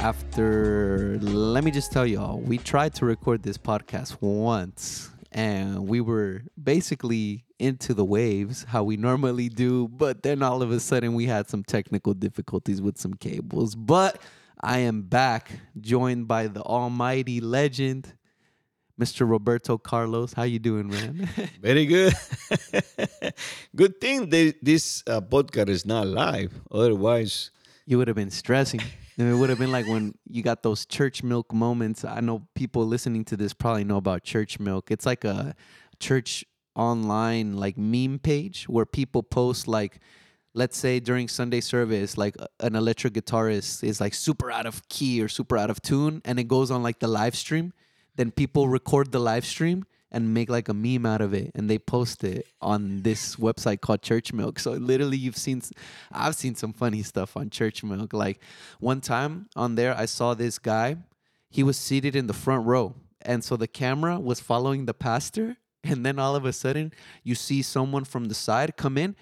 after let me just tell y'all, we tried to record this podcast once and we were basically into the waves how we normally do, but then all of a sudden we had some technical difficulties with some cables. But I am back joined by the almighty legend Mr. Roberto Carlos. How you doing, man? Very good. good thing they, this uh, podcast is not live. Otherwise, you would have been stressing. It would have been like when you got those church milk moments. I know people listening to this probably know about church milk. It's like a church online like meme page where people post like let's say during Sunday service, like an electric guitarist is like super out of key or super out of tune, and it goes on like the live stream, then people record the live stream and make like a meme out of it and they post it on this website called church milk. So literally you've seen i've seen some funny stuff on church milk. Like one time on there i saw this guy. He was seated in the front row and so the camera was following the pastor and then all of a sudden you see someone from the side come in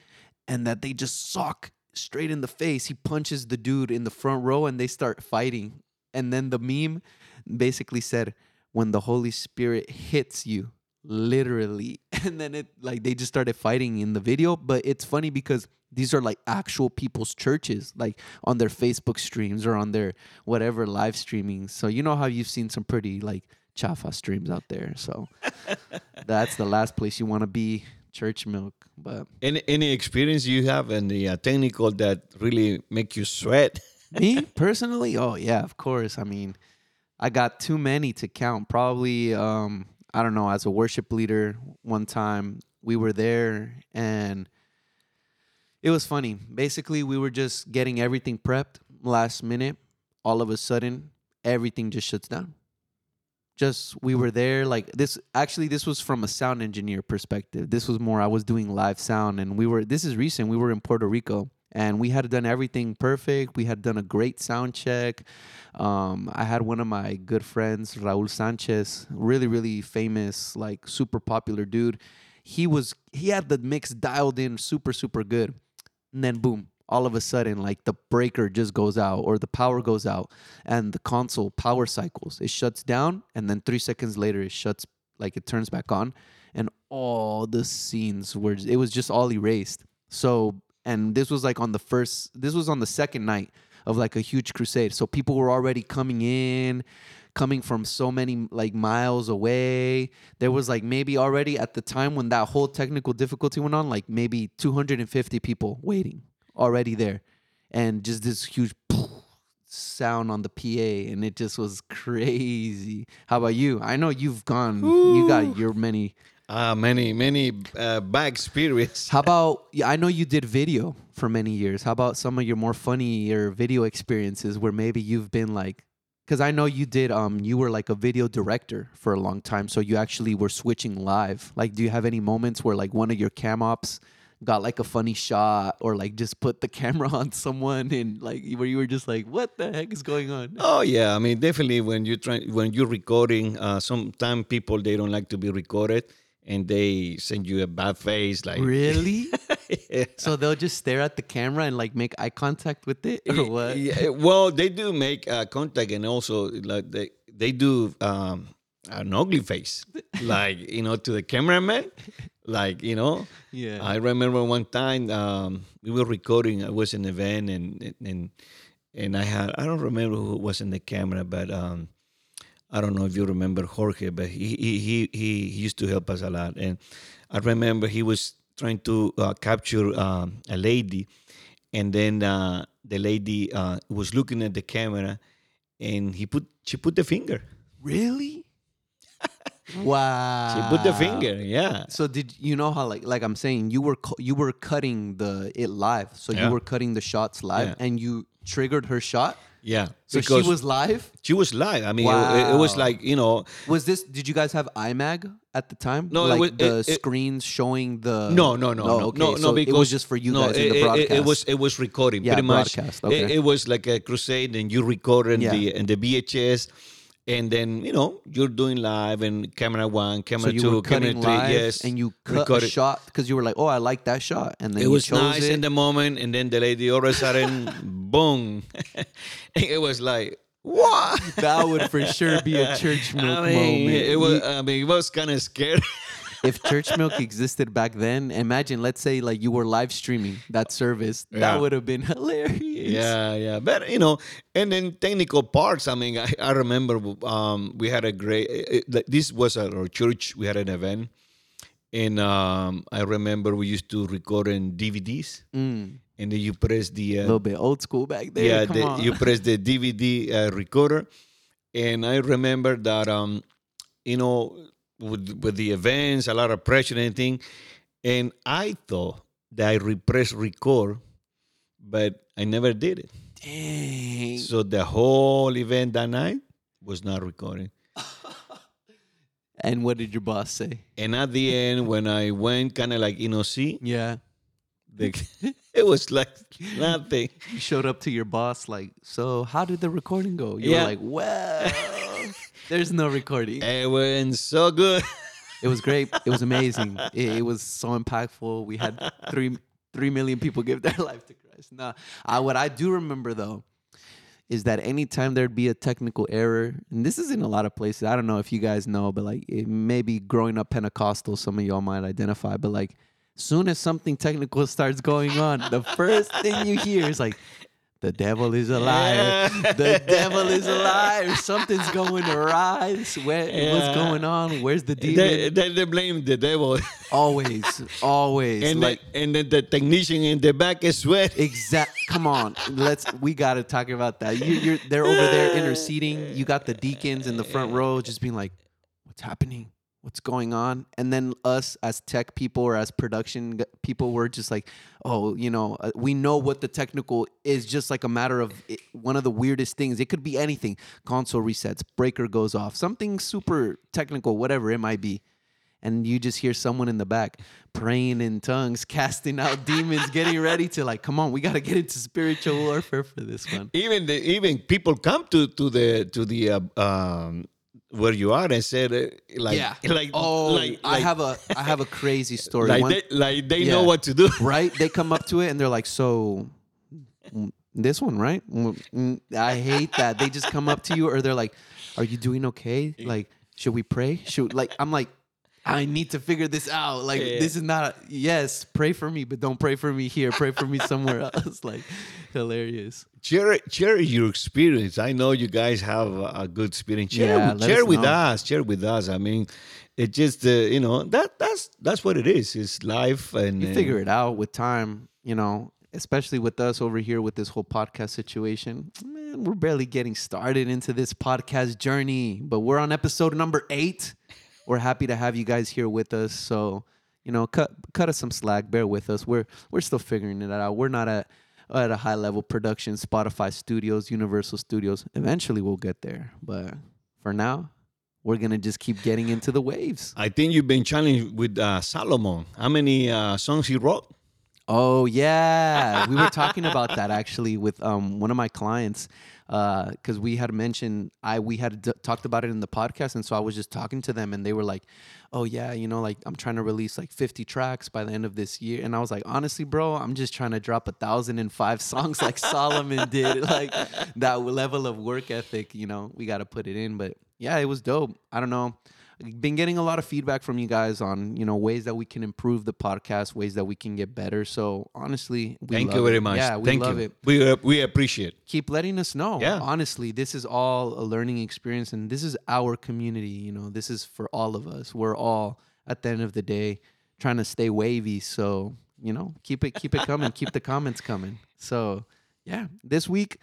and that they just sock straight in the face. He punches the dude in the front row and they start fighting. And then the meme basically said when the holy spirit hits you literally. And then it like they just started fighting in the video. But it's funny because these are like actual people's churches like on their facebook streams or on their whatever live streaming. So you know how you've seen some pretty like chafa streams out there. So that's the last place you want to be church milk. But any any experience you have in the uh, technical that really make you sweat? Me? Personally? Oh yeah of course. I mean i got too many to count. Probably um I don't know, as a worship leader, one time we were there and it was funny. Basically, we were just getting everything prepped last minute. All of a sudden, everything just shuts down. Just we were there like this actually this was from a sound engineer perspective. This was more I was doing live sound and we were this is recent. We were in Puerto Rico and we had done everything perfect. We had done a great sound check. Um, I had one of my good friends, Raul Sanchez, really, really famous, like super popular dude. He was he had the mix dialed in super, super good. And then boom, all of a sudden, like the breaker just goes out or the power goes out and the console power cycles. It shuts down and then three seconds later it shuts like it turns back on and all the scenes were it was just all erased. So and this was like on the first this was on the second night of like a huge crusade so people were already coming in coming from so many like miles away there was like maybe already at the time when that whole technical difficulty went on like maybe 250 people waiting already there and just this huge sound on the PA and it just was crazy. How about you? I know you've gone Ooh. you got your many uh, many, many uh, bad experience. How about, I know you did video for many years. How about some of your more funny funnier video experiences where maybe you've been like, because I know you did, um, you were like a video director for a long time. So you actually were switching live. Like, do you have any moments where like one of your cam ops got like a funny shot or like just put the camera on someone and like where you were just like what the heck is going on oh yeah i mean definitely when you try when you're recording uh sometimes people they don't like to be recorded and they send you a bad face like really? Yeah. so they'll just stare at the camera and like make eye contact with it or what? yeah, well they do make uh, contact and also like they they do um, an ugly face. Like you know to the cameraman like you know yeah. I remember one time um, we were recording i was in an event and and and i had i don't remember who was in the camera but um I don't know if you remember Jorge, but he he he, he used to help us a lot. And I remember he was trying to uh, capture um, a lady, and then uh, the lady uh, was looking at the camera, and he put she put the finger. Really? wow. She put the finger. Yeah. So did you know how like like I'm saying you were you were cutting the it live, so yeah. you were cutting the shots live, yeah. and you triggered her shot. Yeah. So she was live. She was live. I mean, it, it, was like you know. Was this? Did you guys have IMAG at the time? No, like it was, the it, screens showing the. No, no, no, oh, no, okay. no, so because it was just for you no, guys in the broadcast. It, was it was recording yeah, pretty much. Okay. It, was like a crusade, and you recorded yeah. the and the VHS and then you know you're doing live and camera one, camera so two, camera three, yes, and you cut a shot because you were like, oh, I like that shot, and then it was nice it. in the moment, and then the lady all of a sudden, boom, it was like What? that would for sure be a church I mean, moment. It was. I mean, it was kind of scary. If church milk existed back then, imagine, let's say, like you were live streaming that service, yeah. that would have been hilarious. Yeah, yeah, but you know, and then technical parts. I mean, I, I remember um, we had a great. It, this was at our church. We had an event, and um, I remember we used to record in DVDs. Mm. And then you press the a uh, little bit old school back there. Yeah, the, you press the DVD uh, recorder, and I remember that um, you know with with the events, a lot of pressure and anything. And I thought that I repress record, but I never did it. Dang. So the whole event that night was not recording. and what did your boss say? And at the end, when I went kind of like, you know, see? Yeah. The, it was like nothing. You showed up to your boss like, so how did the recording go? You yeah. were like, well. There's no recording. It went so good. It was great. It was amazing. It, it, was so impactful. We had three three million people give their life to Christ. Nah, uh, what I do remember though is that anytime there'd be a technical error, and this is in a lot of places. I don't know if you guys know, but like it maybe growing up Pentecostal, some of y'all might identify. But like, soon as something technical starts going on, the first thing you hear is like, the devil is a liar. the devil is a liar. Something's going awry. Where, yeah. What's going on? Where's the demon? They, they, they blame the devil. always, always. And like, the, and then the technician in the back is sweat. Exact. Come on, let's. We got to talk about that. You, you're they're over there interceding. You got the deacons in the front row, just being like, "What's happening? What's going on. And then us as tech people or as production people were just like oh you know uh, we know what the technical is just like a matter of it, one of the weirdest things. It could be anything. Console resets breaker goes off something super technical whatever it might be. And you just hear someone in the back praying in tongues casting out demons getting ready to like come on we got to get into spiritual warfare for this one. Even the even people come to to the to the uh, um where you are and said uh, like yeah. like oh like, I have a I have a crazy story. like One, they, like they yeah. know what to do, right? They come up to it and they're like, so mm, this one, right? Mm, mm, I hate that. They just come up to you or they're like, are you doing okay? Like, should we pray? Should like I'm like I need to figure this out. Like yeah. this is not a, yes, pray for me, but don't pray for me here. Pray for me somewhere else. Like hilarious. Share share your experience. I know you guys have a, a good experience. Share, yeah, share with know. us. Share with us. I mean, it just uh, you know that that's that's what it is. It's life, and you figure it out with time. You know, especially with us over here with this whole podcast situation. Man, we're barely getting started into this podcast journey, but we're on episode number eight we're happy to have you guys here with us. So, you know, cut cut us some slack. Bear with us. We're we're still figuring it out. We're not at at a high level production. Spotify Studios, Universal Studios. Eventually, we'll get there. But for now, we're gonna just keep getting into the waves. I think you've been challenged with uh, Solomon. How many uh, songs he wrote? Oh yeah, we were talking about that actually with um, one of my clients because uh, we had mentioned I we had d- talked about it in the podcast, and so I was just talking to them, and they were like, "Oh yeah, you know, like I'm trying to release like 50 tracks by the end of this year," and I was like, "Honestly, bro, I'm just trying to drop a thousand and five songs like Solomon did. Like that level of work ethic, you know, we got to put it in." But yeah, it was dope. I don't know been getting a lot of feedback from you guys on you know ways that we can improve the podcast, ways that we can get better. So honestly, thank you very it. much. Yeah, we thank love you. it. We uh, we appreciate. Keep letting us know. Yeah. honestly, this is all a learning experience, and this is our community. You know, this is for all of us. We're all at the end of the day trying to stay wavy. So you know, keep it keep it coming. keep the comments coming. So yeah, this week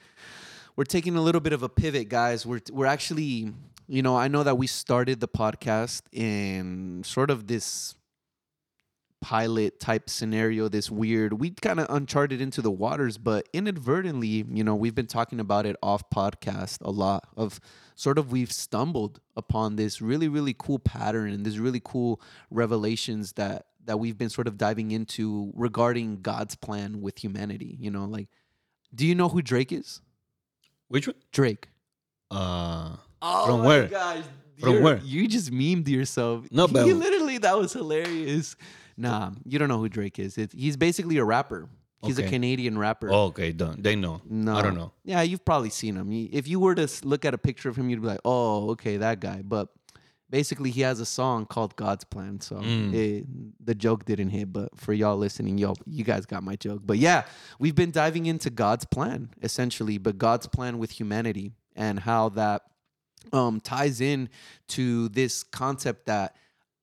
we're taking a little bit of a pivot, guys. We're we're actually you know, I know that we started the podcast in sort of this pilot type scenario, this weird, we kind of uncharted into the waters, but inadvertently, you know, we've been talking about it off podcast a lot of sort of we've stumbled upon this really, really cool pattern and this really cool revelations that that we've been sort of diving into regarding God's plan with humanity. You know, like, do you know who Drake is? Which one? Drake. Uh Oh From where? Gosh, From where? You just memed yourself. No, but literally that was hilarious. Nah, you don't know who Drake is. It, he's basically a rapper. He's okay. a Canadian rapper. Oh, okay, done. They know. No, I don't know. Yeah, you've probably seen him. If you were to look at a picture of him, you'd be like, "Oh, okay, that guy." But basically, he has a song called "God's Plan." So mm. it, the joke didn't hit, but for y'all listening, y'all, you guys got my joke. But yeah, we've been diving into God's plan essentially, but God's plan with humanity and how that um, ties in to this concept that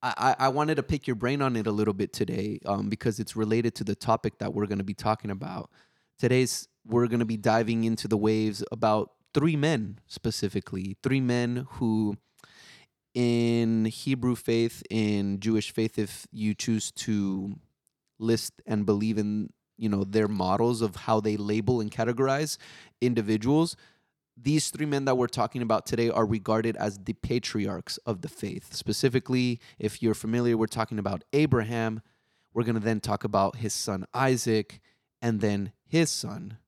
I, I wanted to pick your brain on it a little bit today um, because it's related to the topic that we're going to be talking about. Today's we're going to be diving into the waves about three men specifically, three men who in Hebrew faith, in Jewish faith, if you choose to list and believe in you know their models of how they label and categorize individuals these three men that we're talking about today are regarded as the patriarchs of the faith. Specifically, if you're familiar, we're talking about Abraham. We're going to then talk about his son Isaac and then his son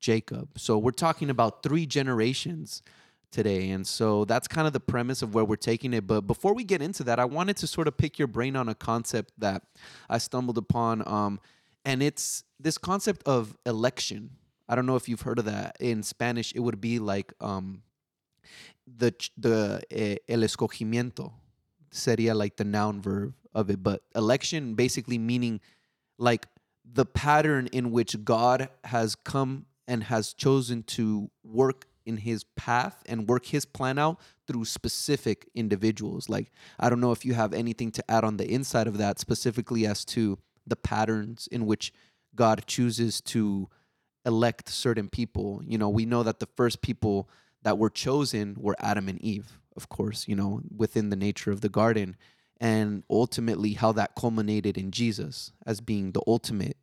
Jacob. So we're talking about three generations today. And so that's kind of the premise of where we're taking it. But before we get into that, I wanted to sort of pick your brain on a concept that I stumbled upon. Um, and it's this concept of election I don't know if you've heard of that. In Spanish, it would be like um, the the eh, el escogimiento sería like the noun verb of it, but election basically meaning like the pattern in which God has come and has chosen to work in his path and work his plan out through specific individuals. Like, I don't know if you have anything to add on the inside of that, specifically as to the patterns in which God chooses to elect certain people. You know, we know that the first people that were chosen were Adam and Eve, of course, you know, within the nature of the garden. And ultimately, how that culminated in Jesus as being the ultimate,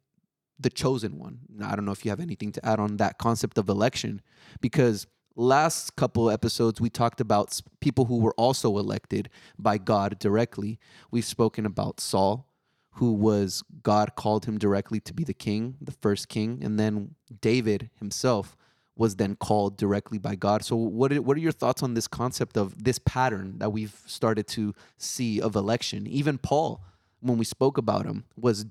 the chosen one. Now, I don't know if you have anything to add on that concept of election, because last couple episodes we talked about people who were also elected by God directly. We've spoken about Saul, who was God called him directly to be the king, the first king, and then David himself was then called directly by God. So what are, what are your thoughts on this concept of this pattern that we've started to see of election? Even Paul, when we spoke about him, was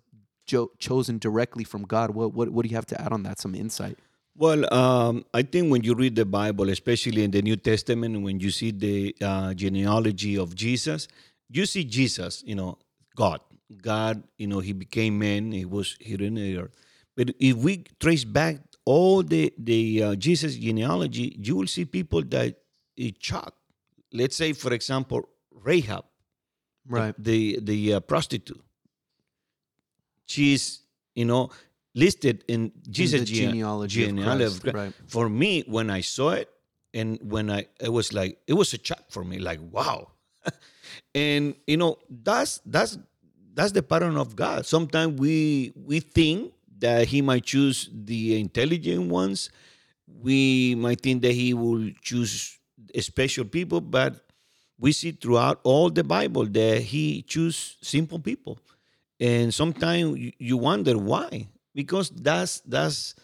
jo- chosen directly from God. What, what what do you have to add on that? Some insight. Well, um, I think when you read the Bible, especially in the New Testament, when you see the uh, genealogy of Jesus, you see Jesus, you know, God God, you know, he became man, he was here in the earth. But if we trace back all the the uh, Jesus genealogy, you will see people that it shocked. Let's say, for example, Rahab, right? The the, uh, prostitute. She's you know listed in Jesus in genealogy. genealogy. Right. For me, when I saw it, and when I it was like it was a shock for me, like wow. and you know that's that's that's the pattern of God. Sometimes we we think that He might choose the intelligent ones. We might think that He will choose special people, but we see throughout all the Bible that He choose simple people, and sometimes you wonder why. Because that's that's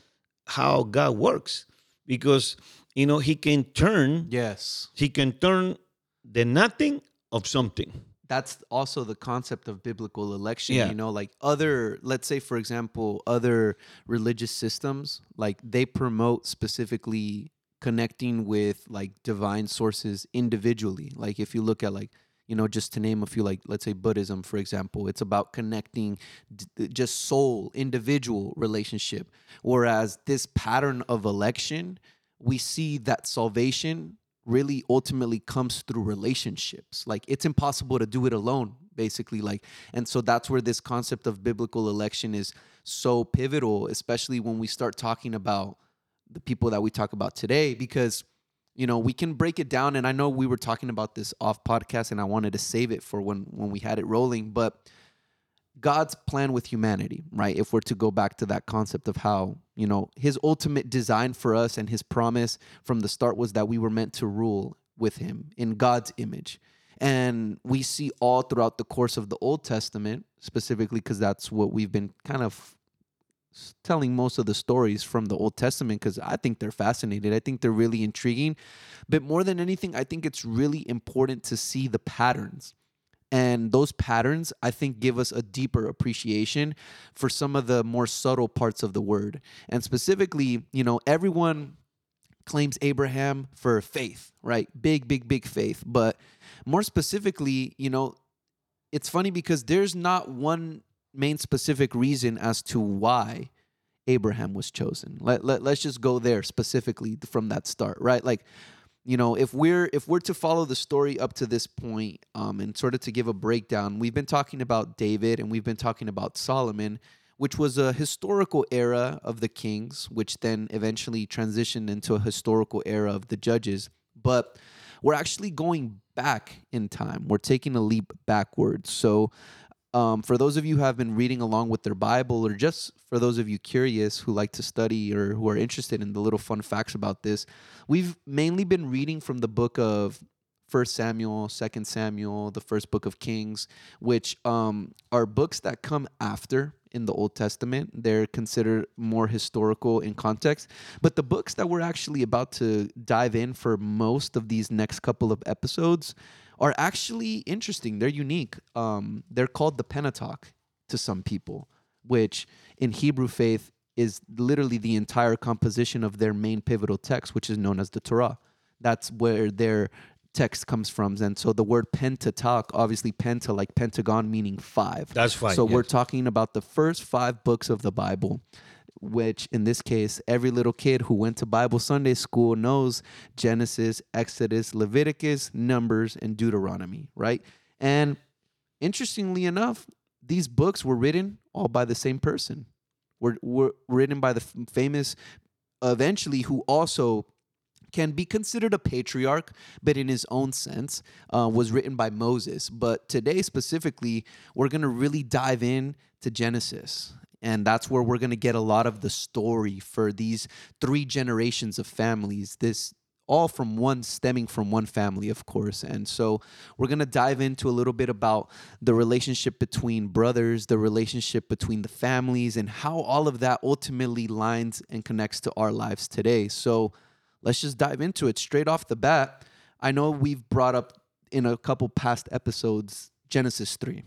how God works. Because you know He can turn yes He can turn the nothing of something that's also the concept of biblical election yeah. you know like other let's say for example other religious systems like they promote specifically connecting with like divine sources individually like if you look at like you know just to name a few like let's say buddhism for example it's about connecting d- just soul individual relationship whereas this pattern of election we see that salvation really ultimately comes through relationships. Like it's impossible to do it alone, basically. Like, and so that's where this concept of biblical election is so pivotal, especially when we start talking about the people that we talk about today, because you know we can break it down. And I know we were talking about this off podcast, and I wanted to save it for when when we had it rolling, but God's plan with humanity, right? If we're to go back to that concept of how, you know, his ultimate design for us and his promise from the start was that we were meant to rule with him in God's image. And we see all throughout the course of the Old Testament, specifically because that's what we've been kind of telling most of the stories from the Old Testament because I think they're fascinating. I think they're really intriguing. But more than anything, I think it's really important to see the patterns And those patterns, I think, give us a deeper appreciation for some of the more subtle parts of the word. And specifically, you know, everyone claims Abraham for faith, right? Big, big, big faith. But more specifically, you know, it's funny because there's not one main specific reason as to why Abraham was chosen. Let, let, let's just go there specifically from that start, right? Like, you know if we're if we're to follow the story up to this point um, and sort of to give a breakdown we've been talking about david and we've been talking about solomon which was a historical era of the kings which then eventually transitioned into a historical era of the judges. But we're actually going back in time. We're taking a leap backwards. So um, for those of you who have been reading along with their Bible, or just for those of you curious who like to study or who are interested in the little fun facts about this, we've mainly been reading from the book of First Samuel, Second Samuel, the first book of Kings, which um, are books that come after in the Old Testament. They're considered more historical in context. But the books that we're actually about to dive in for most of these next couple of episodes are actually interesting. They're unique. Um, they're called the Pentateuch to some people, which in Hebrew faith is literally the entire composition of their main pivotal text, which is known as the Torah. That's where their text comes from. And so the word Pentateuch, obviously penta, like pentagon, meaning five. That's fine. So yes. we're talking about the first five books of the Bible which in this case, every little kid who went to Bible Sunday school knows Genesis, Exodus, Leviticus, Numbers, and Deuteronomy, right? And interestingly enough, these books were written all by the same person. Were, were written by the famous, eventually, who also can be considered a patriarch, but in his own sense, uh, was written by Moses. But today, specifically, we're going to really dive in to Genesis and that's where we're going to get a lot of the story for these three generations of families this all from one stemming from one family of course. And so we're going to dive into a little bit about the relationship between brothers the relationship between the families and how all of that ultimately lines and connects to our lives today. So let's just dive into it straight off the bat. I know we've brought up in a couple past episodes genesis 3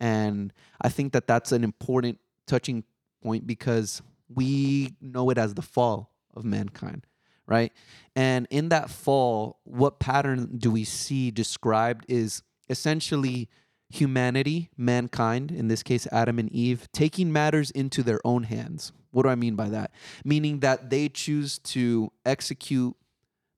and i think that that's an important touching point because we know it as the fall of mankind, right? And in that fall, what pattern do we see described is essentially humanity, mankind, in this case, Adam and Eve, taking matters into their own hands. What do I mean by that? Meaning that they choose to execute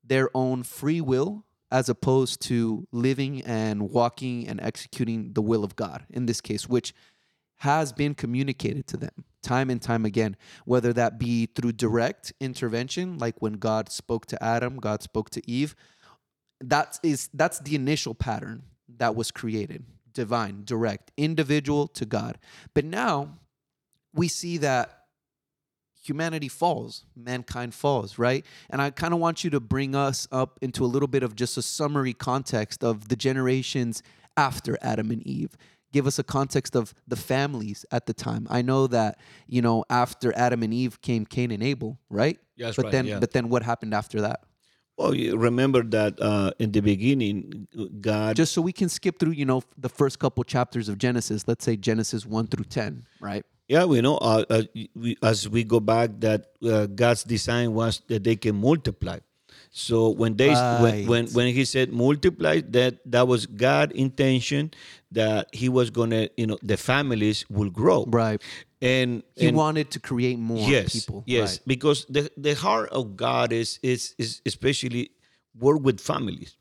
their own free will as opposed to living and walking and executing the will of God, in this case, which has been communicated to them time and time again, whether that be through direct intervention, like when God spoke to Adam, God spoke to Eve. That is that's the initial pattern that was created, divine, direct, individual to God. But now we see that humanity falls, mankind falls, right? And I kind of want you to bring us up into a little bit of just a summary context of the generations after Adam and Eve give us a context of the families at the time. I know that you know after Adam and Eve came Cain and Abel, right? Yes, but right, then yeah. but then what happened after that? Well, you remember that uh, in the beginning, God. Just so we can skip through, you know, the first couple chapters of Genesis. Let's say Genesis one through ten, right? Yeah, we know uh, uh, we, as we go back that uh, God's design was that they can multiply. So when they right. when, when when he said multiply, that that was God' intention that he was gonna you know the families will grow. Right. And he and, wanted to create more yes, people. Yes, right. because the the heart of God is is is especially work with families.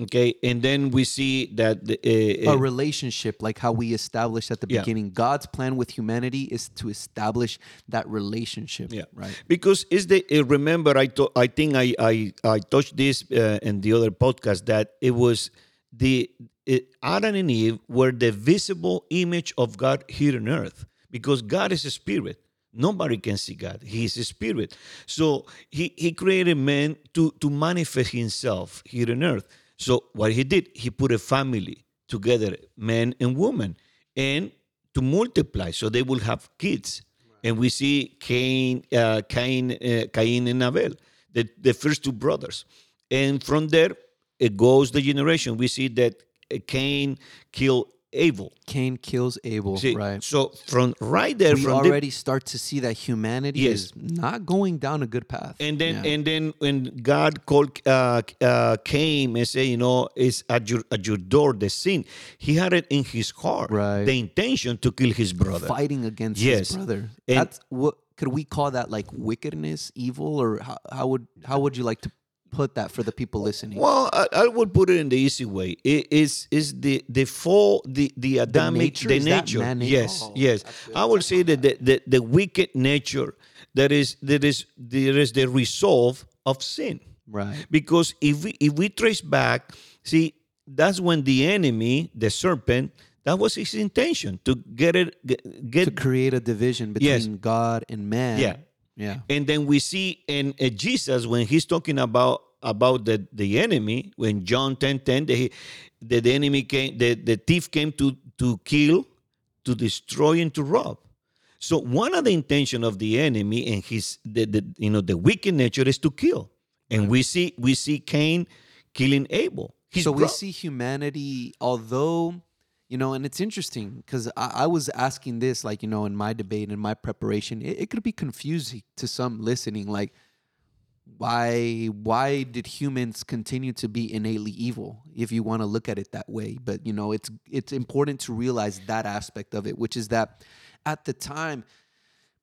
Okay, and then we see that the, uh, a relationship, like how we established at the yeah. beginning, God's plan with humanity is to establish that relationship. Yeah, right. Because is the uh, remember I to, I think I I I touched this uh, in the other podcast that it was the it, Adam and Eve were the visible image of God here on earth because God is a spirit. Nobody can see God. He is a spirit. So he, he created man to, to manifest himself here on earth. So what he did, he put a family together, men and women, and to multiply, so they will have kids. Right. And we see Cain, uh, Cain, uh, Cain and Abel, the, the first two brothers. And from there, it goes the generation. We see that Cain killed Abel. Cain kills Abel, See, right? So from right there, we from already start to see that humanity Yes. is not going down a good path. and then Yeah. and then when God called uh, uh, Cain and said, you know, it's at your at your door the sin. He had it in his heart, Right. the intention to kill his brother. fighting against Yes. his brother. And- That's what could we call that like wickedness, evil, or how, how would how would you like to put that for the people listening? Well, I, I would put it in the easy way. It is is the the full the the Adamic nature? the Is that nature. Yes, Oh, yes. I would say that the, the the wicked nature that is that is there is the resolve of sin. Right. Because if we if we trace back, see, that's when the enemy, the serpent, that was his intention to get it get, To create a division between Yes. God and man. Yeah. Yeah. and then we see in uh, Jesus when he's talking about about the, the enemy when John 10 10 the, the, the enemy came the, the thief came to to kill to destroy and to rob. So one of the intention of the enemy and his the, the you know the wicked nature is to kill. And we see we see Cain killing Abel. His so we bro- see humanity, although, you know, and it's interesting because I, I was asking this, like, you know, in my debate, in my preparation, it, it could be confusing to some listening, like, why why did humans continue to be innately evil if you want to look at it that way? But you know it's it's important to realize that aspect of it which is that at the time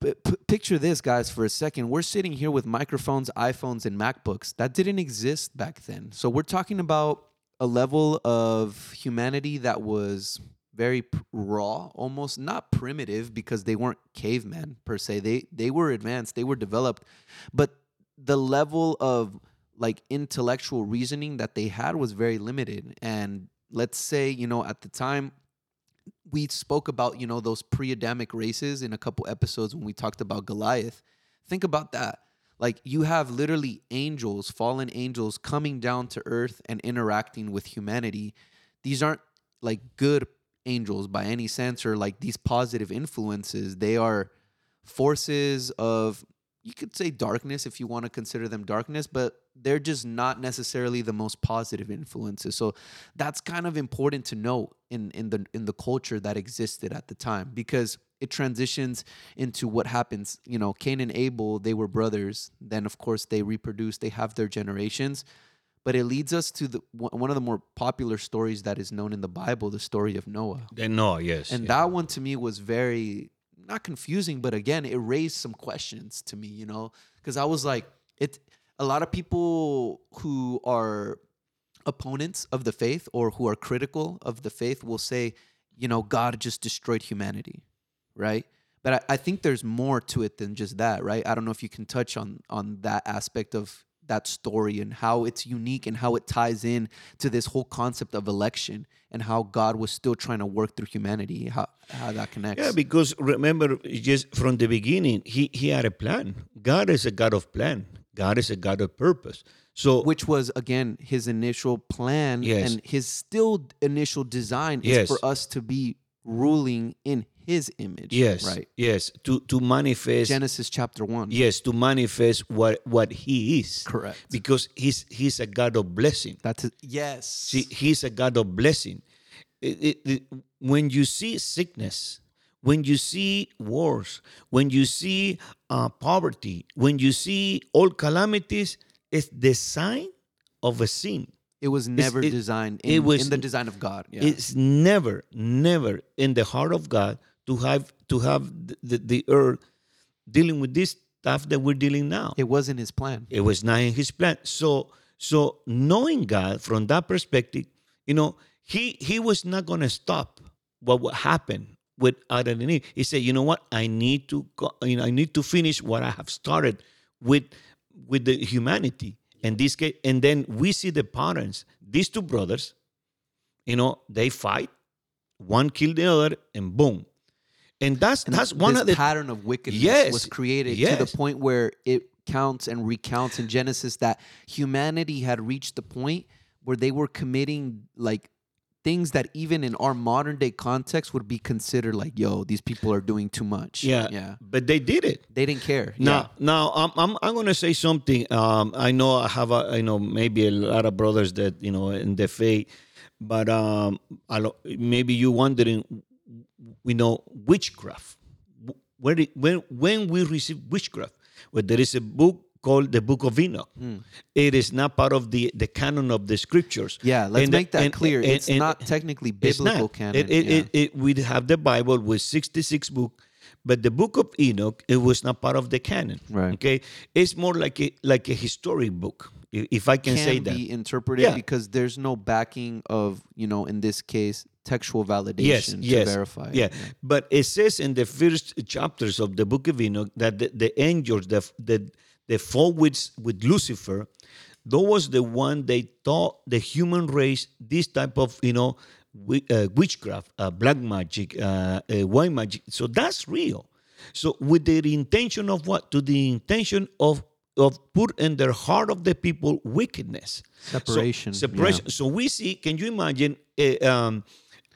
but p- picture this guys for a second. We're sitting here with microphones iphones and macbooks. That didn't exist back then. So we're talking about a level of humanity that was very raw almost not primitive because they weren't cavemen per se. They they were advanced they were developed but the level of like intellectual reasoning that they had was very limited. And let's say you know at the time we spoke about you know those pre-adamic races in a couple episodes when we talked about goliath. Think about that like you have literally angels fallen angels coming down to earth and interacting with humanity. These aren't like good angels by any sense or like these positive influences. They are forces of you could say darkness if you want to consider them darkness but they're just not necessarily the most positive influences. So that's kind of important to note in in the in the culture that existed at the time because it transitions into what happens. You know cain and abel they were brothers. Then of course they reproduce they have their generations. But it leads us to the one of the more popular stories that is known in the bible the story of noah. Then Noah, yes and yeah. that one to me was very not confusing, but again, it raised some questions to me, you know, because I was like, it. A lot of people who are opponents of the faith or who are critical of the faith will say, you know, God just destroyed humanity, right? But I, I think there's more to it than just that, right? I don't know if you can touch on on that aspect of that story and how it's unique and how it ties in to this whole concept of election and how God was still trying to work through humanity, how how that connects. Yeah, because remember, just from the beginning, he he had a plan. God is a God of plan. God is a God of purpose. So which was again his initial plan Yes. and his still initial design is Yes. for us to be ruling in his image. yes, Right. yes, to to manifest. Genesis chapter one. yes, to manifest what what He is. Correct. Because he's he's a God of blessing. That's it. Yes. See, he's a God of blessing. It- it- it- when you see sickness, when you see wars, when you see uh, poverty, when you see all calamities, it's the sign of a sin. it was never designed it in, was- in the design of God. Yeah. It's never, never in the heart of God to have to have the, the, earth dealing with this stuff that we're dealing now. it wasn't his plan. It was not in his plan. So so knowing God from that perspective, you know, he he was not going to stop what would happen with Adam and Eve. He said, you know what? I need to go, you know, I need to finish what I have started with with the humanity. And this case, and then we see the patterns. These two brothers, you know, they fight. One killed the other, and boom. And that's And that's one this of the pattern of wickedness Yes, was created to the point where it counts and recounts in Genesis that humanity had reached the point where they were committing like things that even in our modern day context would be considered like, yo, these people are doing too much. yeah, Yeah. But they did it. They didn't care. Now, now I'm I'm, I'm going to say something. Um, I know I have a, I know maybe a lot of brothers that you know in the faith But um, maybe you're wondering, we know witchcraft. Where when when we receive witchcraft, well, there is a book called the Book of Enoch. Mm. It is not part of the, the canon of the scriptures. Yeah, let's and make that and, clear. And, it's not technically biblical not. canon. It, it, yeah. it, we have the Bible with 66 books, but the Book of Enoch it was not part of the canon. Right. Okay, it's more like a like a historic book, if I can, can say that. be interpreted yeah. because there's no backing of you know in this case textual validation yes, yes, to verify. Yeah. yeah. but it says in the first chapters of the Book of Enoch that the, the angels, the the the fall with, with Lucifer, that was the one they taught the human race this type of, you know, uh, witchcraft, uh, black magic, uh, uh, white magic. So that's real. So with the intention of what? To the intention of of put in their heart of the people wickedness, separation, so, separation. Yeah. So we see. Can you imagine? Uh, um,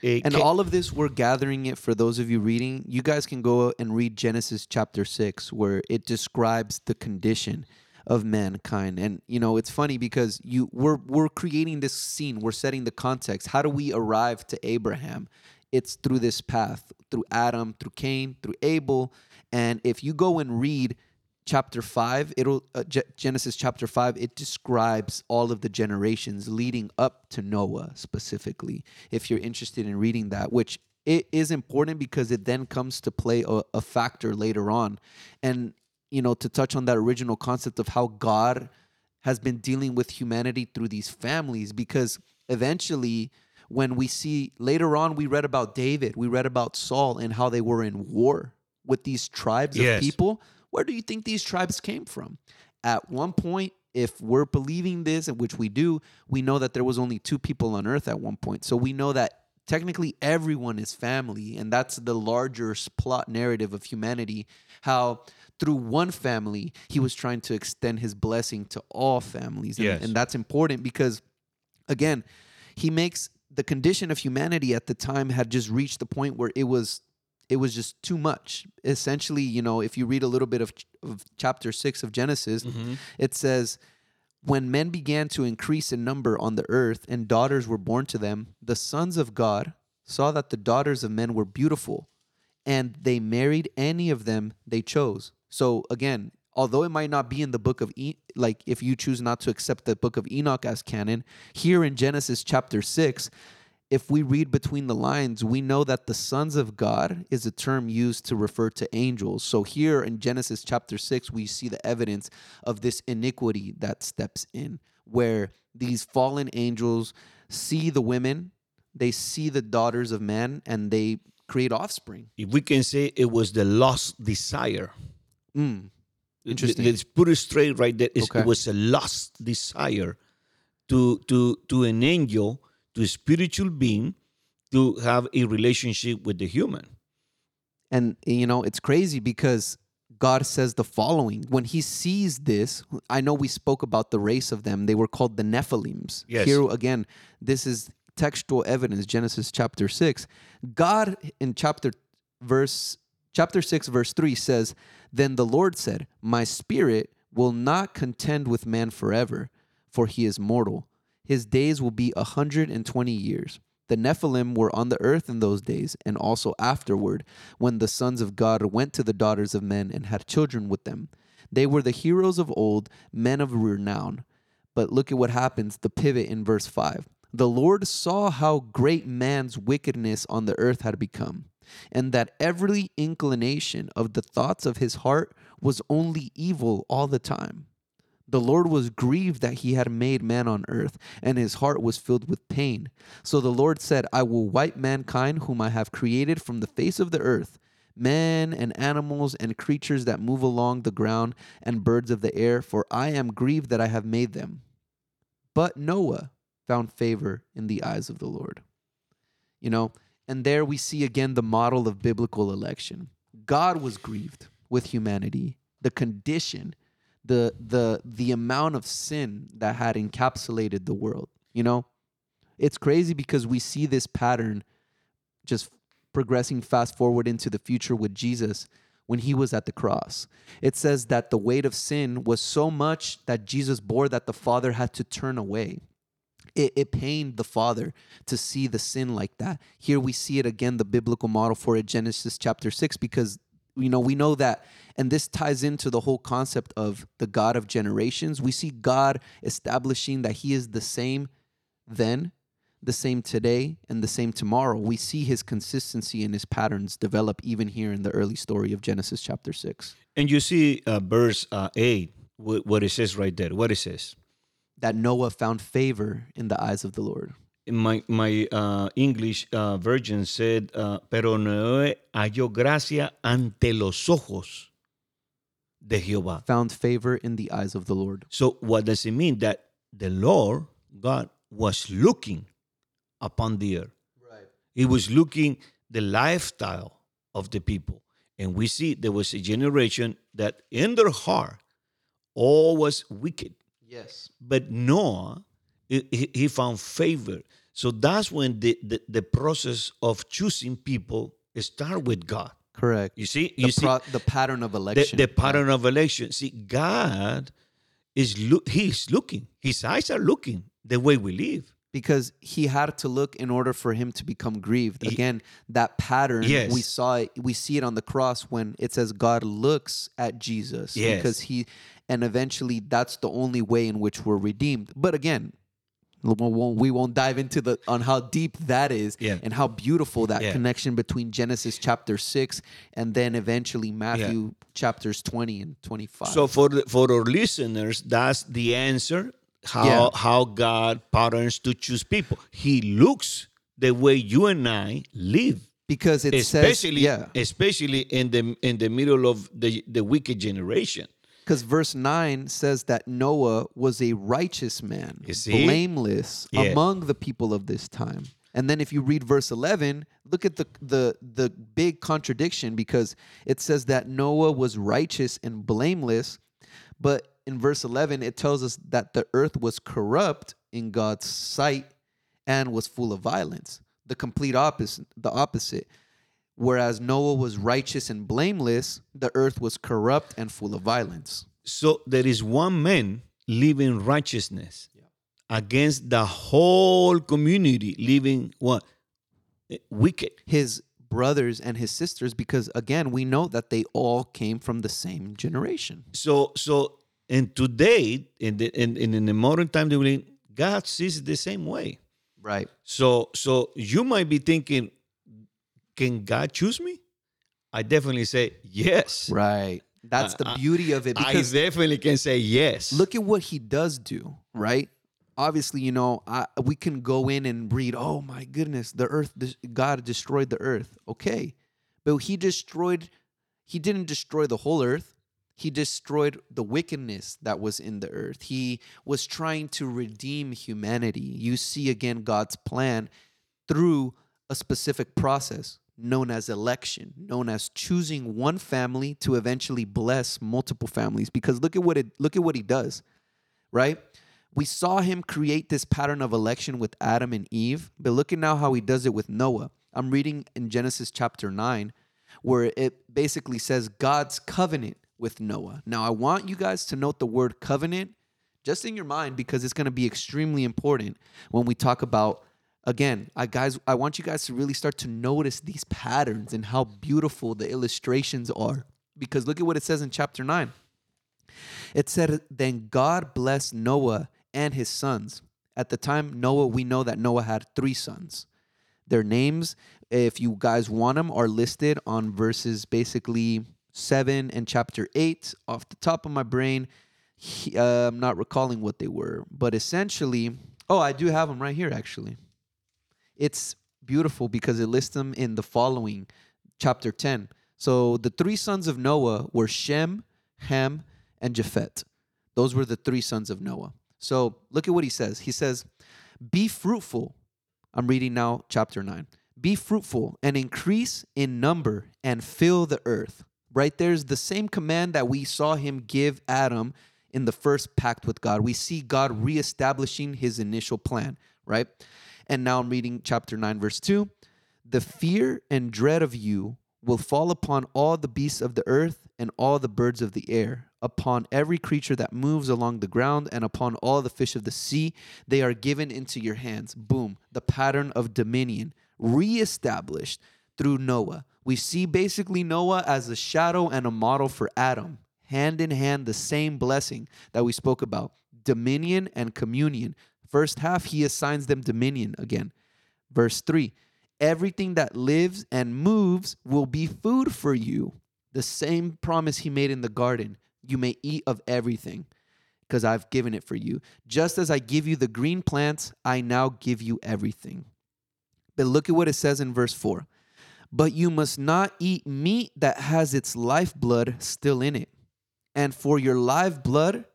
uh, and all of this, we're gathering it for those of you reading. You guys can go and read Genesis chapter 6, where it describes the condition of mankind. And you know, it's funny because you we're we're creating this scene, we're setting the context. How do we arrive to Abraham? It's through this path, through Adam, through Cain, through Abel. And if you go and read chapter 5 it'll uh, genesis chapter 5 it describes all of the generations leading up to noah specifically if you're interested in reading that which it is important because it then comes to play a, a factor later on and you know to touch on that original concept of how god has been dealing with humanity through these families because eventually when we see later on we read about david we read about saul and how they were in war with these tribes yes. of people where do you think these tribes came from? At one point, if we're believing this, which we do, we know that there was only two people on earth at one point. So we know that technically everyone is family, and that's the larger plot narrative of humanity. How through one family, he was trying to extend his blessing to all families. And, yes. and that's important because, again, he makes the condition of humanity at the time had just reached the point where it was it was just too much. Essentially, you know, if you read a little bit of, of chapter six of Genesis, mm-hmm. it says, When men began to increase in number on the earth and daughters were born to them, the sons of God saw that the daughters of men were beautiful, and they married any of them they chose. So again, although it might not be in the book of e- like if you choose not to accept the book of Enoch as canon, here in Genesis chapter 6, if we read between the lines, we know that the sons of God is a term used to refer to angels. So here in Genesis chapter 6, we see the evidence of this iniquity that steps in, where these fallen angels see the women, they see the daughters of man, and they create offspring. If we can say it was the lost desire. Mm. Interesting. Let's put it straight right there. Okay. It was a lost desire to to to an angel to a spiritual being to have a relationship with the human. And, you know, it's crazy because God says the following when he sees this. I know we spoke about the race of them, they were called the Nephilims. Yes. Here again, this is textual evidence, Genesis chapter 6. God in chapter verse chapter 6 verse 3 says, "Then the Lord said, My spirit will not contend with man forever, for he is mortal his days will be a 120 years. The Nephilim were on the earth in those days, and also afterward, when the sons of God went to the daughters of men and had children with them. They were the heroes of old, men of renown. But look at what happens, the pivot in verse 5. The Lord saw how great man's wickedness on the earth had become, and that every inclination of the thoughts of his heart was only evil all the time. The Lord was grieved that he had made man on earth, and his heart was filled with pain. So the Lord said, I will wipe mankind, whom I have created from the face of the earth, men and animals and creatures that move along the ground, and birds of the air, for I am grieved that I have made them. But Noah found favor in the eyes of the Lord. You know, and there we see again the model of biblical election. God was grieved with humanity, the condition the the the amount of sin that had encapsulated the world you know it's crazy because we see this pattern just progressing fast forward into the future with Jesus when he was at the cross. It says that the weight of sin was so much that Jesus bore that the Father had to turn away. It, it pained the father to see the sin like that. Here we see it again, the biblical model for it, Genesis chapter 6, because you know we know that and this ties into the whole concept of the god of generations. We see god establishing that he is the same then the same today and the same tomorrow. We see his consistency and his patterns develop even here in the early story of genesis chapter 6 and you see uh, verse uh, 8 what it says right there. What it says? That noah found favor in the eyes of the lord my my uh, English uh, version said, uh, pero Noé halló gracia ante los ojos de Jehová. Found favor in the eyes of the Lord. So what does it mean? That the Lord God was looking upon the earth. Right. He was looking the lifestyle of the people, and we see there was a generation that in their heart all was wicked. Yes. But Noah, he, he found favor. So that's when the, the, the process of choosing people start with God. Correct. You see, you the see pro- the pattern of election. The, the pattern of election. See, God is look. He's looking. His eyes are looking the way we live. Because he had to look in order for him to become grieved. Again, that pattern yes. we saw it. We see it on the cross when it says God looks at Jesus. Yes. Because he, and eventually that's the only way in which we're redeemed. But again, we won't dive into the on how deep that is yeah. and how beautiful that yeah. connection between Genesis chapter 6 and then eventually Matthew yeah. chapters 20 and 25. So for the, for our listeners that's the answer how how God patterns to choose people. He looks the way you and I live because it especially, says yeah. especially in the in the middle of the the wicked generation because verse 9 says that Noah was a righteous man, blameless yeah. among the people of this time. And then if you read verse 11, look at the, the, the big contradiction because it says that Noah was righteous and blameless. But in verse 11, it tells us that the earth was corrupt in God's sight and was full of violence. The complete opposite. The opposite. Whereas Noah was righteous and blameless, the earth was corrupt and full of violence. So there is one man living righteousness yeah. against the whole community living what? Eh, wicked. His brothers and his sisters, because again, we know that they all came from the same generation. So so and today in the in, in the modern time God sees it the same way. Right. So so you might be thinking, can God choose me? I definitely say yes. Right. That's the beauty of it. Because I definitely can say yes. Look at what he does do, right? Obviously, you know, I, we can go in and read, oh my goodness, the earth, God destroyed the earth. Okay. But he destroyed, he didn't destroy the whole earth. He destroyed the wickedness that was in the earth. He was trying to redeem humanity. You see again God's plan through a specific process known as election, known as choosing one family to eventually bless multiple families. Because look at what it look at what he does, right? We saw him create this pattern of election with Adam and Eve, but look at now how he does it with Noah. I'm reading in Genesis chapter 9, where it basically says God's covenant with Noah. Now, I want you guys to note the word covenant just in your mind because it's going to be extremely important when we talk about again, I guys, I want you guys to really start to notice these patterns and how beautiful the illustrations are. Because look at what it says in chapter 9. It said, Then God blessed Noah and his sons. At the time, Noah, we know that Noah had three sons. Their names, if you guys want them, are listed on verses basically 7 and chapter 8. Off the top of my brain, he, uh, I'm not recalling what they were. But essentially, oh, I do have them right here actually it's beautiful because it lists them in the following chapter 10. So the three sons of Noah were Shem, Ham, and Japhet. Those were the three sons of Noah. So look at what he says. He says, Be fruitful. I'm reading now chapter 9. Be fruitful and increase in number and fill the earth. Right there's the same command that we saw him give Adam in the first pact with God. We see God reestablishing his initial plan, right? And now I'm reading chapter 9, verse 2. The fear and dread of you will fall upon all the beasts of the earth and all the birds of the air, upon every creature that moves along the ground, and upon all the fish of the sea. They are given into your hands. Boom. The pattern of dominion reestablished through Noah. We see basically Noah as a shadow and a model for Adam. Hand in hand, the same blessing that we spoke about dominion and communion. First half, he assigns them dominion again. Verse 3 Everything that lives and moves will be food for you. The same promise he made in the garden. You may eat of everything because I've given it for you. Just as I give you the green plants, I now give you everything. But look at what it says in verse 4 But you must not eat meat that has its lifeblood still in it. And for your live blood,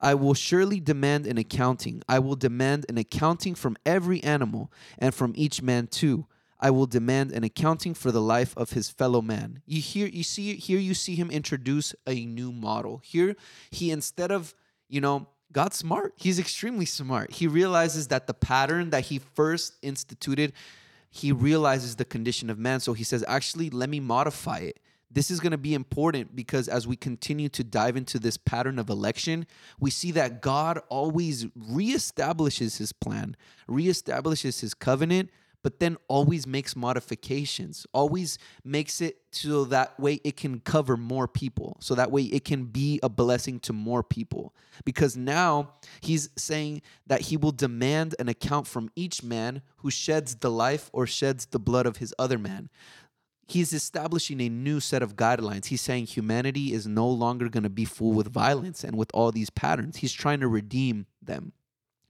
I will surely demand an accounting. I will demand an accounting from every animal and from each man too. I will demand an accounting for the life of his fellow man. You hear you see here you see him introduce a new model. Here he instead of, you know, God's smart. He's extremely smart. He realizes that the pattern that he first instituted, he realizes the condition of man. So he says, actually, let me modify it. This is going to be important because as we continue to dive into this pattern of election, we see that God always reestablishes his plan, reestablishes his covenant, but then always makes modifications, always makes it so that way it can cover more people, so that way it can be a blessing to more people. Because now he's saying that he will demand an account from each man who sheds the life or sheds the blood of his other man. He's establishing a new set of guidelines. He's saying humanity is no longer going to be full with violence and with all these patterns. He's trying to redeem them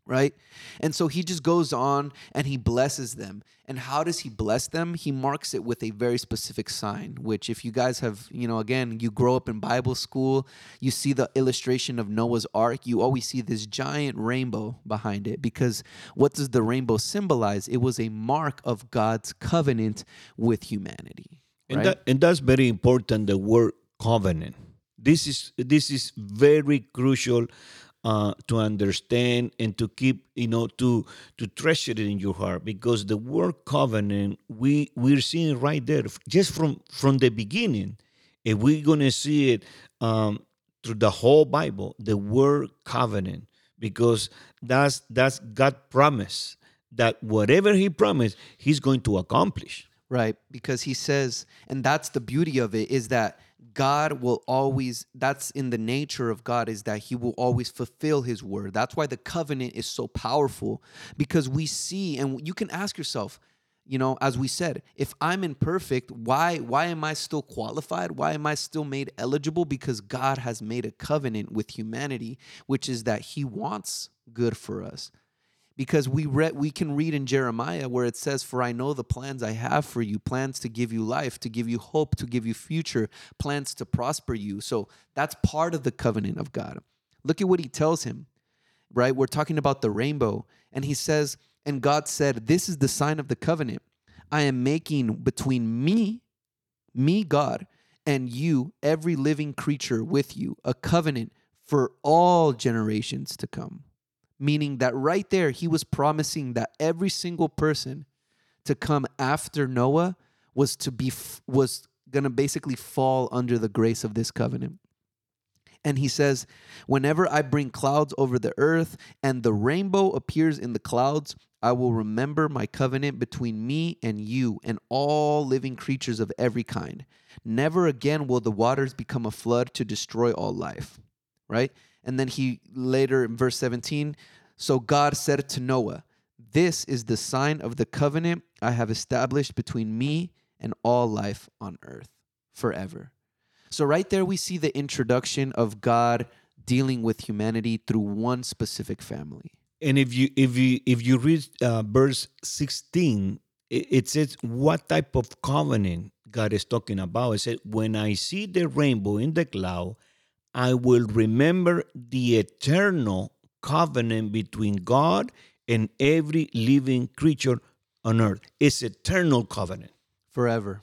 right? And so he just goes on and he blesses them. And how does he bless them? He marks it with a very specific sign, which, if you guys have, you know, again, you grow up in Bible school, you see the illustration of Noah's Ark, you always see this giant rainbow behind it. Because what does the rainbow symbolize? It was a mark of God's covenant with humanity. Right? And, that, and that's very important, the word covenant. This is this is very crucial uh, to understand and to keep you know to to treasure it in your heart because the word covenant we we're seeing right there. Just from from the beginning and we're gonna see it um, through the whole bible the word covenant because that's that's god promise that whatever he promised he's going to accomplish. Right because he says and that's the beauty of it is that God will always, that's in the nature of God, is that He will always fulfill His word. That's why the covenant is so powerful because we see, and you can ask yourself, you know, as we said, if I'm imperfect, why why am I still qualified? Why am I still made eligible? Because God has made a covenant with humanity, which is that He wants good for us because we read we can read in Jeremiah where it says for I know the plans I have for you plans to give you life to give you hope to give you future plans to prosper you. So that's part of the covenant of God. Look at what he tells him right? We're talking about the rainbow and he says and God said this is the sign of the covenant. I am making between me me God and you every living creature with you a covenant for all generations to come meaning that right there he was promising that every single person to come after Noah was to be was going to basically fall under the grace of this covenant. And he says, Whenever I bring clouds over the earth and the rainbow appears in the clouds, I will remember my covenant between me and you and all living creatures of every kind. Never again will the waters become a flood to destroy all life. Right? And then he later in verse 17, so God said to Noah, This is the sign of the covenant I have established between me and all life on earth forever. So, right there, we see the introduction of God dealing with humanity through one specific family. And if you if you if you read uh, verse sixteen, it, it says what type of covenant God is talking about. It said, "When I see the rainbow in the cloud, I will remember the eternal covenant between God and every living creature on earth. It's eternal covenant. Forever.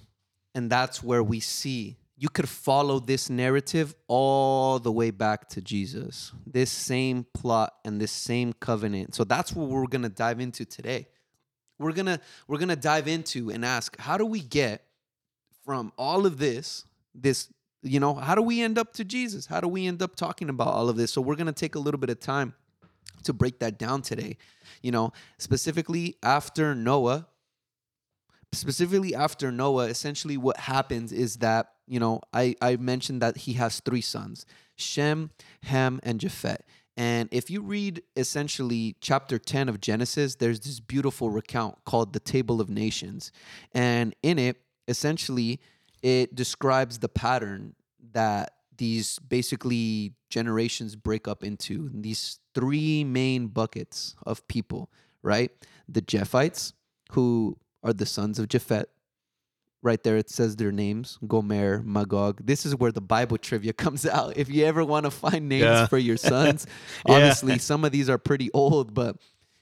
And that's where we see you could follow this narrative all the way back to Jesus. This same plot and this same covenant. So that's what we're going to dive into today. We're going to we're going to dive into and ask how do we get from all of this, this, you know, how do we end up to Jesus? How do we end up talking about all of this? So we're going to take a little bit of time to break that down today. You know, specifically after Noah, specifically after Noah, essentially what happens is that, you know, I, I mentioned that he has three sons Shem, Ham, and Japhet. And if you read essentially chapter 10 of Genesis, there's this beautiful recount called the Table of Nations. And in it, essentially, it describes the pattern that these basically generations break up into these three main buckets of people, right? The Japhites, who are the sons of Japheth. Right there, it says their names Gomer, Magog. This is where the Bible trivia comes out. If you ever want to find names yeah. for your sons, yeah. honestly, some of these are pretty old, but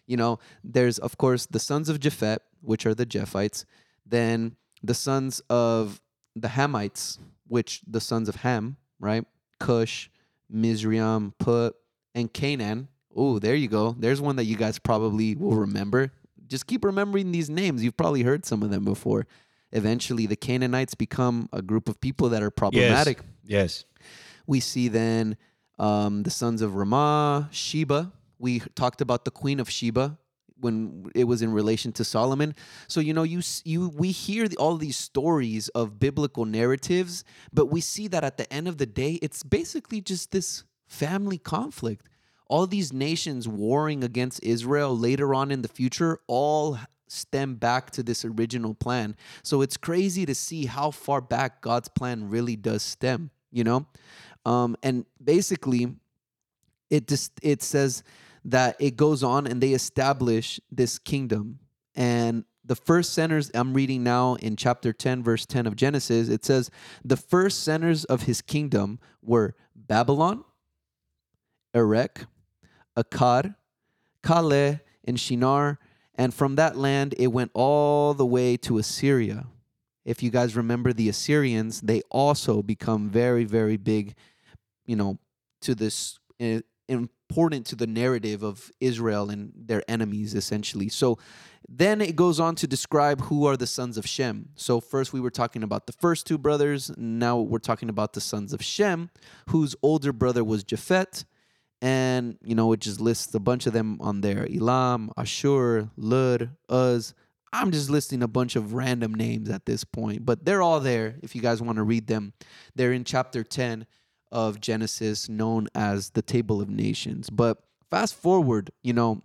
you know, there's of course the sons of Japheth, which are the Japhites, then the sons of the Hamites, which the sons of Ham, right? Cush, Mizraim, Put, and Canaan. Oh, there you go. There's one that you guys probably will remember. Just keep remembering these names. You've probably heard some of them before. Eventually, the Canaanites become a group of people that are problematic. Yes. yes. We see then um, the sons of Raamah, Sheba. We talked about the queen of Sheba, when it was in relation to Solomon. So you know, you you we hear all these stories of biblical narratives, but we see that at the end of the day, it's basically just this family conflict. All these nations warring against Israel later on in the future all stem back to this original plan. So it's crazy to see how far back God's plan really does stem, you know? Um, and basically, it just it says that it goes on and they establish this kingdom. And the first centers I'm reading now in chapter 10, verse 10 of Genesis, it says, The first centers of his kingdom were Babylon, Erech, Akkad, Calneh, and Shinar. And from that land, it went all the way to Assyria. If you guys remember the Assyrians, they also become very, very big, you know, to this eh, important to the narrative of Israel and their enemies, essentially. So then it goes on to describe who are the sons of Shem. So first we were talking about the first two brothers. Now we're talking about the sons of Shem, whose older brother was Japhet. And, you know, it just lists a bunch of them on there Elam, Ashur, Lud, Uz. I'm just listing a bunch of random names at this point, but they're all there if you guys want to read them. They're in chapter 10 of Genesis known as the Table of Nations. But fast forward, you know,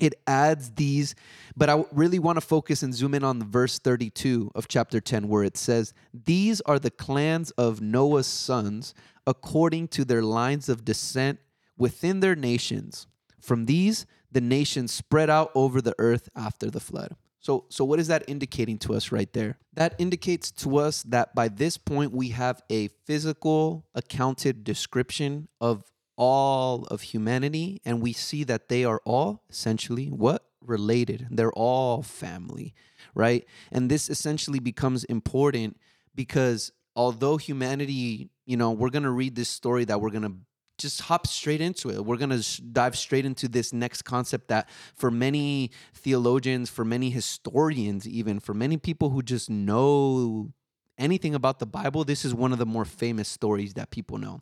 it adds these, but I really want to focus and zoom in on verse 32 of chapter 10, where it says, These are the clans of Noah's sons according to their lines of descent within their nations. From these, the nations spread out over the earth after the flood. So, so what is that indicating to us right there? That indicates to us that by this point we have a physical accounted description of all of humanity, and we see that they are all essentially what? Related. They're all family, right? And this essentially becomes important because although humanity, you know, we're going to read this story that we're going to just hop straight into it. We're going to dive straight into this next concept that for many theologians, for many historians, even for many people who just know anything about the Bible, this is one of the more famous stories that people know.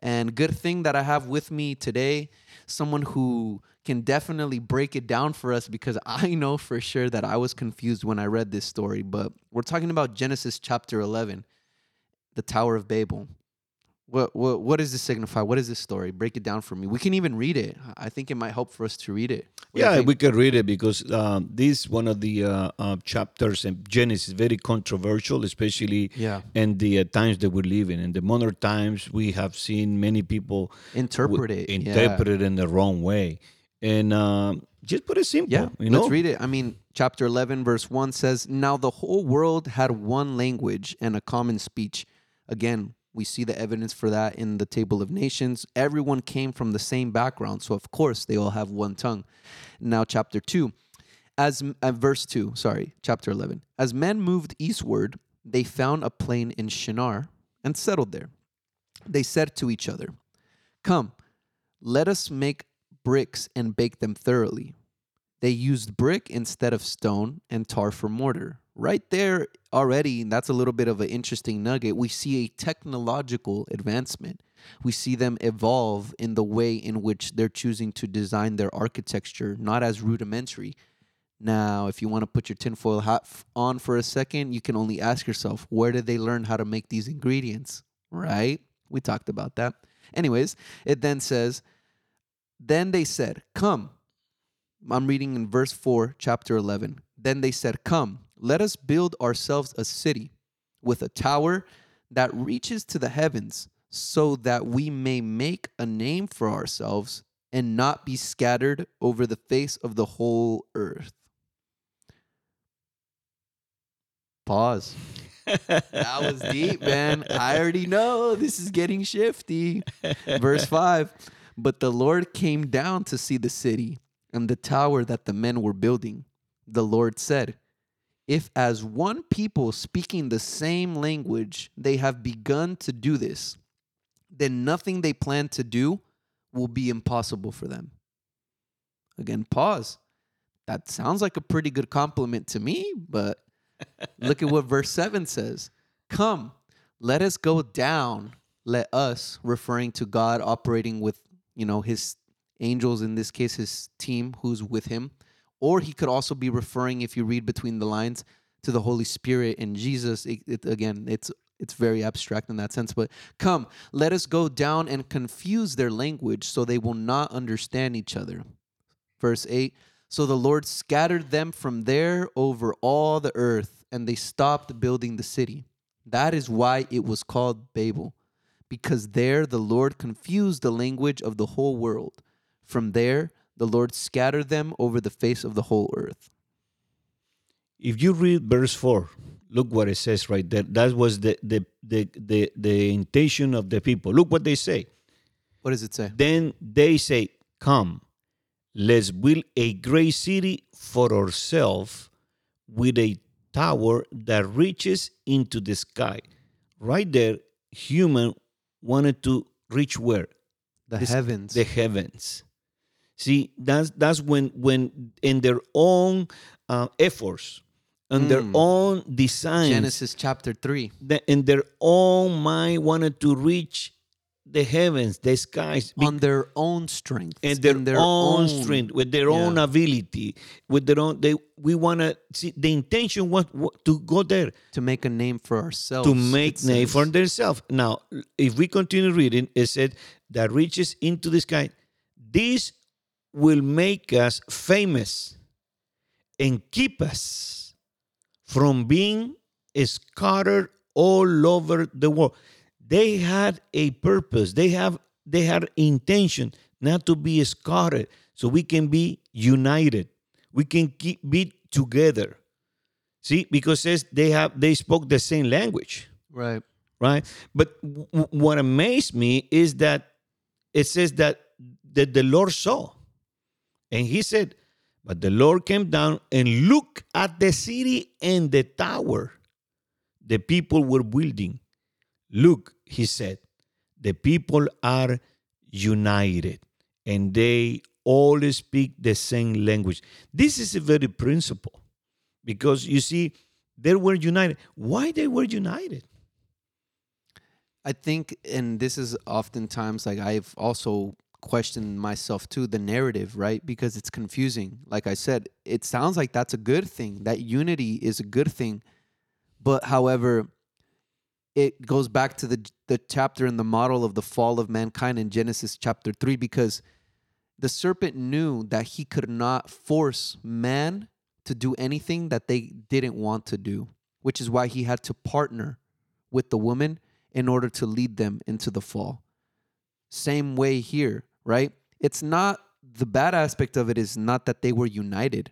And good thing that I have with me today, someone who can definitely break it down for us because I know for sure that I was confused when I read this story. But we're talking about Genesis chapter 11, the Tower of Babel. What what what does this signify? What is this story? Break it down for me. We can even read it. I think it might help for us to read it. What yeah, we could read it because um, this one of the uh, uh, chapters in Genesis is very controversial, especially yeah. in the uh, times that we live in. In the modern times, we have seen many people interpret it, w- interpret yeah. it in the wrong way, and um, just put it simple. Yeah, you know? let's read it. I mean, chapter eleven, verse one says, "Now the whole world had one language and a common speech." Again we see the evidence for that in the Table of Nations. Everyone came from the same background, so of course they all have one tongue. Now, chapter 2, as uh, verse 2, sorry, chapter 11. As men moved eastward, they found a plain in Shinar and settled there. They said to each other, Come, let us make bricks and bake them thoroughly. They used brick instead of stone and tar for mortar. Right there, already, that's a little bit of an interesting nugget. We see a technological advancement. We see them evolve in the way in which they're choosing to design their architecture, not as rudimentary. Now, if you want to put your tinfoil hat on for a second, you can only ask yourself, where did they learn how to make these ingredients? Right? We talked about that. Anyways, it then says, Then they said, Come, I'm reading in verse 4, chapter 11. Then they said, Come, let us build ourselves a city with a tower that reaches to the heavens, so that we may make a name for ourselves and not be scattered over the face of the whole earth. Pause. that was deep, man. I already know this is getting shifty. Verse 5 But the Lord came down to see the city and the tower that the men were building. The Lord said, If as one people speaking the same language they have begun to do this, then nothing they plan to do will be impossible for them. Again, pause. That sounds like a pretty good compliment to me, but look at what verse 7 says Come, let us go down. Let us, referring to God operating with, you know, his angels, in this case, his team who's with him. Or he could also be referring, if you read between the lines, to the Holy Spirit and Jesus. It, it, again, it's it's very abstract in that sense. But come, let us go down and confuse their language so they will not understand each other. Verse 8 So the Lord scattered them from there over all the earth, and they stopped building the city. That is why it was called Babel, because there the Lord confused the language of the whole world. From there, the Lord scattered them over the face of the whole earth. If you read verse 4, look what it says right there. That was the, the, the, the, the intention of the people. Look what they say. What does it say? Then they say, Come, let's build a great city for ourselves with a tower that reaches into the sky. Right there, human wanted to reach where? The this, heavens. The heavens. See, that's that's when when in their own uh, efforts, and mm. their own design. Genesis chapter three. The, in their own mind wanted to reach the heavens, the skies, on their own strength, and their, their own, own, strength, with their yeah. own ability, with their own. They we want to see the intention was to go there to make a name for ourselves. To make name for themselves. Now, if we continue reading, it said that reaches into the sky. This will make us famous and keep us from being scattered all over the world. They had a purpose. They have they had intention not to be scattered, so we can be united. We can keep be together. See, because says they have they spoke the same language. Right. Right. But w- what amazed me is that it says that that the Lord saw and he said, But the Lord came down and looked at the city and the tower the people were building. Look, he said, the people are united and they all speak the same language. This is a very principle because you see, they were united. Why they were united? I think, and this is oftentimes like I've also question myself too the narrative right? Because it's confusing. Like i said it sounds like that's a good thing that unity is a good thing. But however it goes back to the the chapter and the model of the fall of mankind in genesis chapter 3 because the serpent knew that he could not force man to do anything that they didn't want to do which is why he had to partner with the woman in order to lead them into the fall. Same way here right? It's not the bad aspect of it is not that they were united.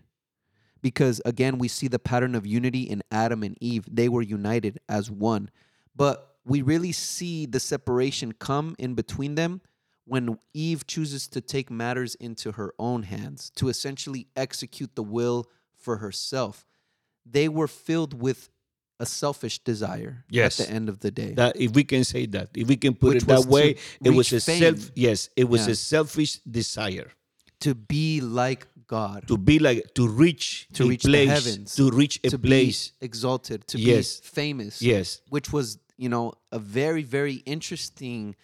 Because again, we see the pattern of unity in Adam and Eve. They were united as one. But we really see the separation come in between them when Eve chooses to take matters into her own hands, to essentially execute the will for herself. They were filled with a selfish desire yes. at the end of the day. That if we can say that, if we can put Which it that way, it was a fame. self yes, it was yeah. a selfish desire to be like God. To be like to reach to reach place, the heavens. to reach a to place. exalted, to Yes. be famous. Yes. Which was, you know, a very, very interesting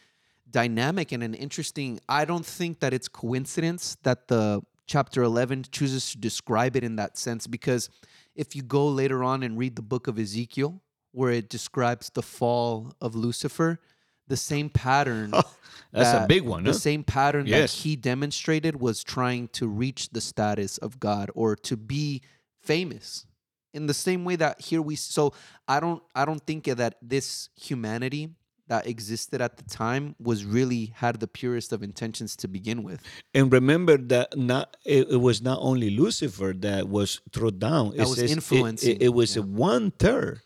dynamic and an interesting I don't think that it's coincidence that the chapter 11 chooses to describe it in that sense because if you go later on and read the book of Ezekiel where it describes the fall of Lucifer, the same pattern That's a big one. The huh? same pattern Yes. that he demonstrated was trying to reach the status of God or to be famous. In the same way that here we so I don't I don't think that this humanity that existed at the time was really had the purest of intentions to begin with. And remember that not it, it was not only Lucifer that was thrown down. That it was says it- influencing, It, it was yeah. one third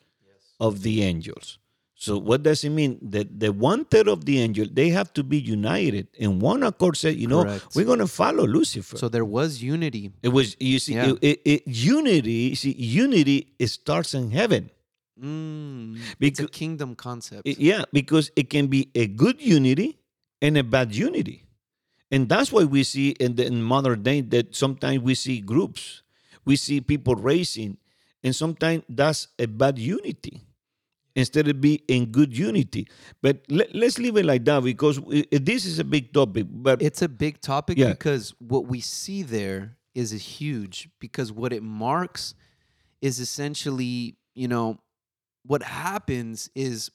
of the angels. So what does it mean? That the one third of the angel they have to be united, in one accord said, you know, Correct. we're gonna follow Lucifer. So there was unity. it was you see Yeah. it, it, it- unity. See, unity it starts in heaven. Mm, it's a kingdom concept. It- yeah, because it can be a good unity and a bad unity. And that's why we see in the in modern day that sometimes we see groups, we see people racing, and sometimes that's a bad unity instead of being in good unity. But let, let's leave it like that because this is a big topic. But it's a big topic Yeah. because what we see there is huge because what it marks is essentially you know what happens is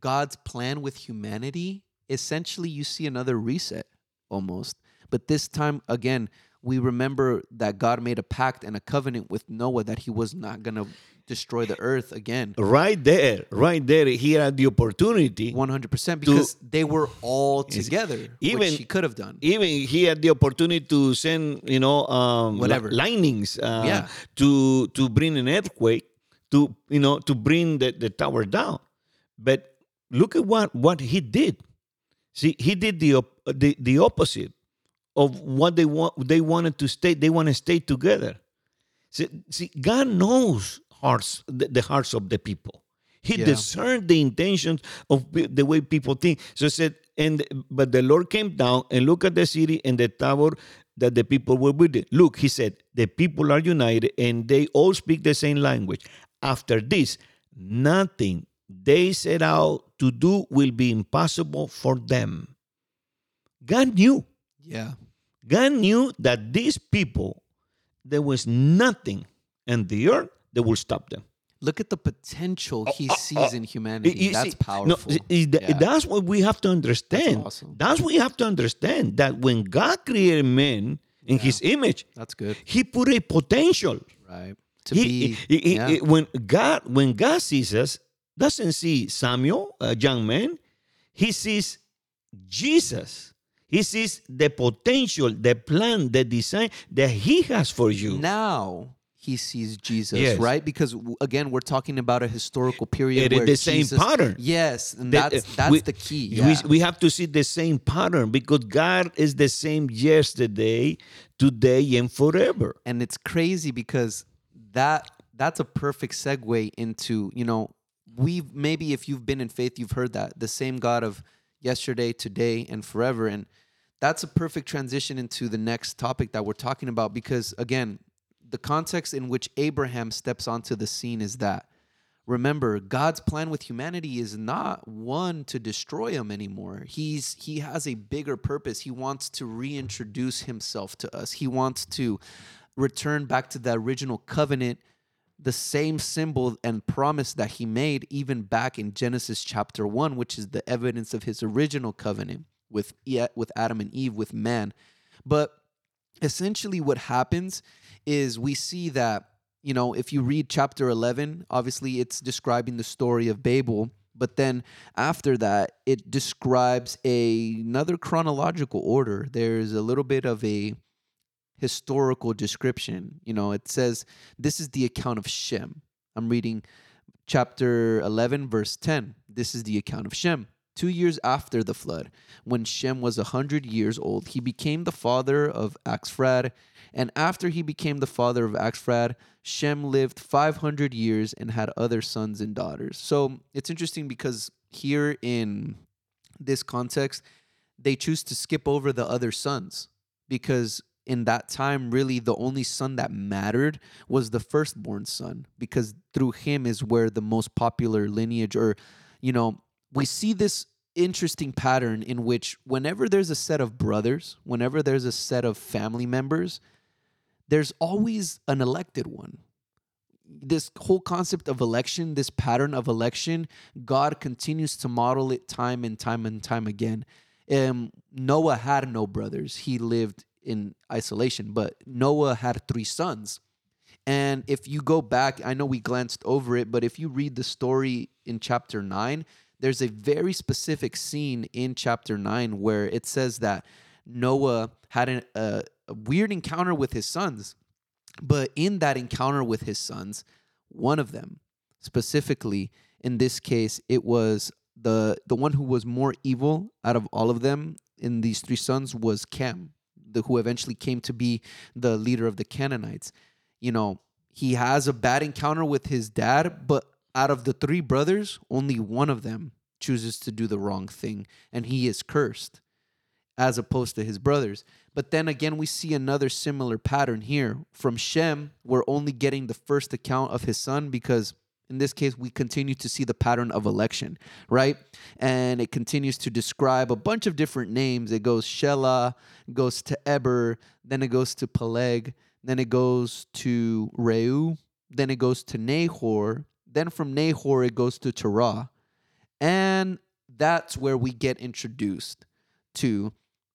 god's plan with humanity essentially you see another reset almost but this time again we remember that god made a pact and a covenant with noah that he was not going to destroy the earth again right there, right there, he had the opportunity. 100% because they were all together even- which he could have done even he had the opportunity to send you know um Whatever. linings uh, Yeah. to to bring an earthquake to you know to bring the, the tower down. But look at what what he did. See he did the op- the, the opposite of what they want they wanted to stay they want to stay together. See, see god knows hearts the, the hearts of the people. He Yeah. discerned the intentions of the way people think. So said and but the lord came down and looked at the city and the tower that the people were with it look he said the people are united and they all speak the same language after this nothing they set out to do will be impossible for them god knew yeah God knew that these people, there was nothing in the earth that will stop them. Look at the potential he sees in humanity. You That's see, powerful. No, Yeah. That's what we have to understand. awesome. That's what we have to understand that when God created man in his image, That's good. he put a potential. Right. To He- be he- yeah. he- when God when God sees us, doesn't see Samuel, a young man, he sees Jesus. He sees the potential, the plan, the design that he has for you. now he sees Jesus, Yes. right? Because again, we're talking about a historical period It is where the same pattern. Yes, and That, that's uh, that's we- the key. we- We, have to see the same pattern because God is the same yesterday, today, and forever. and it's crazy because that that's a perfect segue into you know we've maybe if you've been in faith you've heard that the same god of yesterday today and forever. And that's a perfect transition into the next topic that we're talking about because again the context in which abraham steps onto the scene is that remember god's plan with humanity is not one to destroy him anymore. He's he has a bigger purpose. He wants to reintroduce himself to us. He wants to return back to the original covenant the same symbol and promise that he made even back in Genesis chapter 1 which is the evidence of his original covenant with with Adam and Eve with man. But essentially what happens is we see that you know if you read chapter 11 obviously it's describing the story of babel but then after that it describes a, another chronological order. There's a little bit of a historical description. You know it says this is the account of shem. I'm reading chapter 11 verse 10 this is the account of shem. Two years after the flood when shem was a hundred years old he became the father of Arphaxad. And after he became the father of Arphaxad shem lived 500 years and had other sons and daughters. So it's interesting because here in this context they choose to skip over the other sons because in that time, really the only son that mattered was the firstborn son, because through him is where the most popular lineage, or, you know, we see this interesting pattern in which whenever there's a set of brothers, whenever there's a set of family members, there's always an elected one. This whole concept of election, this pattern of election, God continues to model it time and time and time again. Um, Noah had no brothers. He lived in isolation, but Noah had three sons. And if you go back, I know we glanced over it, but if you read the story in chapter 9, there's a very specific scene in chapter 9 where it says that Noah had an, a, a weird encounter with his sons. But in that encounter with his sons, one of them, specifically in this case, it was the the one who was more evil out of all of them in these three sons was Cam, the, who eventually came to be the leader of the Canaanites. You know, he has a bad encounter with his dad, but out of the three brothers, only one of them chooses to do the wrong thing, and he is cursed as opposed to his brothers. But then again, we see another similar pattern here. From Shem, we're only getting the first account of his son because in this case, we continue to see the pattern of election, right? And it continues to describe a bunch of different names. It goes Shelah, goes to Eber, then it goes to Peleg, then it goes to Reu, then it goes to Nahor, then from Nahor, it goes to Terah. And that's where we get introduced to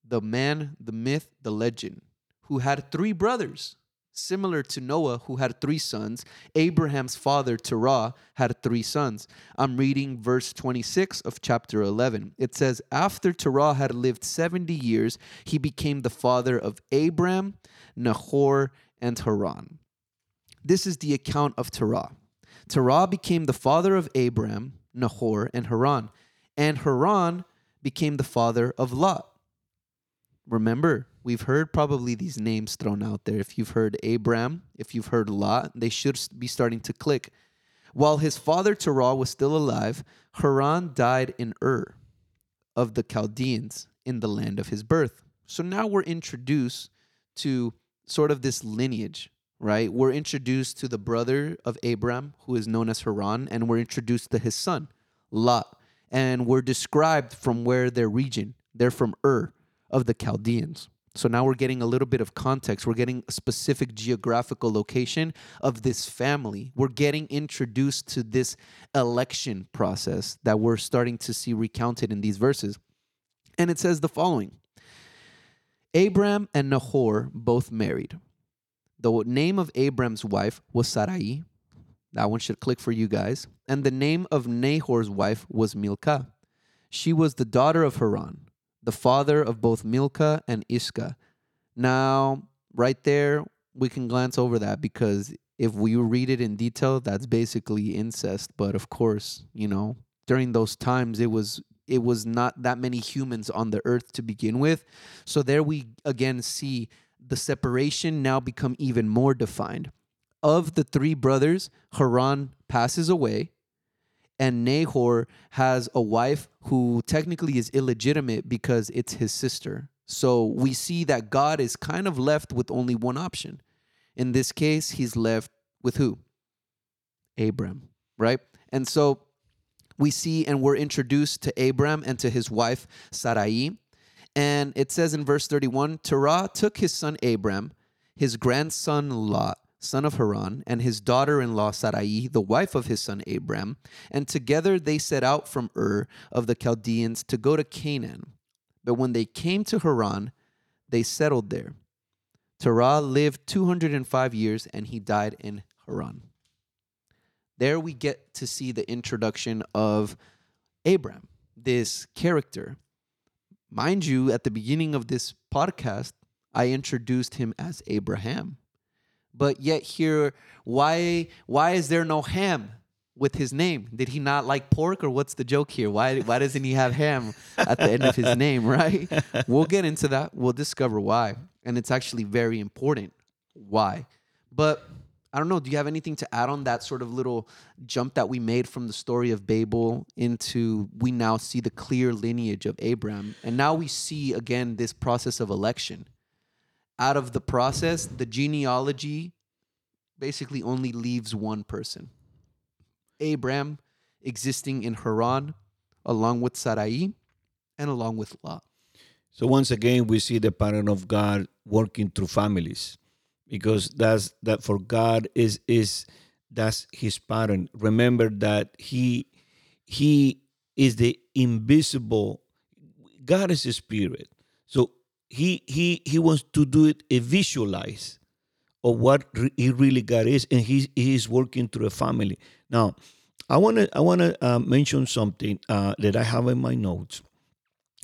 the man, the myth, the legend, who had three brothers, similar to Noah, who had three sons. Abraham's father, Terah, had three sons. I'm reading verse 26 of chapter 11. It says, After Terah had lived 70 years, he became the father of Abram, Nahor, and Haran. This is the account of Terah. Terah became the father of Abram, Nahor, and Haran. And Haran became the father of Lot. Remember, we've heard probably these names thrown out there. If you've heard Abram, if you've heard Lot, they should be starting to click. While his father Terah was still alive, Haran died in Ur of the Chaldeans in the land of his birth. So now we're introduced to sort of this lineage right? We're introduced to the brother of Abram, who is known as Haran, and we're introduced to his son, Lot. And we're described from where their region. They're from Ur of the Chaldeans. So now we're getting a little bit of context. We're getting a specific geographical location of this family. We're getting introduced to this election process that we're starting to see recounted in these verses. And it says the following Abram and Nahor both married. The name of Abram's wife was Sarai. That one should click for you guys. And the name of Nahor's wife was Milcah. She was the daughter of Haran, the father of both Milcah and Iscah. Now, right there, we can glance over that because if we read it in detail, that's basically incest. But of course, you know, during those times, it was it was not that many humans on the earth to begin with. So there we again see the separation now become even more defined. Of the three brothers, Haran passes away, and Nahor has a wife who technically is illegitimate because it's his sister. So we see that God is kind of left with only one option. In this case, he's left with who? Abram, right? And so we see and we're introduced to Abram and to his wife Sarai. And it says in verse 31 Terah took his son Abram, his grandson Lot, son of Haran, and his daughter in law Sarai, the wife of his son Abram, and together they set out from Ur of the Chaldeans to go to Canaan. But when they came to Haran, they settled there. Terah lived 205 years and he died in Haran. There we get to see the introduction of Abram, this character Mind you, at the beginning of this podcast, I introduced him as Abraham. But yet here, why why is there no ham with his name? Did he not like pork or what's the joke here? Why why doesn't he have ham at the end of his name, right? We'll get into that. We'll discover why. And it's actually very important why. But I don't know. Do you have anything to add on that sort of little jump that we made from the story of Babel into we now see the clear lineage of Abraham, and now we see again this process of election. Out of the process, the genealogy basically only leaves one person. Abraham existing in Haran along with Sarai and along with Lot. So once again we see the pattern of God working through families because that's that for God is is that's his pattern. Remember that he he is the invisible God is a spirit. So he he he wants to do it a visualize of what he really God is, and he he is working through a family. Now, I want to I want to uh, mention something uh, that I have in my notes,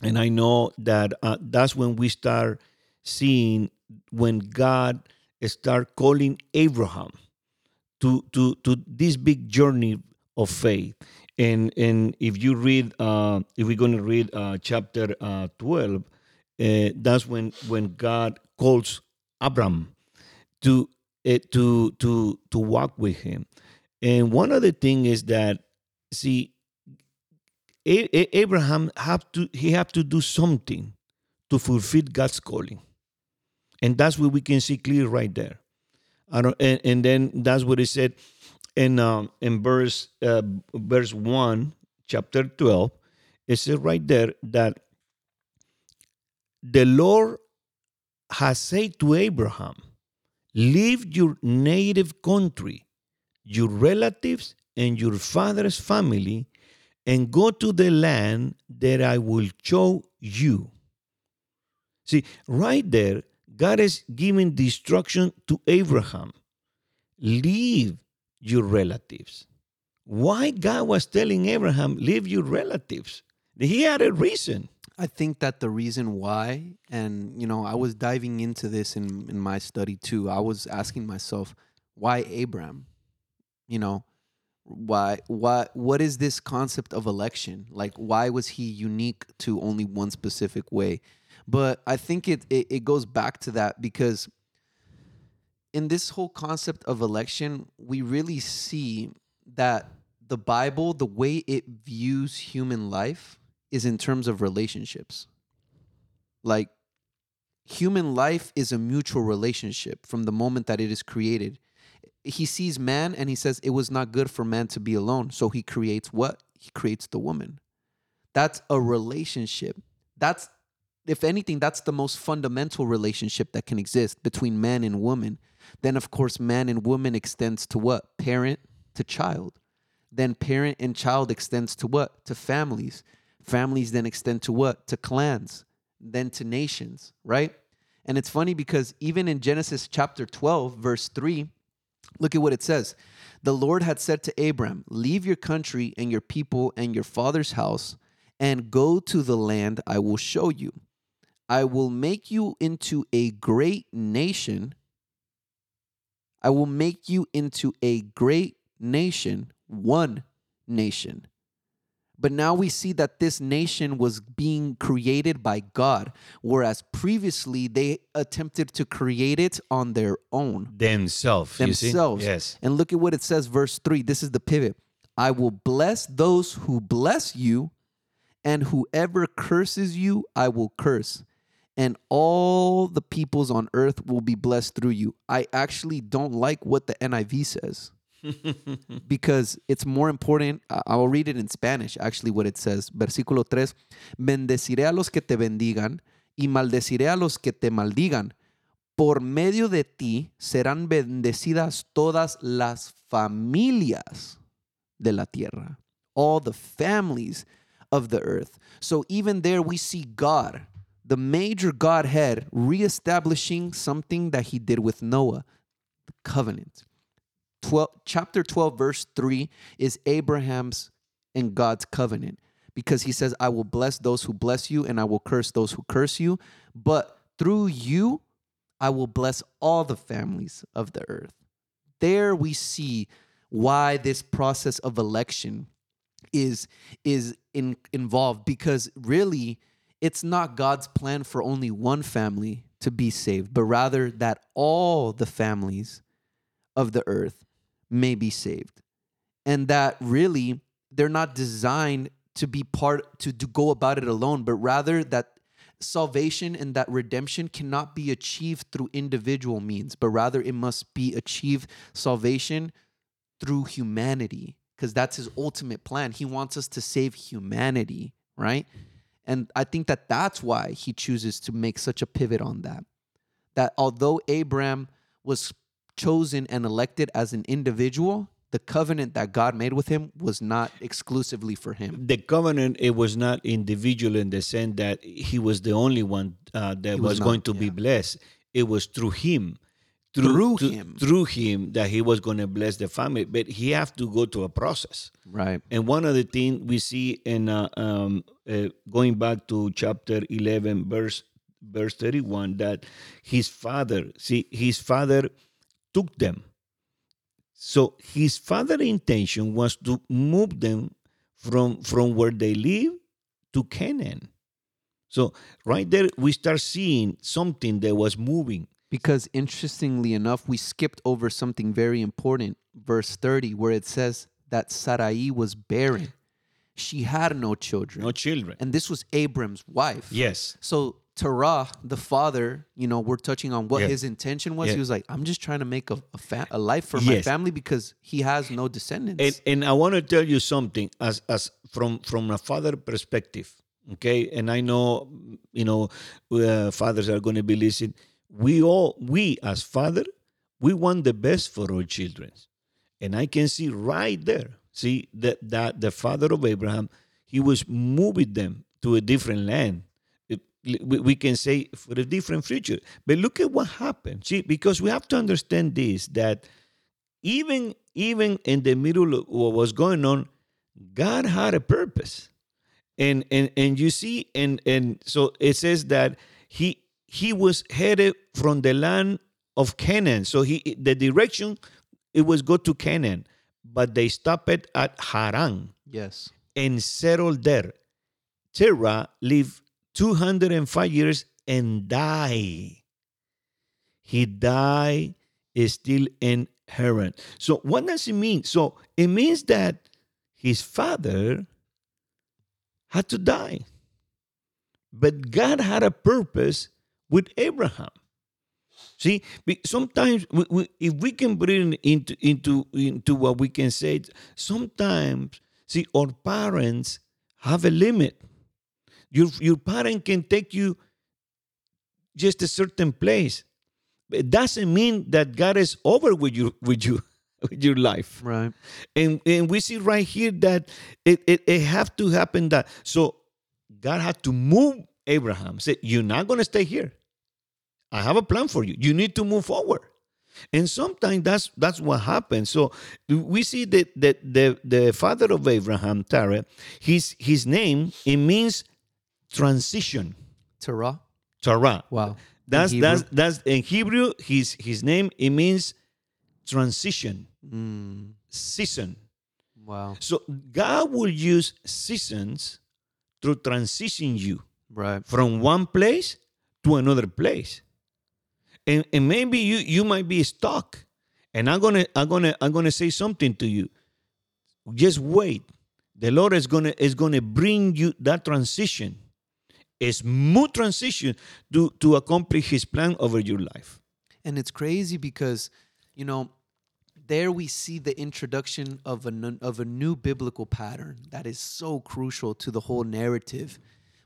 and I know that uh, that's when we start seeing when God start calling Abraham to to to this big journey of faith. And and if you read, uh, if we're going to read uh, chapter uh, twelve, uh, that's when when God calls Abram to uh, to to to walk with Him. And one of the things is that see, a- a- Abraham have to he have to do something to fulfill God's calling, and that's what we can see clear right there. I don't, and, and then that's what he said in um, in verse uh, verse one, chapter twelve. It says right there that the Lord has said to Abraham, "Leave your native country, your relatives, and your father's family, and go to the land that I will show you." See, right there, God is giving the instruction to Abraham leave your relatives. Why God was telling Abraham, leave your relatives? He had a reason. I think that the reason why, and you know, I was diving into this in, in my study too. I was asking myself, why Abraham? You know, why why what is this concept of election? Like why was he unique to only one specific way? But I think it, it, it goes back to that because in this whole concept of election, we really see that the Bible, the way it views human life, is in terms of relationships. Like, human life is a mutual relationship from the moment that it is created. He sees man and he says, It was not good for man to be alone. So he creates what? He creates the woman. That's a relationship. That's if anything, that's the most fundamental relationship that can exist between man and woman. Then, of course, man and woman extends to what? Parent to child. Then, parent and child extends to what? To families. Families then extend to what? To clans, then to nations, right? And it's funny because even in Genesis chapter 12, verse 3, look at what it says. The Lord had said to Abram, Leave your country and your people and your father's house and go to the land I will show you. I will make you into a great nation. I will make you into a great nation, one nation. But now we see that this nation was being created by God, whereas previously they attempted to create it on their own. Themselves. Themselves. Yes. And look at what it says, verse 3. This is the pivot. I will bless those who bless you, and whoever curses you, I will curse and all the peoples on earth will be blessed through you. I actually don't like what the NIV says because it's more important. I'll read it in Spanish, actually, what it says. Versículo 3 Bendeciré a los que te bendigan y maldeciré a los que te maldigan. Por medio de ti serán bendecidas todas las familias de la tierra, all the families of the earth. So even there, we see God the major Godhead reestablishing something that he did with Noah, the covenant. 12, chapter 12, verse 3 is Abraham's and God's covenant because he says, I will bless those who bless you and I will curse those who curse you. But through you, I will bless all the families of the earth. There we see why this process of election is, is in, involved because really, it's not God's plan for only one family to be saved, but rather that all the families of the earth may be saved. And that really they're not designed to be part to, to go about it alone, but rather that salvation and that redemption cannot be achieved through individual means, but rather it must be achieved salvation through humanity because that's his ultimate plan. He wants us to save humanity, right? And I think that that's why he chooses to make such a pivot on that. That although Abraham was chosen and elected as an individual, the covenant that God made with him was not exclusively for him. The covenant it was not individual in the sense that he was the only one uh, that was, was not, going to yeah. be blessed. It was through him, through, through him, through him that he was going to bless the family. But he have to go to a process, right? And one of the things we see in uh, um, uh, going back to chapter eleven, verse verse thirty one, that his father, see, his father took them so his father's intention was to move them from, from where they live to Canaan. So right there, we start seeing something that was moving. Because interestingly enough, we skipped over something very important, verse 30, where it says that Sarai was barren. She had no children. No children. And this was Abram's wife. Yes. So Terah, the father, you know, we're touching on what yeah. his intention was. Yeah. He was like, I'm just trying to make a a, fa- a life for yes. my family because he has no descendants. And, and I want to tell you something as as from from a father perspective, okay? And I know, you know, uh, fathers are going to be listening. We all, we as father, we want the best for our children, and I can see right there, see that that the father of Abraham, he was moving them to a different land we can say for a different future. But look at what happened. See, because we have to understand this that even even in the middle of what was going on, God had a purpose. And and and you see, and and so it says that he he was headed from the land of Canaan. So he the direction it was go to Canaan, but they stopped at Haran. Yes. And settled there. Terah lived 205 years and die. He died is still in Haran. So what does it mean? So it means that his father had to die. But God had a purpose with Abraham. See, sometimes we, we, if we can bring into into into what we can say, sometimes see our parents have a limit. Your, your parent can take you just a certain place. It doesn't mean that God is over with you with you with your life. Right. And and we see right here that it, it, it have to happen that so God had to move Abraham. Say, you're not gonna stay here. I have a plan for you. You need to move forward. And sometimes that's that's what happens. So we see that, that the, the father of Abraham, Terah, his his name, it means transition. Terah. Terah. Wow. That's that's that's in Hebrew. His his name it means transition, mm. season. Wow. So God will use seasons to transition you right from one place to another place. And and maybe you you might be stuck. And I'm gonna I'm gonna I'm gonna say something to you. Just wait. The Lord is gonna is gonna bring you that transition a smooth transition to, to accomplish his plan over your life. And it's crazy because, you know, there we see the introduction of a, of a new biblical pattern that is so crucial to the whole narrative,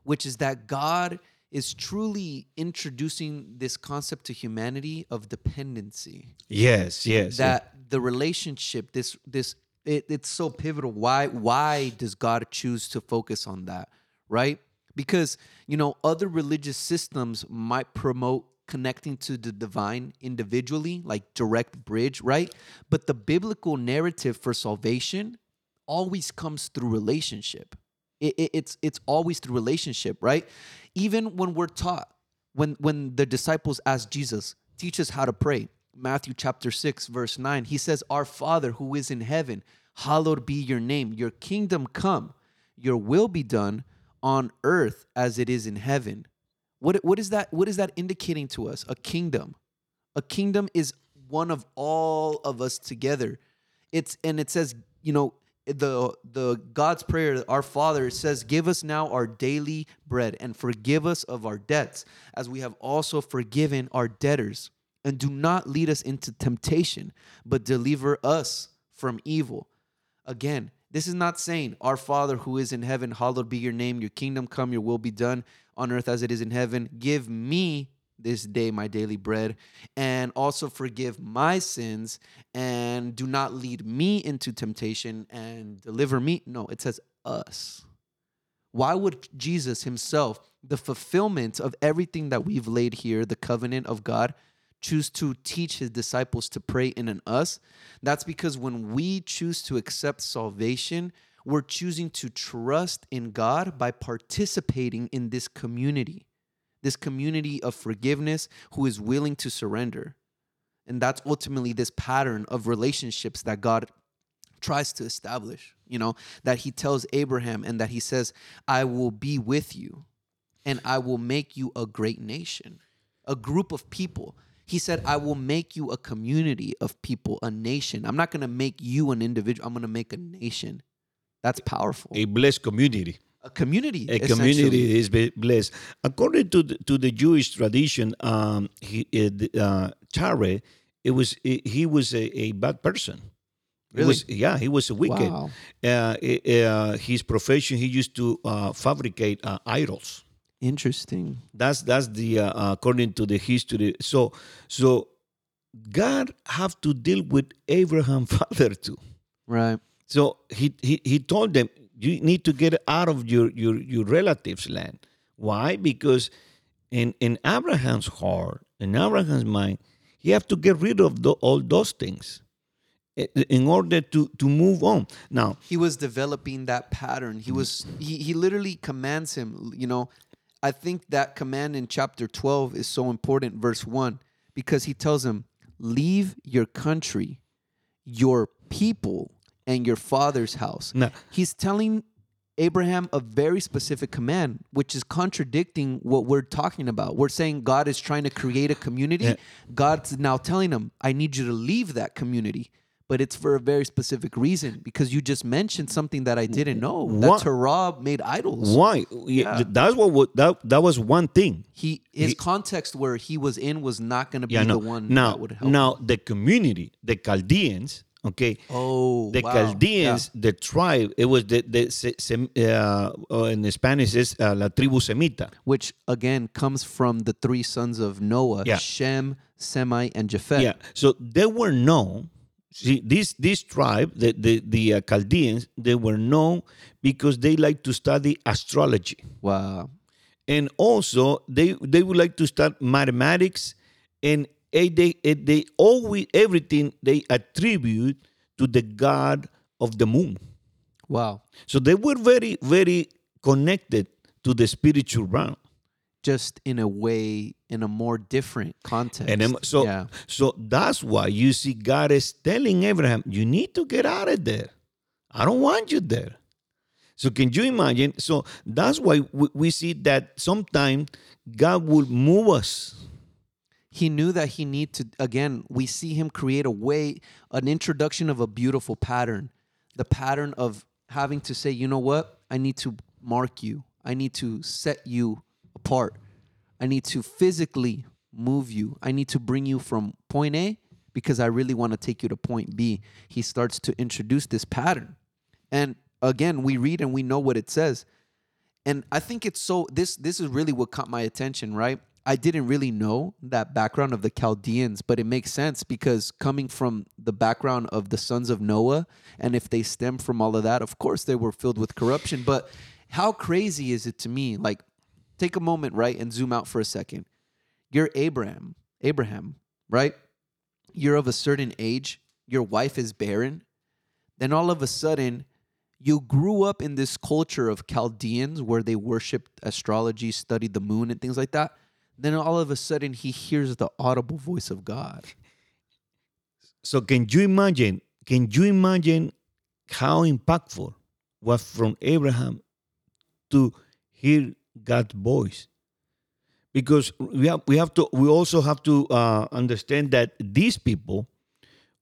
which is that God is truly introducing this concept to humanity of dependency. Yes, yes. That yes. the relationship, this this it, it's so pivotal. Why why does God choose to focus on that? Right? Because you know other religious systems might promote connecting to the divine individually like direct bridge right? But the biblical narrative for salvation always comes through relationship. It, it, it's it's always through relationship right? Even when we're taught when when the disciples ask jesus teach us how to pray. Matthew chapter 6 verse 9 he says our father who is in heaven hallowed be your name. Your kingdom come. Your will be done on earth as it is in heaven. What, what is that? What is that indicating to us? A kingdom. A kingdom is one of all of us together. It's and it says, you know, the the God's prayer, our Father says, "Give us now our daily bread and forgive us of our debts, as we have also forgiven our debtors, and do not lead us into temptation, but deliver us from evil." Again, this is not saying, "Our Father who is in heaven, hallowed be your name, your kingdom come, your will be done on earth as it is in heaven. Give me this day my daily bread, and also forgive my sins, and do not lead me into temptation and deliver me. No, it says us. Why would Jesus himself, the fulfillment of everything that we've laid here, the covenant of God, choose to teach his disciples to pray in an us? That's because when we choose to accept salvation, we're choosing to trust in God by participating in this community this community of forgiveness who is willing to surrender. And that's ultimately this pattern of relationships that God tries to establish, you know, that he tells Abraham and that he says, I will be with you and I will make you a great nation, a group of people. He said, I will make you a community of people, a nation. I'm not going to make you an individual, I'm going to make a nation. That's powerful. A blessed community a community. A community is blessed. According to the, to the Jewish tradition, um, he, uh, Terah, it was he was a, a bad person. Really? Was, yeah, he was a wicked. Wow. Uh, uh, his profession, he used to uh, fabricate uh, idols. Interesting. That's that's the uh, uh, according to the history. So so God have to deal with Abraham father too. Right. So he he, he told them you need to get out of your, your, your relatives' land. Why? Because in, in Abraham's heart, in Abraham's mind, he have to get rid of the, all those things eh, in order to to move on now he was developing that pattern he mm-hmm. was he, he literally commands him you know i think that command in chapter 12 is so important verse 1 because he tells him leave your country your people and your father's house. No. He's telling Abraham a very specific command, which is contradicting what we're talking about. We're saying God is trying to create a community. Yeah. God's now telling him, I need you to leave that community. But it's for a very specific reason because you just mentioned something that I didn't know. That Terah made idols. Why? Yeah. That's what that that was one thing. He his he, context where he was in was not going to be yeah, no. the one now, that would help. Now the community, the Chaldeans, Okay. Oh, the wow. Chaldeans, yeah. the tribe, it was the the uh, in Spanish is uh, la tribu semita, which again comes from the three sons of Noah. Shem, Semite, and Japheth. Yeah. So they were known. See, this this tribe, the the the uh, Chaldeans, they were known because they like to study astrology. Wow. And also they they would like to study mathematics and they, they always everything they attribute to the god of the moon. Wow. So they were very, very connected to the spiritual realm. Just in a way, in a more different context. And so, yeah. so that's why you see God is telling Abraham, you need to get out of there. I don't want you there. So can you imagine? So that's why we, we see that sometimes God will move us he knew that he need to again we see him create a way an introduction of a beautiful pattern the pattern of having to say you know what i need to mark you i need to set you apart i need to physically move you. I need to bring you from point a because i really want to take you to point b. He starts to introduce this pattern. And again we read and we know what it says. And i think it's so this this is really what caught my attention right? I didn't really know that background of the Chaldeans, but it makes sense because coming from the background of the sons of Noah, and if they stem from all of that, of course they were filled with corruption. But how crazy is it to me? Like, take a moment, right, and zoom out for a second. You're Abraham, Abraham, right? You're of a certain age, your wife is barren. Then all of a sudden, you grew up in this culture of Chaldeans where they worshiped astrology, studied the moon, and things like that then all of a sudden he hears the audible voice of God. So can you imagine? Can you imagine how impactful was from Abraham to hear God's voice? Because we have we have to we also have to uh, understand that these people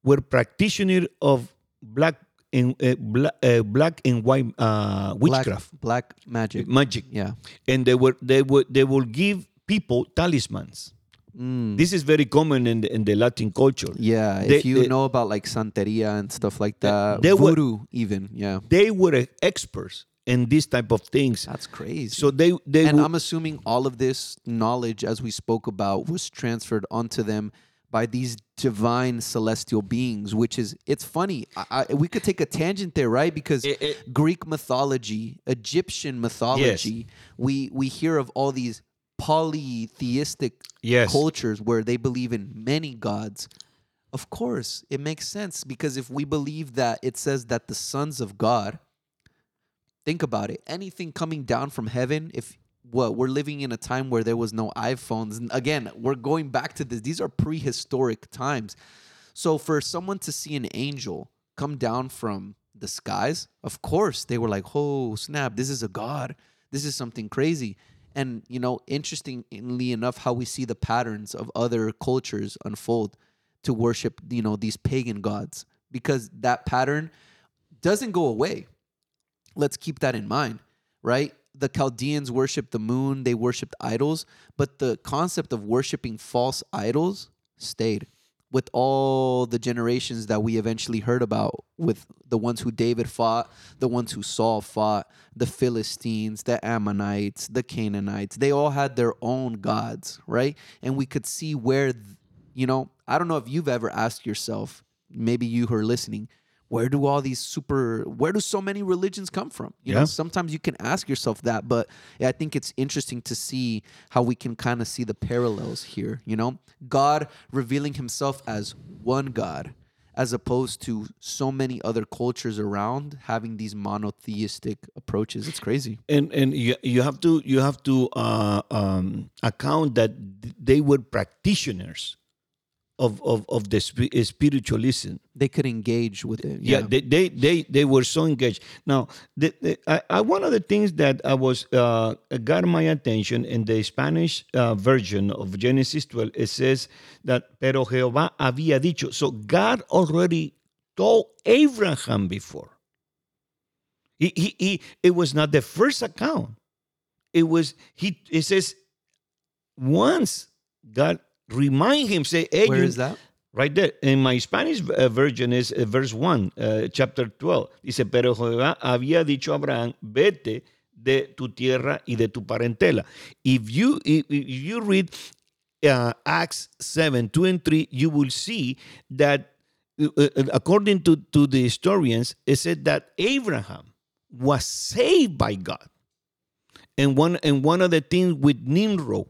were practitioners of black and uh, black, uh, black and white uh, witchcraft, black, black magic, magic. Yeah, and they were they would they will give people talismans. Mm. This is very common in the, in the Latin culture. Yeah, They- if you they- know about like Santeria and stuff like that, they were- voodoo even. Yeah, They were experts in this type of things. that's crazy. So they they and I'm assuming all of this knowledge, as we spoke about, was transferred onto them by these divine celestial beings. Which is, it's funny. I, I, we could take a tangent there, right? Because It- it- Greek mythology, Egyptian mythology, we we hear of all these polytheistic Yes. cultures where they believe in many gods. Of course, it makes sense because if we believe that it says that the sons of God, think about it. Anything coming down from heaven, if what we're living in a time where there was no iPhones, and again, we're going back to this. These are prehistoric times. So for someone to see an angel come down from the skies, of course they were like, "Oh snap! This is a god. This is something crazy." And you know, interestingly enough, how we see the patterns of other cultures unfold to worship, you know, these pagan gods, because that pattern doesn't go away. Let's keep that in mind, right? The Chaldeans worshiped the moon, they worshiped idols, but the concept of worshiping false idols stayed with all the generations that we eventually heard about with the ones who David fought, the ones who Saul fought, the Philistines, the Ammonites, the Canaanites. They all had their own gods, right? And we could see where you know, I don't know if you've ever asked yourself, maybe you who are listening, where do all these super where do so many religions come from? You know sometimes you can ask yourself that but i think it's interesting to see how we can kind of see the parallels here you know? God revealing himself as one god as opposed to so many other cultures around having these monotheistic approaches. It's crazy. And and you, you have to you have to uh, um, account that they were practitioners of of, of the spi- spiritualism. they could engage with it Yeah, they, they they they were so engaged. Now, the, the, I, I, one of the things that I was uh, got my attention in the Spanish uh, version of Genesis 12, it says that pero Jehová había dicho. So God already told Abraham before. He, he, he it was not the first account. It was he. It says once God remind him, say, hey, where you- is that Right there. In my Spanish uh, version is uh, verse 1, uh, chapter 12. Dice, pero Jehová había dicho a Abraham, vete de tu tierra y de tu parentela. If you, if, you read uh, Acts 7, 2 and 3, you will see that uh, uh, according to, to the historians, it said that Abraham was saved by God. And one, and one of the things with Nimrod,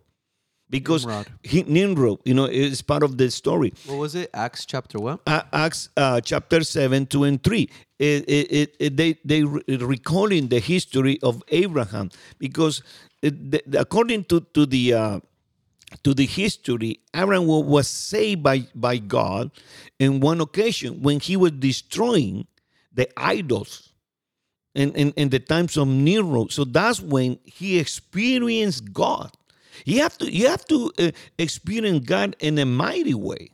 because Nimrod. he, Nimrod, you know, is part of the story. what was it acts chapter what Uh, Acts uh, chapter 7, 2 and 3. It, it, it- they they re- recalling the history of Abraham because the, according to, to the uh, to the history, Abraham was saved by, by God in one occasion when he was destroying the idols in, in, in the times of Nero. So that's when he experienced God. You have to you have to uh, experience God in a mighty way.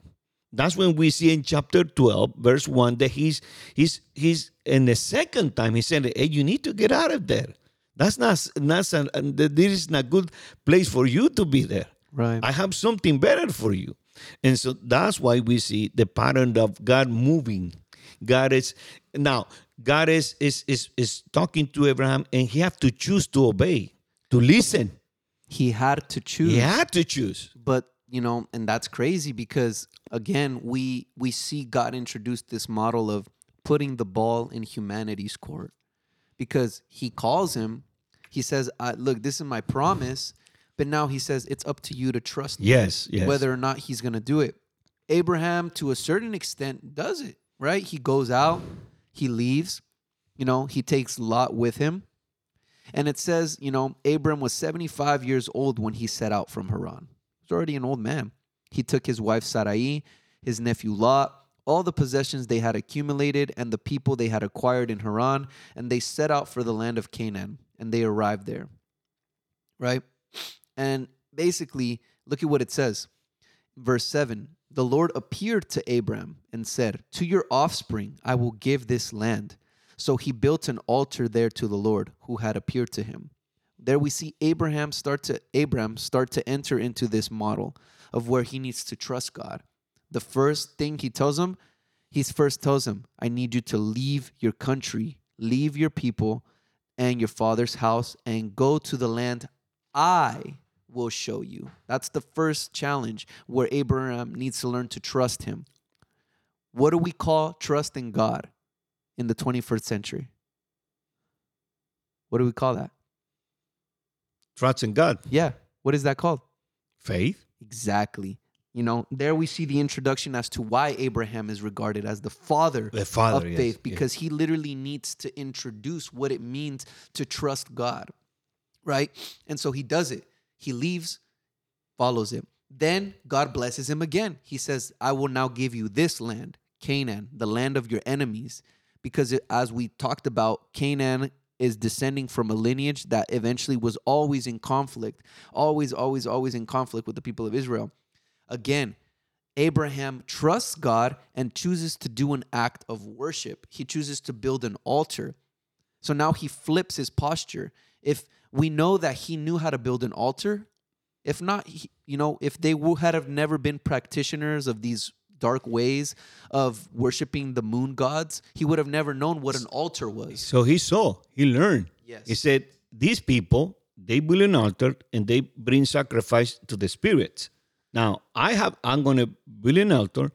That's when we see in chapter 12, verse 1, that he's he's he's in the second time he said, Hey, you need to get out of there. That's not that's an, and this is not a good place for you to be there. right I have something better for you. And so that's why we see the pattern of God moving. God is now God is is is, is talking to Abraham and he have to choose to obey, to listen. He had to choose. He had to choose. but you know and that's crazy because again we we see god introduce this model of putting the ball in humanity's court because he calls him. He says uh, look this is my promise but now he says it's up to you to trust me Yes, yes. whether or not he's going to do it. Abraham to a certain extent does it right? He goes out he leaves you know he takes lot with him and it says, you know, Abram was 75 years old when he set out from Haran. He was already an old man. He took his wife Sarai, his nephew Lot, all the possessions they had accumulated, and the people they had acquired in Haran, and they set out for the land of Canaan, and they arrived there. Right? And basically, look at what it says. Verse 7 the Lord appeared to Abram and said, To your offspring I will give this land. So he built an altar there to the Lord who had appeared to him. There we see Abraham start to Abram start to enter into this model of where he needs to trust God. The first thing he tells him, he first tells him, I need you to leave your country, leave your people and your father's house, and go to the land I will show you. That's the first challenge where Abraham needs to learn to trust him. What do we call trust in God in the 21st century? What do we call that? Trust in God. Yeah. What is that called? Faith. Exactly. You know, there we see the introduction as to why Abraham is regarded as the father, the father of faith, because yes. he literally needs to introduce what it means to trust God. Right? And so he does it. He leaves, follows him. Then God blesses him again. He says, I will now give you this land, Canaan, the land of your enemies. Because it, as we talked about, Canaan is descending from a lineage that eventually was always in conflict, always, always, always in conflict with the people of Israel. Again, Abraham trusts God and chooses to do an act of worship. He chooses to build an altar. So now he flips his posture. If we know that he knew how to build an altar. If not, you know, if they would had have never been practitioners of these dark ways of worshiping the moon gods, he would have never known what an altar was. So he saw, he learned. Yes. He said, These people, they build an altar and they bring sacrifice to the spirits. Now, I have, I'm going to build an altar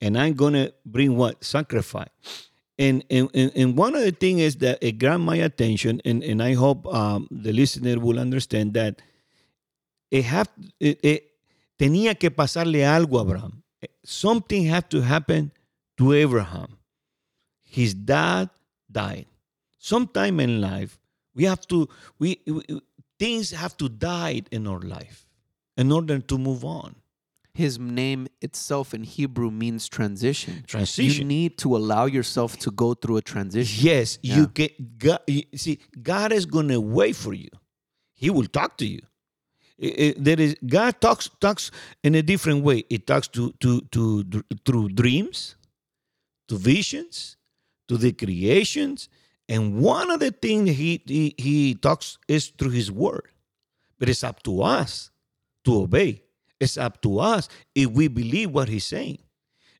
and I'm going to bring what? Sacrifice. And, and, and one of the things is that it grabbed my attention, and, and I hope um, the listener will understand that it have, it, it, tenía que pasarle algo a Abraham. Something had to happen to Abraham. His dad died. Sometime in life, we have to, we, we things have to die in our life in order to move on his name itself in Hebrew means transition. Transition. You need to allow yourself to go through a transition. Yes, yeah. you get. God, see, God is going to wait for you. He will talk to you. There is God talks talks in a different way. It talks to to to through dreams, to visions, to the creations, and one of the things he he, he talks is through His word. But it's up to us to obey. It's up to us if we believe what he's saying.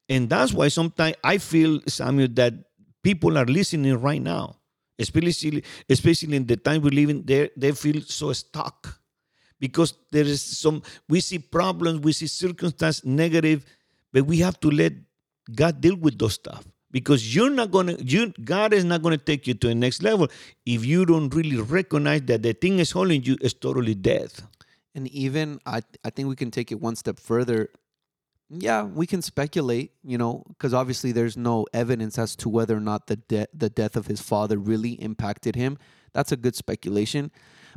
And that's why sometimes I feel, Samuel, that people are listening right now, especially, especially in the time we live in, they, they feel so stuck because there is some, we see problems, we see circumstances negative, but we have to let God deal with those stuff because you're not gonna you god is not gonna take you to the next level if you don't really recognize that the thing is holding you is totally dead and even I, I think we can take it one step further. Yeah, we can speculate, you know, because obviously there's no evidence as to whether or not the de- the death of his father really impacted him. That's a good speculation,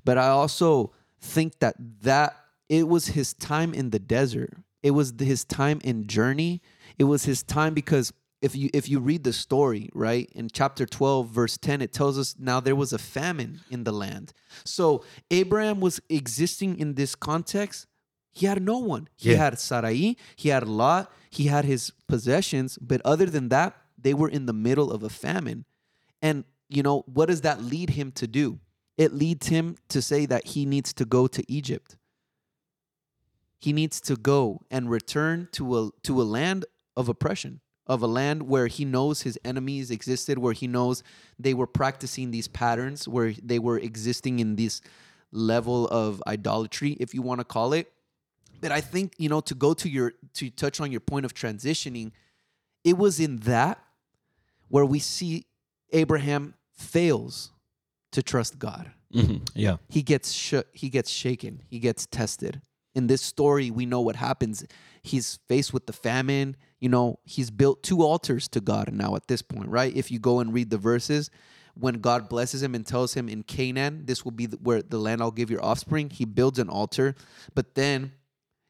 but I also think that that it was his time in the desert. It was his time in journey. It was his time because if you if you read the story right in chapter 12 verse 10 it tells us now there was a famine in the land so abraham was existing in this context he had no one he yeah. had sarai he had lot he had his possessions but other than that they were in the middle of a famine and you know what does that lead him to do it leads him to say that he needs to go to egypt he needs to go and return to a to a land of oppression of a land where he knows his enemies existed, where he knows they were practicing these patterns, where they were existing in this level of idolatry, if you want to call it. But I think, you know, to go to your, to touch on your point of transitioning, it was in that where we see Abraham fails to trust God. Mm-hmm. Yeah. He gets sh- he gets shaken. He gets tested. In this story, we know what happens. He's faced with the famine you know, he's built two altars to God now at this point, right? If you go and read the verses, when God blesses him and tells him in Canaan, this will be where the land I'll give your offspring, he builds an altar. But then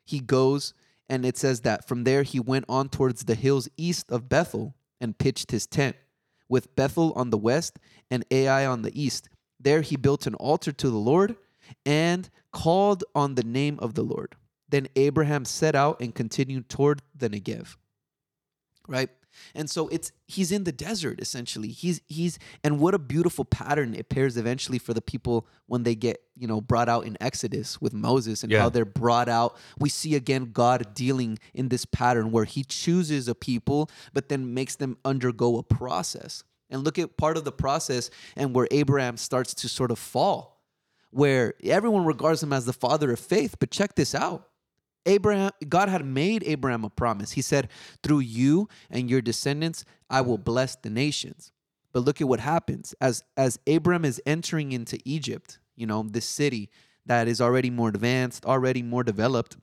he goes and it says that from there he went on towards the hills east of Bethel and pitched his tent, with Bethel on the west and Ai on the east. There he built an altar to the Lord and called on the name of the Lord. Then Abraham set out and continued toward the Negev. Right? And so it's he's in the desert essentially. He's he's and what a beautiful pattern it pairs eventually for the people when they get, you know, brought out in Exodus with Moses and yeah. how they're brought out. We see again God dealing in this pattern where he chooses a people but then makes them undergo a process. And look at part of the process and where Abraham starts to sort of fall, where everyone regards him as the father of faith. But check this out Abraham, God had made Abraham a promise. He said, Through you and your descendants, I will bless the nations. But look at what happens. As as Abraham is entering into Egypt, you know, this city that is already more advanced, already more developed,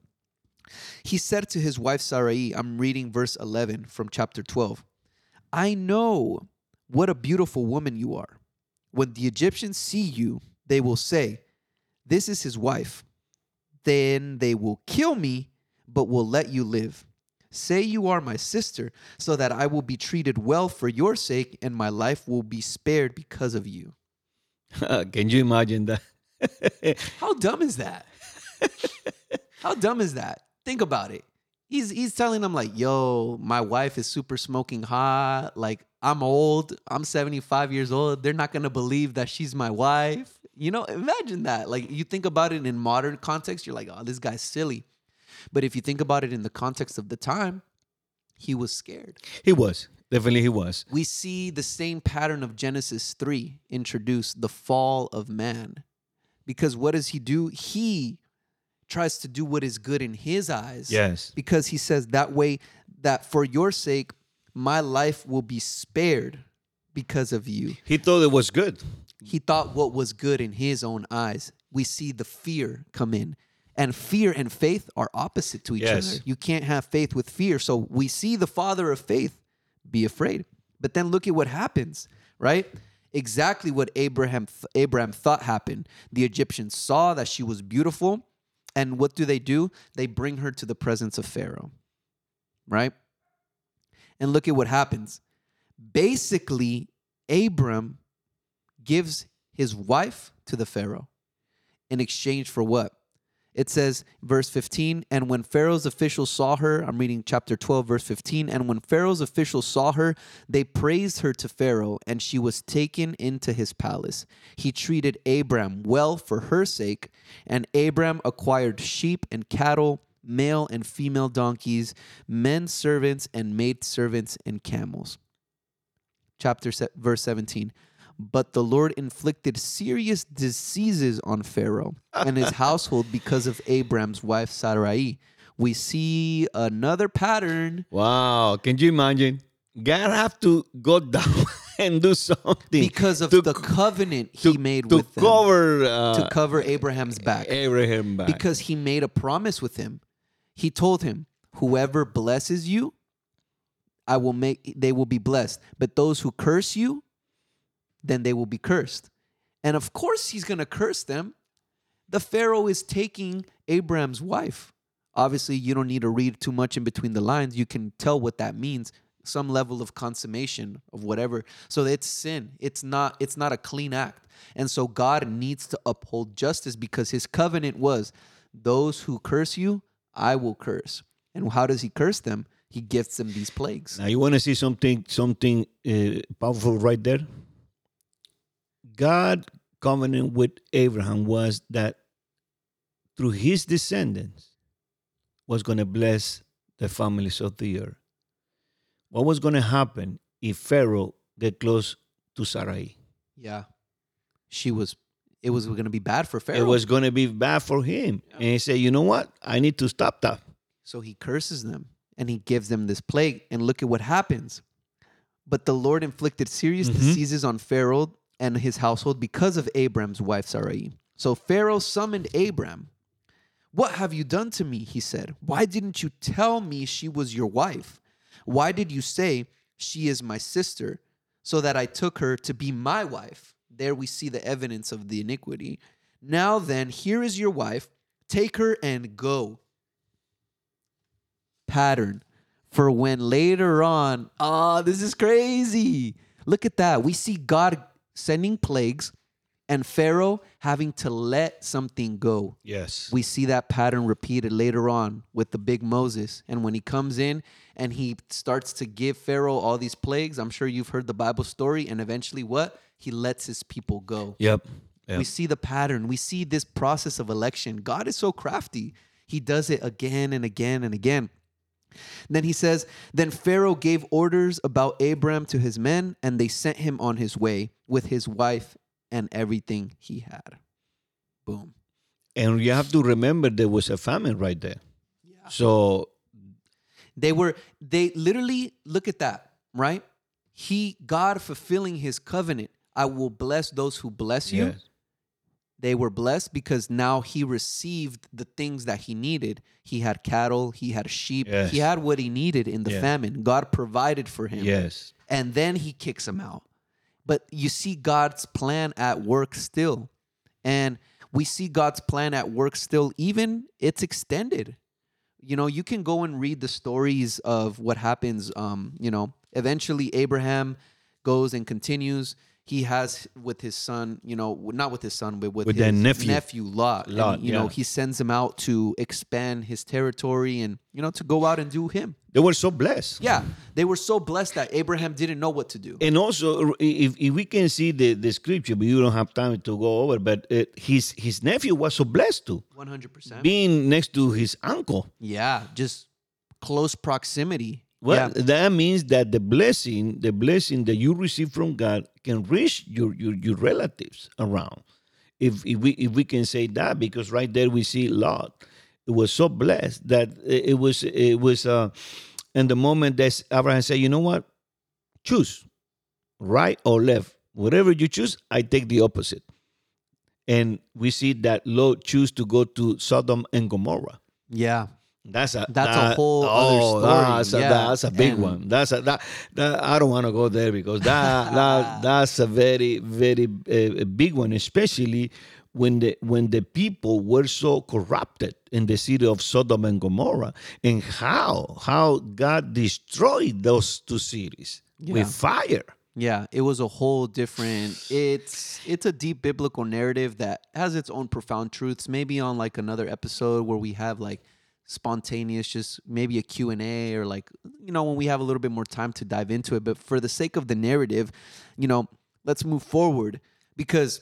he said to his wife Sarai, I'm reading verse 11 from chapter 12. I know what a beautiful woman you are. When the Egyptians see you, they will say, This is his wife then they will kill me, but will let you live. Say you are my sister, so that I will be treated well for your sake, and my life will be spared because of you. Can you imagine that? How dumb is that? How dumb is that? Think about it. He's he's telling them like, "Yo, my wife is super smoking hot. Like, I'm old. I'm 75 years old. They're not gonna believe that she's my wife. You know, imagine that. Like you think about it in modern context, you're like, oh, this guy's silly. But if you think about it in the context of the time, he was scared. He was. Definitely he was. We see the same pattern of Genesis 3 introduce the fall of man. Because what does he do? He tries to do what is good in his eyes. Yes. Because he says that way that for your sake my life will be spared because of you. He thought it was good. He thought what was good in his own eyes. We see the fear come in. And fear and faith are opposite to each yes. other. You can't have faith with fear. So we see the father of faith be afraid. But then look at what happens, right? Exactly what Abraham Abraham thought happened. The Egyptians saw that she was beautiful, and what do they do? They bring her to the presence of Pharaoh. Right? And look at what happens. Basically, Abram gives his wife to the Pharaoh in exchange for what? It says, verse 15, and when Pharaoh's officials saw her, I'm reading chapter 12, verse 15, and when Pharaoh's officials saw her, they praised her to Pharaoh, and she was taken into his palace. He treated Abram well for her sake, and Abram acquired sheep and cattle, male and female donkeys, men servants and maid servants, and camels. Chapter verse 17. But the Lord inflicted serious diseases on Pharaoh and his household because of Abram's wife Sarai. We see another pattern. Wow. Can you imagine? God have to go down and do something because of the covenant he to, made to with cover, them uh, to cover Abraham's back. Abraham back because he made a promise with him. He told him, "Whoever blesses you, I will make; they will be blessed. But those who curse you, then they will be cursed. And of course, he's going to curse them. The Pharaoh is taking Abraham's wife. Obviously, you don't need to read too much in between the lines. You can tell what that means some level of consummation of whatever so it's sin it's not it's not a clean act and so god needs to uphold justice because his covenant was those who curse you i will curse and how does he curse them he gives them these plagues now you want to see something something uh, powerful right there God covenant with Abraham was that through his descendants was going to bless the families of the earth. What was going to happen if Pharaoh get close to Sarai? Yeah. She was it was going to be bad for Pharaoh. It was going to be bad for him. Yeah. And he said, "You know what? I need to stop that." So he curses them and he gives them this plague and look at what happens. But the Lord inflicted serious mm-hmm. diseases on Pharaoh and his household because of Abram's wife Sarai. So Pharaoh summoned Abram. What have you done to me? He said. Why didn't you tell me she was your wife? Why did you say, She is my sister, so that I took her to be my wife? There we see the evidence of the iniquity. Now then, here is your wife. Take her and go. Pattern for when later on, ah, oh, this is crazy. Look at that. We see God sending plagues and Pharaoh having to let something go. Yes. We see that pattern repeated later on with the big Moses. And when he comes in and he starts to give Pharaoh all these plagues, I'm sure you've heard the Bible story. And eventually, what? He lets his people go. Yep. yep. We see the pattern. We see this process of election. God is so crafty. He does it again and again and again. Then he says, Then Pharaoh gave orders about Abram to his men, and they sent him on his way with his wife and everything he had. Boom. And you have to remember there was a famine right there. Yeah. So they were they literally look at that, right? He God fulfilling his covenant. I will bless those who bless you. Yes. They were blessed because now he received the things that he needed. He had cattle, he had sheep, yes. he had what he needed in the famine. God provided for him. Yes. And then he kicks him out. But you see God's plan at work still. And we see God's plan at work still, even it's extended. You know, you can go and read the stories of what happens. Um, you know, eventually Abraham goes and continues he has with his son, you know, not with his son, but with, with his nephew, nephew Lot. Lot and, you yeah. know, he sends him out to expand his territory and you know to go out and do him. They were so blessed. Yeah, they were so blessed that Abraham didn't know what to do. And also, if, if we can see the, the scripture, but you don't have time to go over, but uh, his his nephew was so blessed too. One hundred percent. Being next to his uncle. Yeah, just close proximity. Well, yeah. that means that the blessing, the blessing that you receive from God, can reach your your, your relatives around. If, if we if we can say that, because right there we see Lot, it was so blessed that it was it was uh, and the moment that Abraham said, you know what, choose, right or left, whatever you choose, I take the opposite. And we see that Lot choose to go to Sodom and Gomorrah. Yeah. That's a that's that, a whole oh, other story. That's a, yeah. that's a big and, one. That's a that, that I don't want to go there because that that that's a very very uh, big one, especially when the when the people were so corrupted in the city of Sodom and Gomorrah, and how how God destroyed those two cities yeah. with fire. Yeah, it was a whole different. It's it's a deep biblical narrative that has its own profound truths. Maybe on like another episode where we have like spontaneous just maybe a q&a or like you know when we have a little bit more time to dive into it. But for the sake of the narrative you know let's move forward because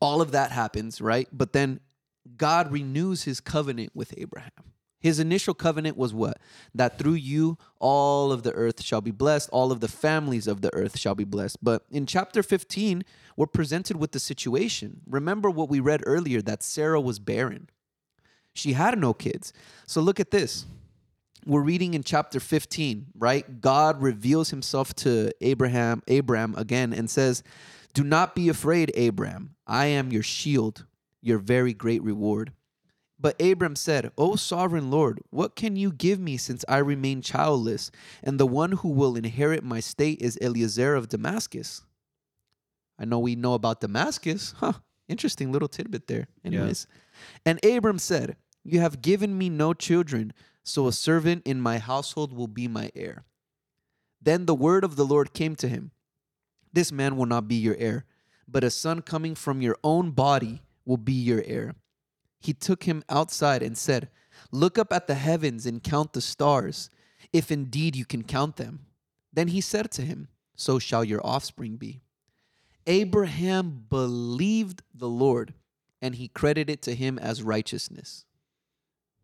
all of that happens right? But then god renews his covenant with abraham. His initial covenant was what? That through you all of the earth shall be blessed all of the families of the earth shall be blessed. But in chapter 15 we're presented with the situation. Remember what we read earlier that sarah was barren she had no kids. So look at this. We're reading in chapter 15, right? God reveals himself to Abraham, Abraham again and says, "Do not be afraid, Abraham. I am your shield, your very great reward." But Abram said, O sovereign Lord, what can you give me since I remain childless, and the one who will inherit my state is Eliezer of Damascus? I know we know about Damascus. Huh. Interesting little tidbit there. Anyways. Yeah. And Abram said, You have given me no children, so a servant in my household will be my heir. Then the word of the Lord came to him This man will not be your heir, but a son coming from your own body will be your heir. He took him outside and said, Look up at the heavens and count the stars, if indeed you can count them. Then he said to him, So shall your offspring be. Abraham believed the Lord and he credited to him as righteousness.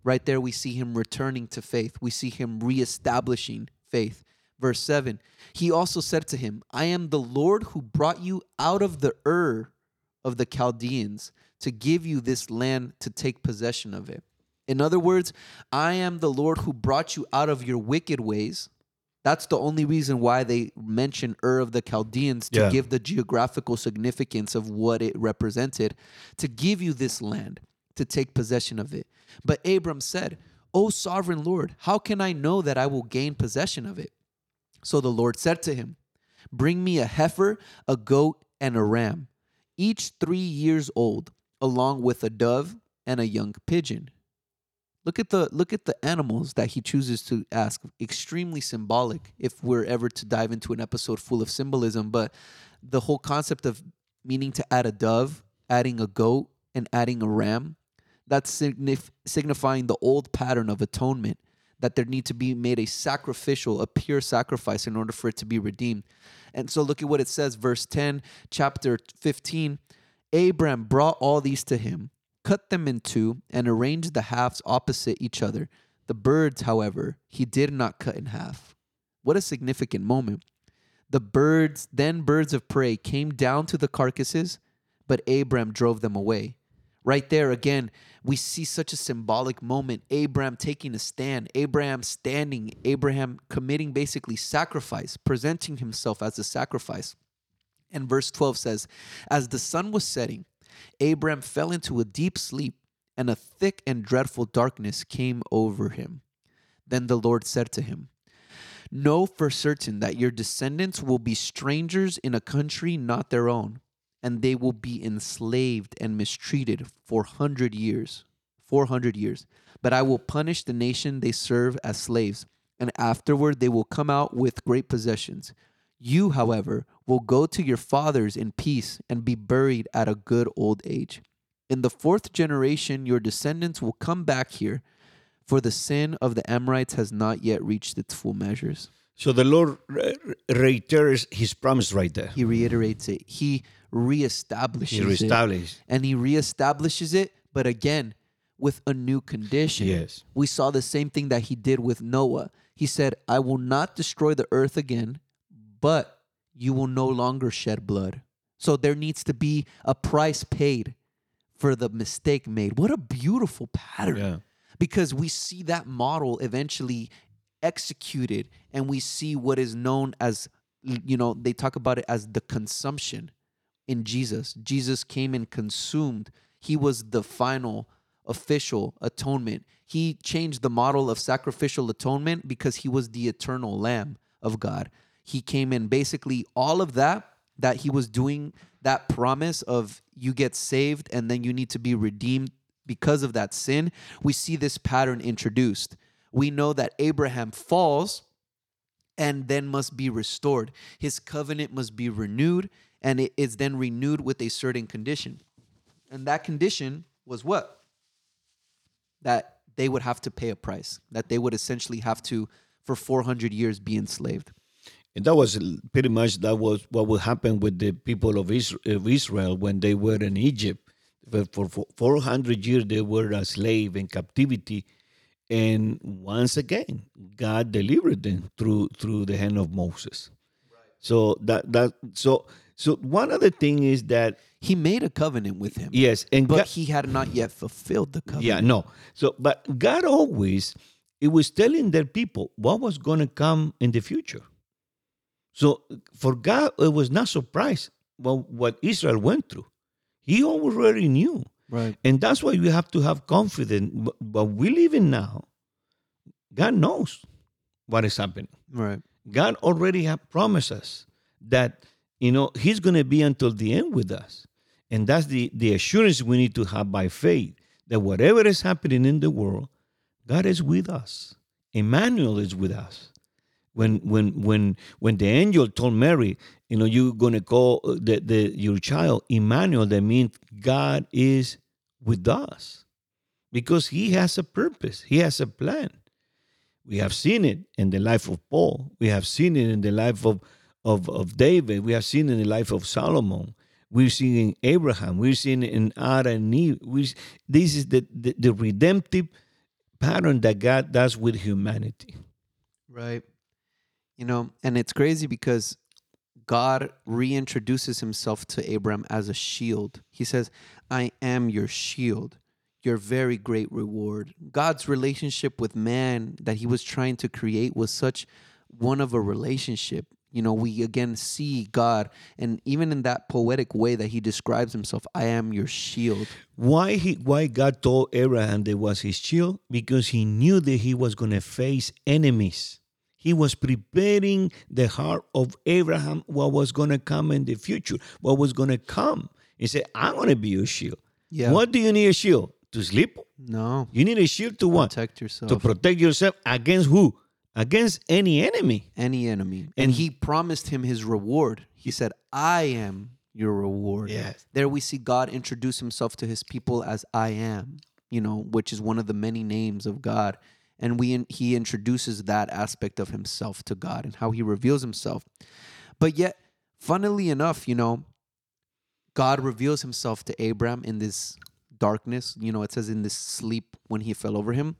Right there, we see him returning to faith. We see him reestablishing faith. Verse 7 He also said to him, I am the Lord who brought you out of the Ur of the Chaldeans to give you this land to take possession of it. In other words, I am the Lord who brought you out of your wicked ways that's the only reason why they mention Ur of the Chaldeans to yeah. give the geographical significance of what it represented, to give you this land, to take possession of it. But Abram said, O sovereign Lord, how can I know that I will gain possession of it? So the Lord said to him, Bring me a heifer, a goat, and a ram, each three years old, along with a dove and a young pigeon. Look at the look at the animals that he chooses to ask. Extremely symbolic if we're ever to dive into an episode full of symbolism, but the whole concept of meaning to add a dove, adding a goat, and adding a ram. That's signif- signifying the old pattern of atonement that there need to be made a sacrificial, a pure sacrifice in order for it to be redeemed. And so look at what it says, verse 10, chapter 15. Abram brought all these to him, cut them in two, and arranged the halves opposite each other. The birds, however, he did not cut in half. What a significant moment. The birds, then birds of prey, came down to the carcasses, but Abram drove them away. Right there again, we see such a symbolic moment. Abraham taking a stand, Abraham standing, Abraham committing basically sacrifice, presenting himself as a sacrifice. And verse 12 says, As the sun was setting, Abraham fell into a deep sleep, and a thick and dreadful darkness came over him. Then the Lord said to him, Know for certain that your descendants will be strangers in a country not their own and they will be enslaved and mistreated for 100 years 400 years. But i will punish the nation they serve as slaves and afterward they will come out with great possessions. You however will go to your fathers in peace and be buried at a good old age. In the fourth generation your descendants will come back here for the sin of the amorites has not yet reached its full measures so the lord reiterates his promise right there he reiterates it he reestablishes he reestablishes it, and he reestablishes it, but again with a new condition. Yes. We saw the same thing that he did with Noah. He said, I will not destroy the earth again, but you will no longer shed blood. So there needs to be a price paid for the mistake made. What a beautiful pattern. Yeah. Because we see that model eventually executed and we see what is known as you know they talk about it as the consumption in Jesus. Jesus came and consumed. He was the final official atonement. He changed the model of sacrificial atonement because he was the eternal lamb of God. He came in basically all of that that he was doing that promise of you get saved and then you need to be redeemed because of that sin. We see this pattern introduced. We know that Abraham falls and then must be restored. His covenant must be renewed and it is then renewed with a certain condition. And that condition was what? That they would have to pay a price, that they would essentially have to, for 400 years, be enslaved. And that was pretty much that was what would happen with the people of Israel when they were in Egypt. For 400 years, they were a slave in captivity. And once again, God delivered them through through the hand of Moses. Right. So that that so so one other thing is that he made a covenant with him. Yes, and but God, he had not yet fulfilled the covenant. Yeah, no. So, but God always it was telling their people what was going to come in the future. So for God, it was not surprise what, what Israel went through. He already knew. Right. And that's why we have to have confidence. But we live in now, God knows what is happening. Right. God already have promised us that you know, He's going to be until the end with us. And that's the, the assurance we need to have by faith that whatever is happening in the world, God is with us. Emmanuel is with us. When when when when the angel told Mary, you know, you're gonna call the, the your child Emmanuel, that means God is with us. Because he has a purpose, he has a plan. We have seen it in the life of Paul. We have seen it in the life of of, of David. We have seen in the life of Solomon. We've seen in Abraham. We've seen in Adam and Eve. We, this is the, the, the redemptive pattern that God does with humanity. Right. You know, and it's crazy because God reintroduces himself to Abraham as a shield. He says, I am your shield, your very great reward. God's relationship with man that he was trying to create was such one of a relationship you know we again see god and even in that poetic way that he describes himself i am your shield why he why god told abraham that was his shield because he knew that he was going to face enemies he was preparing the heart of abraham what was going to come in the future what was going to come he said i'm going to be your shield yeah what do you need a shield to sleep no you need a shield to what protect yourself to protect yourself against who against any enemy. Any enemy. And, and he promised him his reward. He said, I am your reward. Yes. There we see God introduce himself to his people as I am, you know, which is one of the many names of God. And we he introduces that aspect of himself to God and how he reveals himself. But yet, funnily enough, you know, God reveals himself to Abraham in this darkness. You know, it says in this sleep when he fell over him.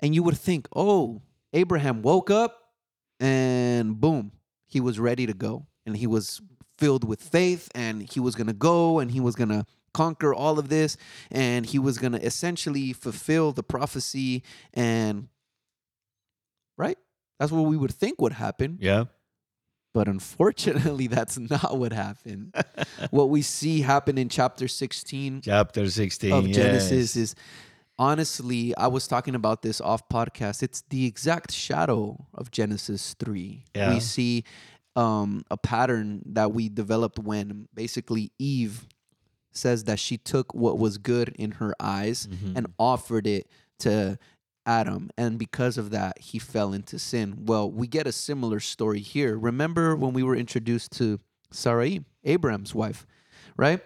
And you would think, oh, Abraham woke up and boom, he was ready to go. And he was filled with faith and he was going to go and he was going to conquer all of this and he was going to essentially fulfill the prophecy and right? That's what we would think would happen. Yeah. But unfortunately that's not what happened. What we see happen in chapter 16 chapter 16 of yes. genesis is honestly i was talking about this off podcast. It's the exact shadow of genesis 3 Yeah. we see um, a pattern that we developed when basically eve says that she took what was good in her eyes Mhm. and offered it to Adam. And because of that, he fell into sin. Well, we get a similar story here. Remember when we were introduced to Sarai, Abraham's wife, right?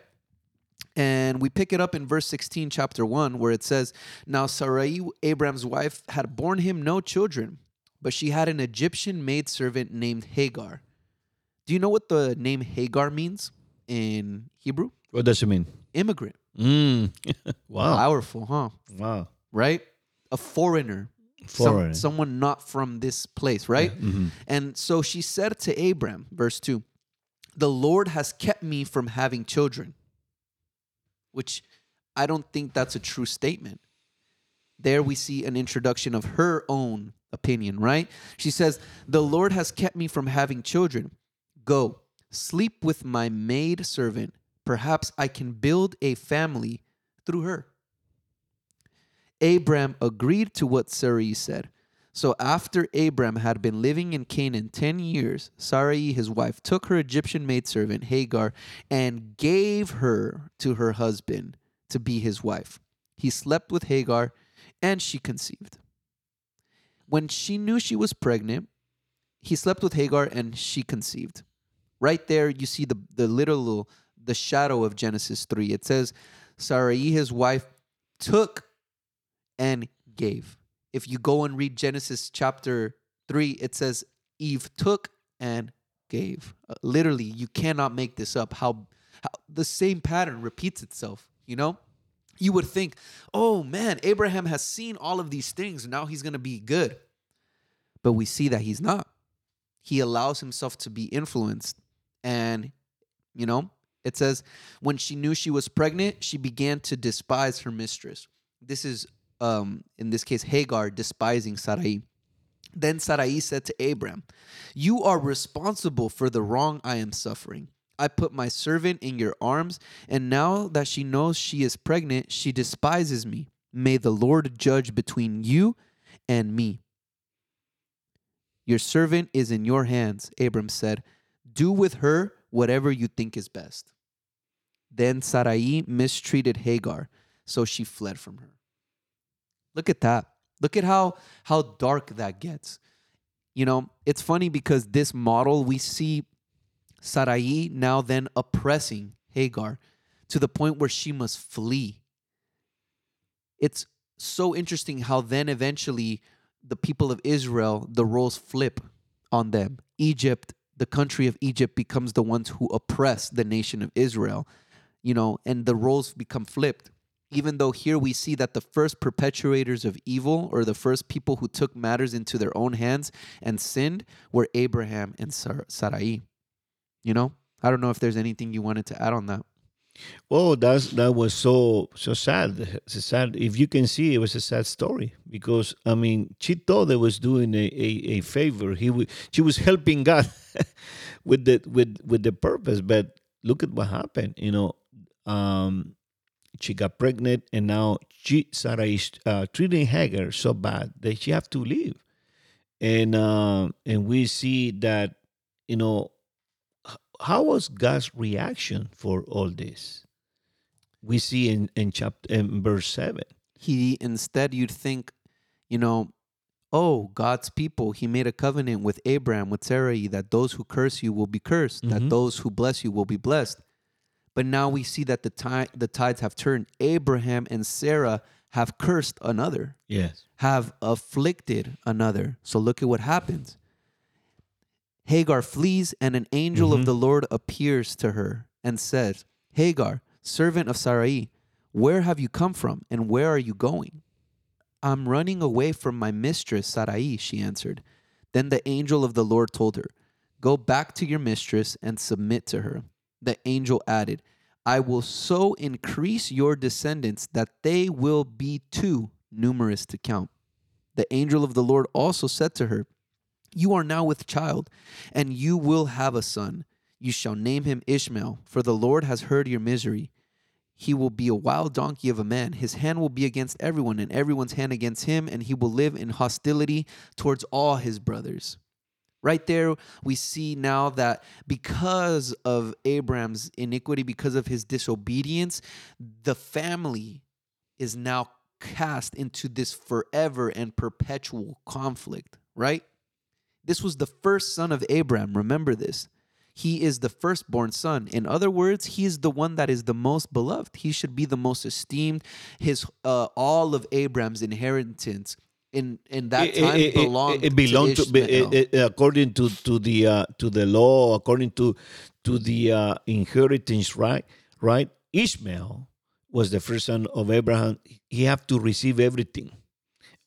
And we pick it up in verse 16, chapter 1, where it says, Now Sarai, Abraham's wife, had borne him no children, but she had an Egyptian maidservant named Hagar. Do you know what the name Hagar means in Hebrew? What does it mean Immigrant. mm. wow Powerful, huh? wow Right? A foreigner. Some- foreign someone not from this place, right? Mhm. And so she said to Abram, verse 2, The Lord has kept me from having children, which I don't think that's a true statement. There we see an introduction of her own opinion, right? She says, The Lord has kept me from having children. Go, sleep with my maid servant. Perhaps I can build a family through her. Abram agreed to what Sarai said. So after Abram had been living in Canaan 10 years, Sarai, his wife, took her Egyptian maidservant Hagar and gave her to her husband to be his wife. He slept with Hagar and she conceived. When she knew she was pregnant, he slept with Hagar and she conceived. Right there, you see the, the literal, the shadow of Genesis 3. It says, Sarai, his wife, took and gave. If you go and read Genesis chapter 3, it says Eve took and gave. Uh, literally, you cannot make this up. How, how the same pattern repeats itself, you know? You would think, oh man, Abraham has seen all of these things. Now he's going to be good. But we see that he's not. He allows himself to be influenced. And, you know, it says, when she knew she was pregnant, she began to despise her mistress. This is um, in this case, Hagar despising Sarai. Then Sarai said to Abram, You are responsible for the wrong I am suffering. I put my servant in your arms, and now that she knows she is pregnant, she despises me. May the Lord judge between you and me. Your servant is in your hands, Abram said. Do with her whatever you think is best. Then Sarai mistreated Hagar, so she fled from her. Look at that. Look at how how dark that gets. You know, it's funny because this model we see Sarai now then oppressing Hagar to the point where she must flee. It's so interesting how then eventually the people of Israel, the roles flip on them. Egypt, the country of Egypt, becomes the ones who oppress the nation of Israel, you know, and the roles become flipped even though here we see that the first perpetuators of evil or the first people who took matters into their own hands and sinned were Abraham and Sar- Sarai. You know, I don't know if there's anything you wanted to add on that. Oh, well, that's that was so so sad. It's sad. If you can see, it was a sad story because I mean, she thought they was doing a, a, a favor. He w- she was helping God with the with with the purpose. But look at what happened. You know, um, she got pregnant, and now she Sarah is uh, treating Hagar so bad that she have to leave. And uh, and we see that you know how was God's reaction for all this? We see in in chapter in verse seven. He instead you'd think, you know, oh, God's people, he made a covenant with Abraham, with Sarai, that those who curse you will be cursed, mm-hmm. that those who bless you will be blessed. But now we see that the, ti- the tides have turned. Abraham and Sarah have cursed another. Yes. Have afflicted another. So look at what happens. Hagar flees, and an angel mm-hmm. of the Lord appears to her and says, Hagar, servant of Sarai, where have you come from, and where are you going? I'm running away from my mistress, Sarai, she answered. Then the angel of the Lord told her, Go back to your mistress and submit to her. The angel added, I will so increase your descendants that they will be too numerous to count. The angel of the Lord also said to her, you are now with child, and you will have a son. You shall name him Ishmael, for the Lord has heard your misery. He will be a wild donkey of a man. His hand will be against everyone, and everyone's hand against him, and he will live in hostility towards all his brothers. Right there, we see now that because of Abraham's iniquity, because of his disobedience, the family is now cast into this forever and perpetual conflict, right? This was the first son of Abraham. Remember this. He is the firstborn son. In other words, he is the one that is the most beloved. He should be the most esteemed. His uh, all of Abraham's inheritance in in that time it, belonged. It, it belonged to, to it, according to to the uh, to the law, according to to the uh, inheritance right. Right, Ishmael was the first son of Abraham. He have to receive everything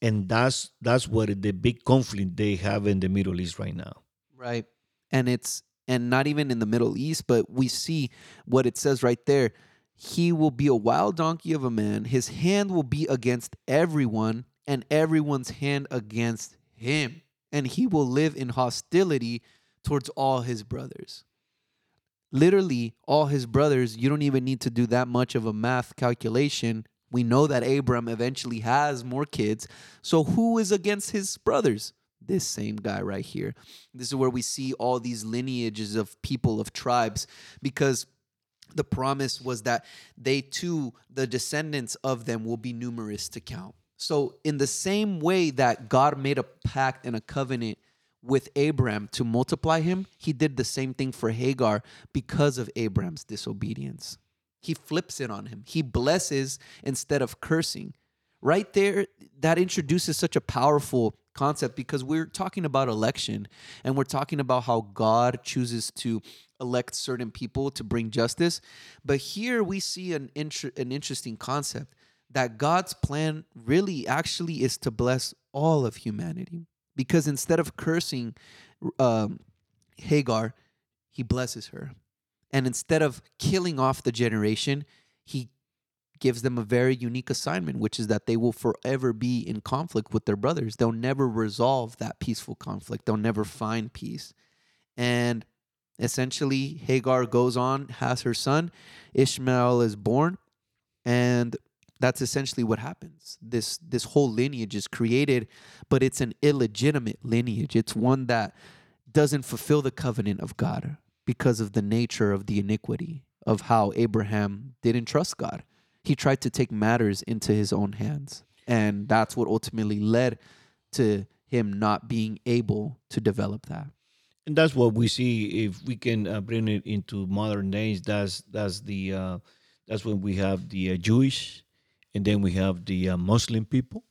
and that's that's what the big conflict they have in the Middle East right now. Right, and it's and not even in the Middle East, but we see what it says right there. He will be a wild donkey of a man. His hand will be against everyone, and everyone's hand against him. And he will live in hostility towards all his brothers. Literally, all his brothers, you don't even need to do that much of a math calculation we know that Abram eventually has more kids. So who is against his brothers? This same guy right here. This is where we see all these lineages of people, of tribes, because the promise was that they too, the descendants of them, will be numerous to count. So, in the same way that God made a pact and a covenant with Abraham to multiply him, he did the same thing for Hagar because of Abraham's disobedience. He flips it on him. He blesses instead of cursing. Right there, that introduces such a powerful concept because we're talking about election and we're talking about how God chooses to elect certain people to bring justice. But here we see an, an interesting concept that God's plan really actually is to bless all of humanity. Because instead of cursing um, Hagar, he blesses her. And instead of killing off the generation, he gives them a very unique assignment, which is that they will forever be in conflict with their brothers. They'll never resolve that peaceful conflict, they'll never find peace. And essentially, Hagar goes on, has her son, Ishmael is born, and that's essentially what happens. This this whole lineage is created, but it's an illegitimate lineage. It's one that doesn't fulfill the covenant of God because of the nature of the iniquity of how Abraham didn't trust God. He tried to take matters into his own hands. And that's what ultimately led to him not being able to develop that. And that's what we see. If we can uh, bring it into modern days, that's that's the uh, that's when we have the uh, Jewish, and then we have the uh, Muslim people,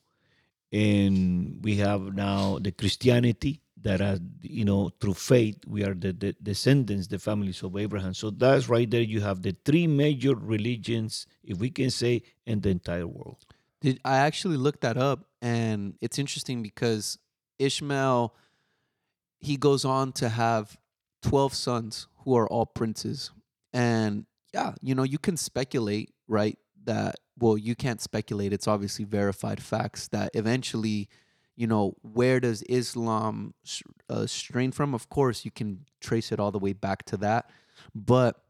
and we have now the Christianity, that are you know through faith we are the, the, descendants the families of abraham. So that's right there you have the three major religions if we can say in the entire world. Did, i actually looked that up and it's interesting because ishmael he goes on to have 12 sons who are all princes. And yeah you know you can speculate right that well you can't speculate it's obviously verified facts that eventually you know, where does Islam uh, strain from? Of course, you can trace it all the way back to that, but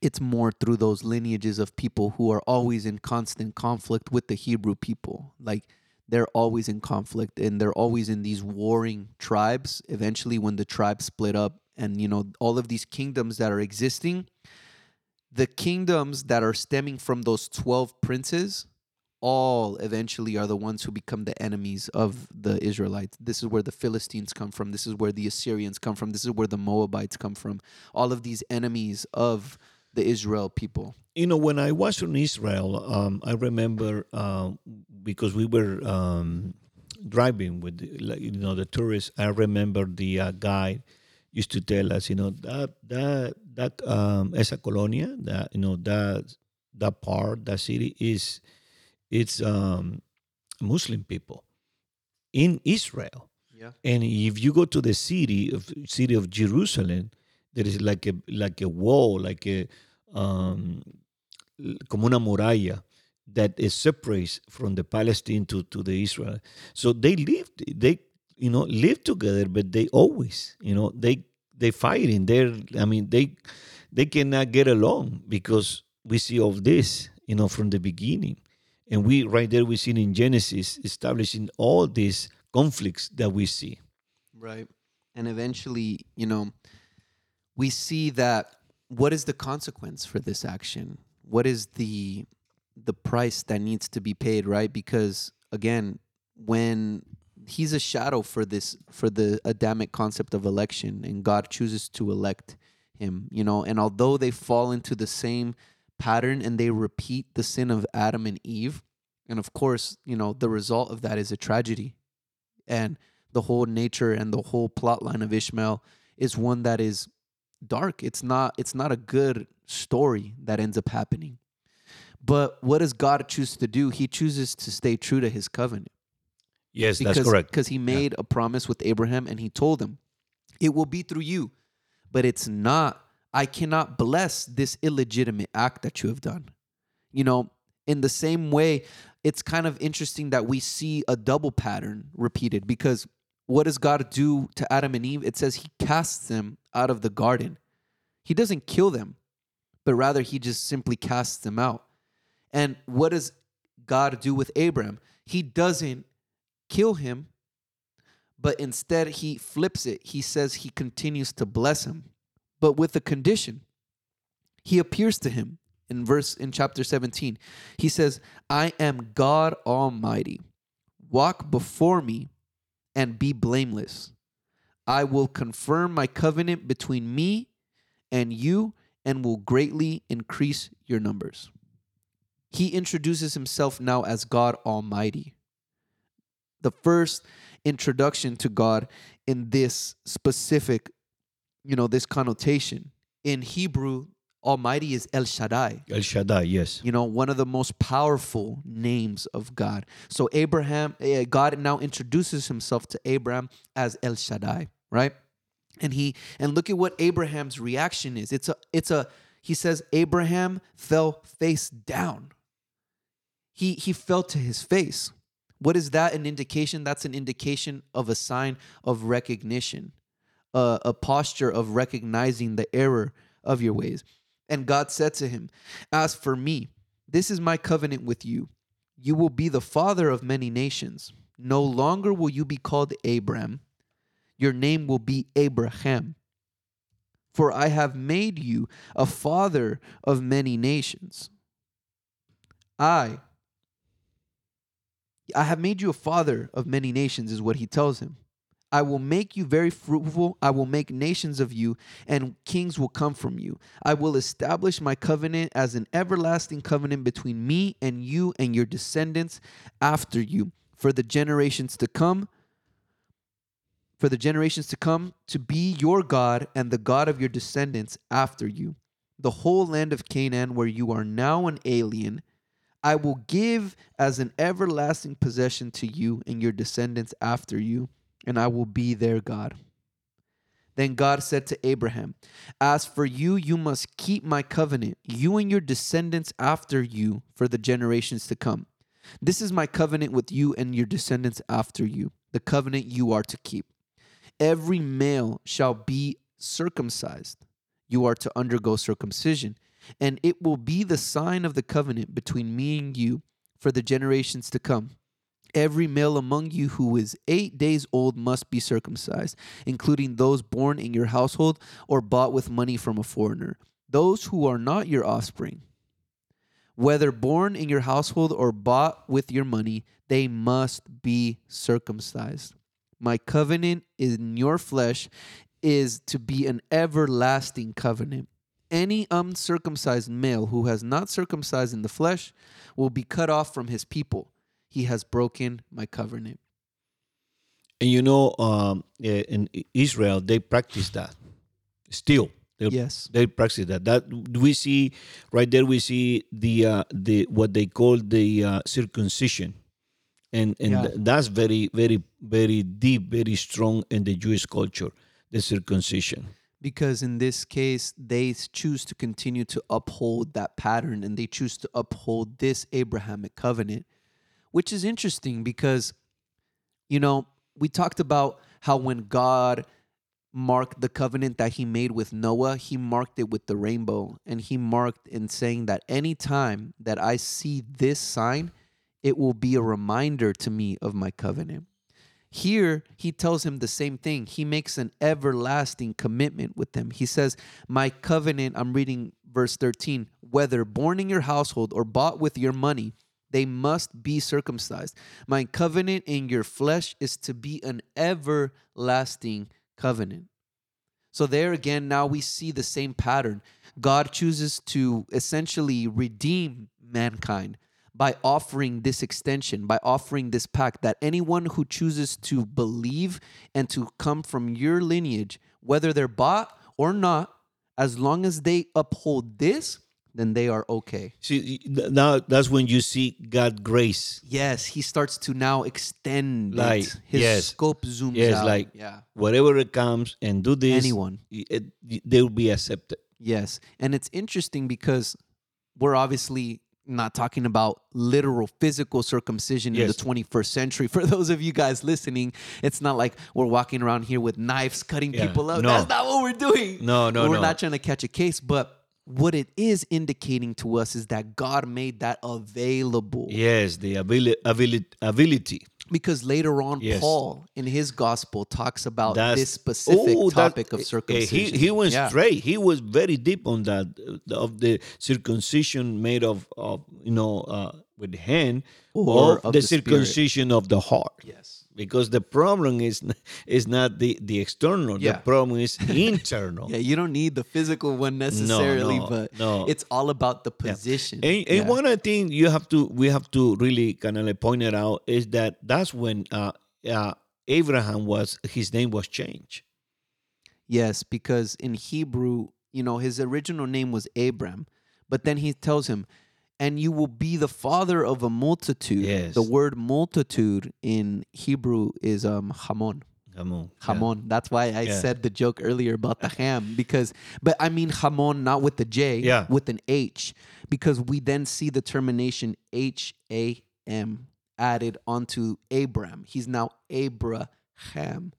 it's more through those lineages of people who are always in constant conflict with the Hebrew people. Like they're always in conflict and they're always in these warring tribes. Eventually, when the tribes split up, and you know, all of these kingdoms that are existing, the kingdoms that are stemming from those 12 princes all eventually are the ones who become the enemies of the Israelites. This is where the Philistines come from. This is where the Assyrians come from. This is where the Moabites come from. All of these enemies of the Israel people. You know, when I was in Israel, um, I remember uh, because we were um, driving with, you know, the tourists. I remember the uh, guide used to tell us, you know, that that that um, esa colonia, that you know that that part, that city is it's um, Muslim people in Israel. Yeah. And if you go to the city of city of Jerusalem, there is like a like a wall, like a um, como una muralla that is separates from the Palestine to, to the Israel. So they live, they you know live together, but they always you know they they fighting. They're I mean they they cannot get along because we see all this you know from the beginning, and we right there we see in Genesis establishing all these conflicts that we see. Right, and eventually you know we see that what is the consequence for this action? What is the the price that needs to be paid, right? Because again, when he's a shadow for this for the Adamic concept of election and God chooses to elect him, you know, and although they fall into the same pattern and they repeat the sin of Adam and Eve, and of course, you know, the result of that is a tragedy. And the whole nature and the whole plot line of Ishmael is one that is dark. It's not it's not a good story that ends up happening. But what does God choose to do? He chooses to stay true to his covenant. Yes, because, that's correct. Because he made yeah. a promise with Abraham and he told him, It will be through you. But it's not, I cannot bless this illegitimate act that you have done. You know, in the same way, it's kind of interesting that we see a double pattern repeated because what does God do to Adam and Eve? It says he casts them out of the garden. He doesn't kill them, but rather he just simply casts them out. And what does God do with Abraham? He doesn't kill him, but instead he flips it. He says he continues to bless him, but with a condition. He appears to him in verse in chapter 17. He says, "I am God Almighty. Walk before me and be blameless. I will confirm my covenant between me and you and will greatly increase your numbers. He introduces himself now as God Almighty. The first introduction to God in this specific, you know, this connotation. In Hebrew, Almighty is El Shaddai. El Shaddai, yes. You know, one of the most powerful names of God. So Abraham, eh, God now introduces himself to Abraham as El Shaddai, right? And he and look at what Abraham's reaction is. It's a it's a he says Abraham fell face down. He he fell to his face. What is that an indication? That's an indication of a sign of recognition, uh, a posture of recognizing the error of your ways. And God said to him, As for me, this is my covenant with you. You will be the father of many nations. No longer will you be called Abram, your name will be Abraham. For I have made you a father of many nations. I, I have made you a father of many nations, is what he tells him. I will make you very fruitful. I will make nations of you, and kings will come from you. I will establish my covenant as an everlasting covenant between me and you and your descendants after you for the generations to come. For the generations to come, to be your God and the God of your descendants after you. The whole land of Canaan, where you are now an alien, I will give as an everlasting possession to you and your descendants after you and I will be their God. Then God said to Abraham, As for you, you must keep my covenant, you and your descendants after you, for the generations to come. This is my covenant with you and your descendants after you, the covenant you are to keep. Every male shall be circumcised. You are to undergo circumcision, and it will be the sign of the covenant between me and you for the generations to come. Every male among you who is eight days old must be circumcised, including those born in your household or bought with money from a foreigner, those who are not your offspring. whether born in your household or bought with your money, they must be circumcised. My covenant in your flesh is to be an everlasting covenant. Any uncircumcised male who has not circumcised in the flesh will be cut off from his people. He has broken my covenant. And you know, um, eh, in Israel, they practice that still. They, yes, they practice that. That we see right there. We see the uh, the what they call the uh, circumcision, and and yeah. that's very very very deep, very strong in the Jewish culture. The circumcision. Because in this case, they choose to continue to uphold that pattern, and they choose to uphold this Abrahamic covenant, which is interesting because, you know, we talked about how when God marked the covenant that he made with Noah, he marked it with the rainbow. And he marked in saying that any time that I see this sign, it will be a reminder to me of my covenant. Here, he tells him the same thing. He makes an everlasting commitment with them. He says, My covenant, I'm reading verse 13, whether born in your household or bought with your money, they must be circumcised. My covenant in your flesh is to be an everlasting covenant. So, there again, now we see the same pattern. God chooses to essentially redeem mankind by offering this extension, by offering this pact that anyone who chooses to believe and to come from your lineage, whether they're bought or not, as long as they uphold this, then they are okay. See, now that's when you see God grace. Yes, he starts to now extend like it. his yes, scope zooms yes, out. like yeah. whatever it comes and do this, anyone it, they will be accepted. Yes, and it's interesting because we're obviously not talking about literal physical circumcision yes. in the 21st century. For those of you guys listening, it's not like we're walking around here with knives cutting yeah. people up. No. That's not what we're doing. No, no, we're no. not trying to catch a case, but what it is indicating to us is that God made that available. Yes, the ability, ability, ability. Because later on, yes. Paul in his gospel talks about That's, this specific oh, topic that, of circumcision. He, he went yeah. straight. He was very deep on that uh, of the circumcision made of, of you know, uh, with the hand, or of the, the circumcision of the heart. Yes because the problem is is not the the external yeah. the problem is internal yeah you don't need the physical one necessarily no, no, but no. it's all about the position yeah. and, and one thing you have to we have to really kind of like point it out is that that's when uh, uh, abraham was his name was changed yes because in hebrew you know his original name was abram but then he tells him and you will be the father of a multitude. Yes. The word multitude in Hebrew is um hamon. Hamon. Hamon. Yeah. That's why I yeah. said the joke earlier about the ham because but I mean hamon not with the J, yeah. with an H because we then see the termination H A M added onto Abram. He's now Abraham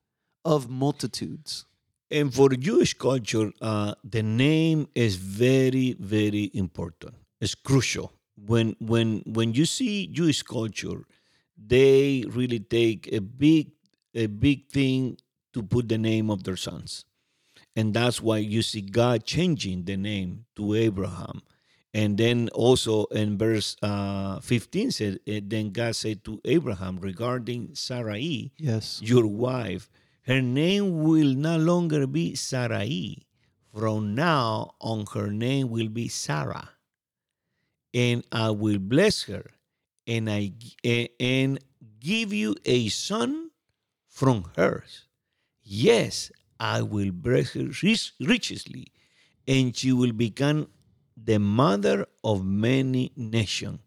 of multitudes. And for Jewish culture, uh, the name is very, very important is crucial. When when when you see Jewish culture, they really take a big a big thing to put the name of their sons. And that's why you see God changing the name to Abraham. And then also in verse uh, 15 said, eh, then God said to Abraham regarding Sarai, yes, your wife, her name will no longer be Sarai. From now on, her name will be Sarah and I will bless her, and I and give you a son from hers. Yes, I will bless her richly, and she will become the mother of many nations.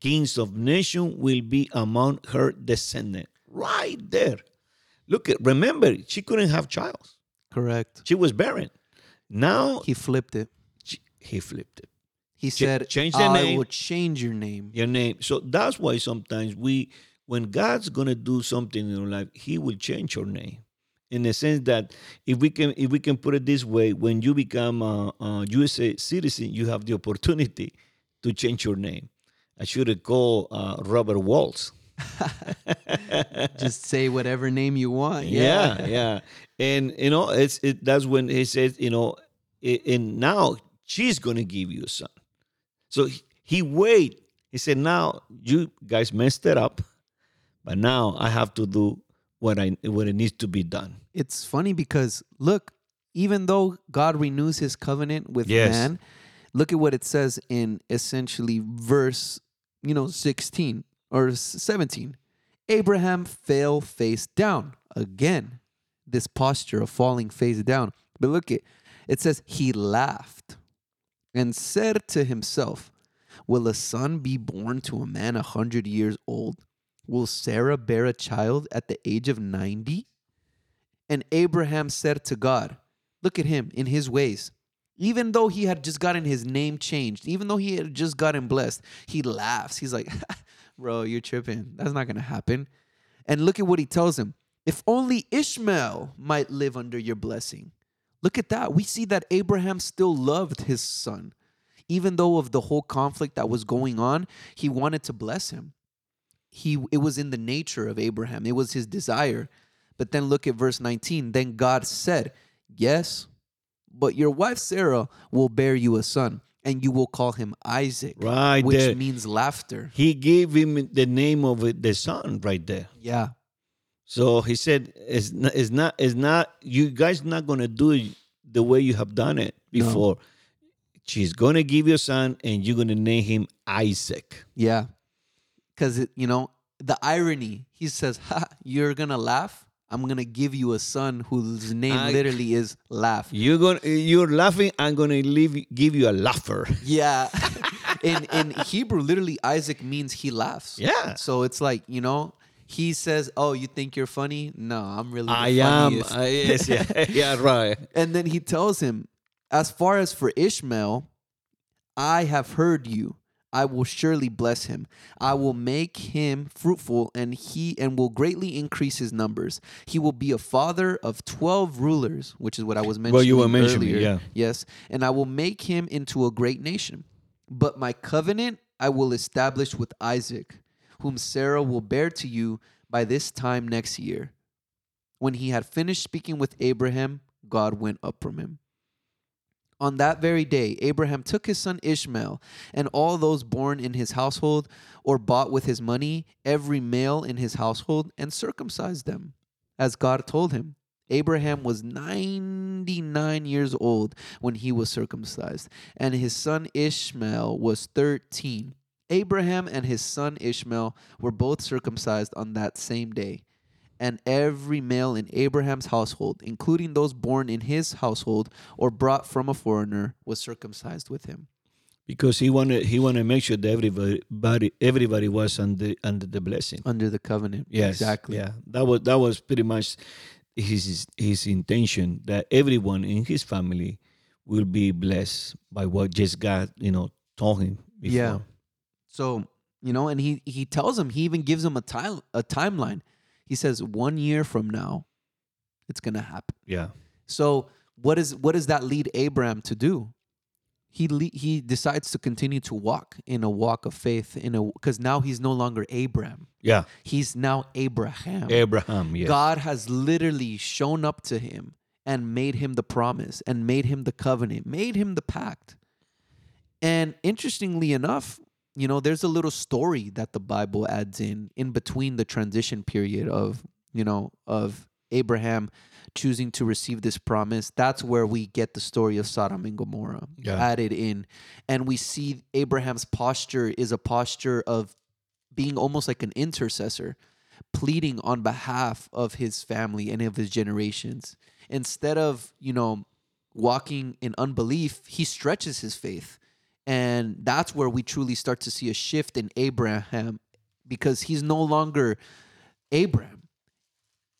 Kings of nations will be among her descendants. Right there. Look at remember, she couldn't have child. Correct. She was barren. Now he flipped it. She, he flipped it. He said, "Change the I name. will change your name." Your name. So that's why sometimes we, when God's gonna do something in your life, He will change your name. In the sense that if we can, if we can put it this way, when you become a, a USA citizen, you have the opportunity to change your name. I should have called uh, Robert Waltz. Just say whatever name you want. Yeah. yeah, yeah. And you know, it's it. That's when he says, you know, and now she's going to give you a son. So He wait. He said, "Now you guys messed it up, but now I have to do what I what it needs to be done." It's funny because look, even though God renews His covenant with yes. man, look at what it says in essentially verse, you know, sixteen or seventeen. Abraham fell face down again. This posture of falling face down. But look at it says he laughed and said to himself, Will a son be born to a man a hundred years old? Will Sarah bear a child at the age of ninety? And Abraham said to God, Look at him in his ways. Even though he had just gotten his name changed, even though he had just gotten blessed, he laughs. He's like, Bro, you're tripping. That's not going to happen. And look at what he tells him. If only Ishmael might live under your blessing. Look at that. We see that Abraham still loved his son. Even though of the whole conflict that was going on, he wanted to bless him. He it was in the nature of Abraham. It was his desire. But then look at verse 19. Then God said, "Yes, but your wife Sarah will bear you a son, and you will call him Isaac." Right which there. means laughter. He gave him the name of the son right there. Yeah. So he said, "It's not, it's not, it's not. You guys not gonna do it the way you have done it before. No. She's gonna give you a son, and you're gonna name him Isaac." Yeah, because you know the irony. He says, "Ha, you're gonna laugh. I'm gonna give you a son whose name I, literally is laugh. You're gonna, you're laughing. I'm gonna leave, give you a laugher." Yeah. in in Hebrew, literally Isaac means he laughs. Yeah. So it's like you know he says, "Oh, you think you're funny? No, I'm really. I am. Uh, yes, yeah, yeah, right." And then he tells him, "As far as for Ishmael, I have heard you. I will surely bless him. I will make him fruitful, and he and will greatly increase his numbers. He will be a father of twelve rulers, which is what I was mentioning. Well, you were mentioning, earlier. yeah. Yes, and I will make him into a great nation. But my covenant I will establish with Isaac." Whom Sarah will bear to you by this time next year. When he had finished speaking with Abraham, God went up from him. On that very day, Abraham took his son Ishmael and all those born in his household or bought with his money, every male in his household, and circumcised them, as God told him. Abraham was 99 years old when he was circumcised, and his son Ishmael was 13. Abraham and his son Ishmael were both circumcised on that same day. And every male in Abraham's household, including those born in his household or brought from a foreigner, was circumcised with him. Because he wanted he wanted to make sure that everybody everybody was under under the blessing. Under the covenant. Yes. Exactly. Yeah. That was that was pretty much his his intention that everyone in his family will be blessed by what just God, you know, told him before. Yeah. So, you know, and he he tells him, he even gives him a time a timeline. He says, one year from now, it's gonna happen. Yeah. So what is what does that lead Abraham to do? He le- he decides to continue to walk in a walk of faith in a because now he's no longer Abram. Yeah. He's now Abraham. Abraham. Yes. God has literally shown up to him and made him the promise and made him the covenant, made him the pact. And interestingly enough, you know, there's a little story that the Bible adds in in between the transition period of, you know, of Abraham choosing to receive this promise. That's where we get the story of Sodom and Gomorrah yeah. added in. And we see Abraham's posture is a posture of being almost like an intercessor, pleading on behalf of his family and of his generations. Instead of, you know, walking in unbelief, he stretches his faith and that's where we truly start to see a shift in Abraham because he's no longer Abram.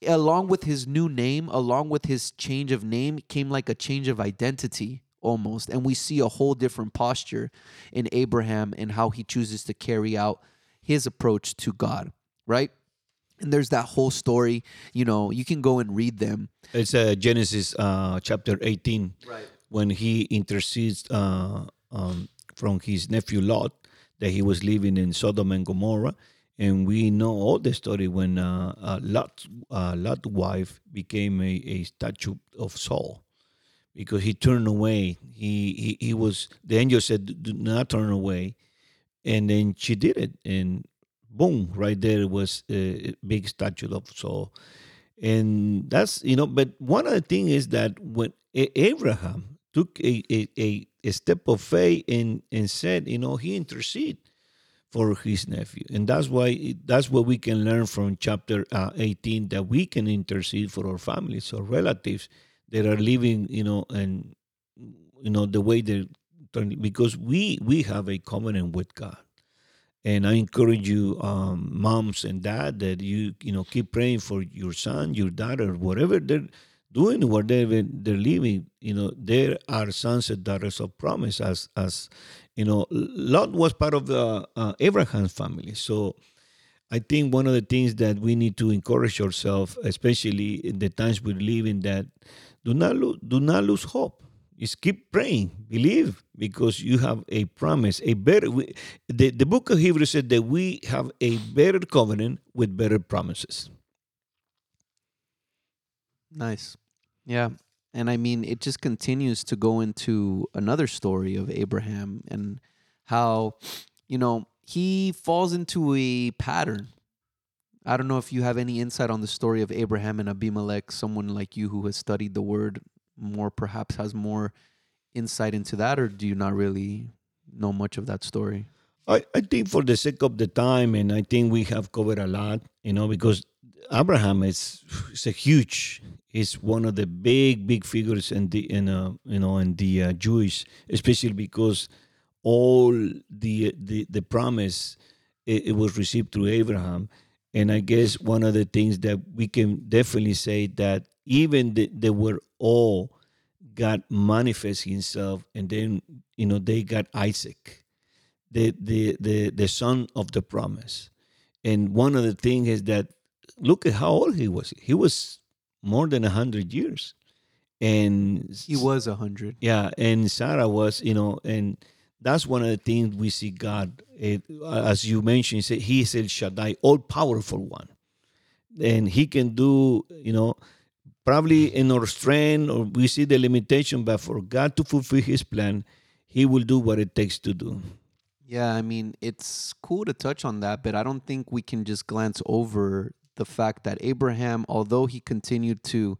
Along with his new name, along with his change of name, came like a change of identity almost. And we see a whole different posture in Abraham and how he chooses to carry out his approach to God, right? And there's that whole story, you know, you can go and read them. It's uh, Genesis uh, chapter 18, right. when he intercedes uh, um, from his nephew Lot that he was living in Sodom and Gomorrah. And we know all the story when uh, uh, Lot, uh, Lot's wife became a, a statue of Saul because he turned away. He, he, he was, the angel said, do not turn away and then she did it, and boom, right there was a big statue of Saul, and that's you know. But one of the things is that when Abraham took a, a, a step of faith and and said, you know, he intercede for his nephew, and that's why that's what we can learn from chapter uh, 18 that we can intercede for our families or relatives that are living, you know, and you know the way they're because we we have a covenant with God. And I encourage you, um, moms and dad, that you you know keep praying for your son, your daughter, whatever they're doing, whatever they're living. You know, there are sons and daughters of promise. As as you know, Lot was part of the uh, Abraham's family. So I think one of the things that we need to encourage ourselves, especially in the times we live in, that do not lose, do not lose hope Just keep praying, believe, because you have a promise, a better. We, the the book of Hebrews said that we have a better covenant with better promises. Nice, yeah, and I mean it just continues to go into another story of Abraham and how, you know, he falls into a pattern. I don't know if you have any insight on the story of Abraham and Abimelech, someone like you who has studied the word more perhaps has more insight into that, or do you not really know much of that story? I, I think for the sake of the time, and I think we have covered a lot, you know, because Abraham is is a huge, is one of the big big figures in the in uh, you know in the uh, Jewish, especially because all the the the promise it, it was received through Abraham, and I guess one of the things that we can definitely say that even the, they were all God manifest himself and then you know they got Isaac the the the, the son of the promise. And one of the things is that look at how old he was. He was more than a hundred years. And he was a hundred. Yeah and Sarah was you know and that's one of the things we see God it, as you mentioned he is El Shaddai all powerful one. And he can do you know probably in our strength or we see the limitation, but for God to fulfill his plan, he will do what it takes to do. Yeah, I mean, it's cool to touch on that, but I don't think we can just glance over the fact that Abraham, although he continued to,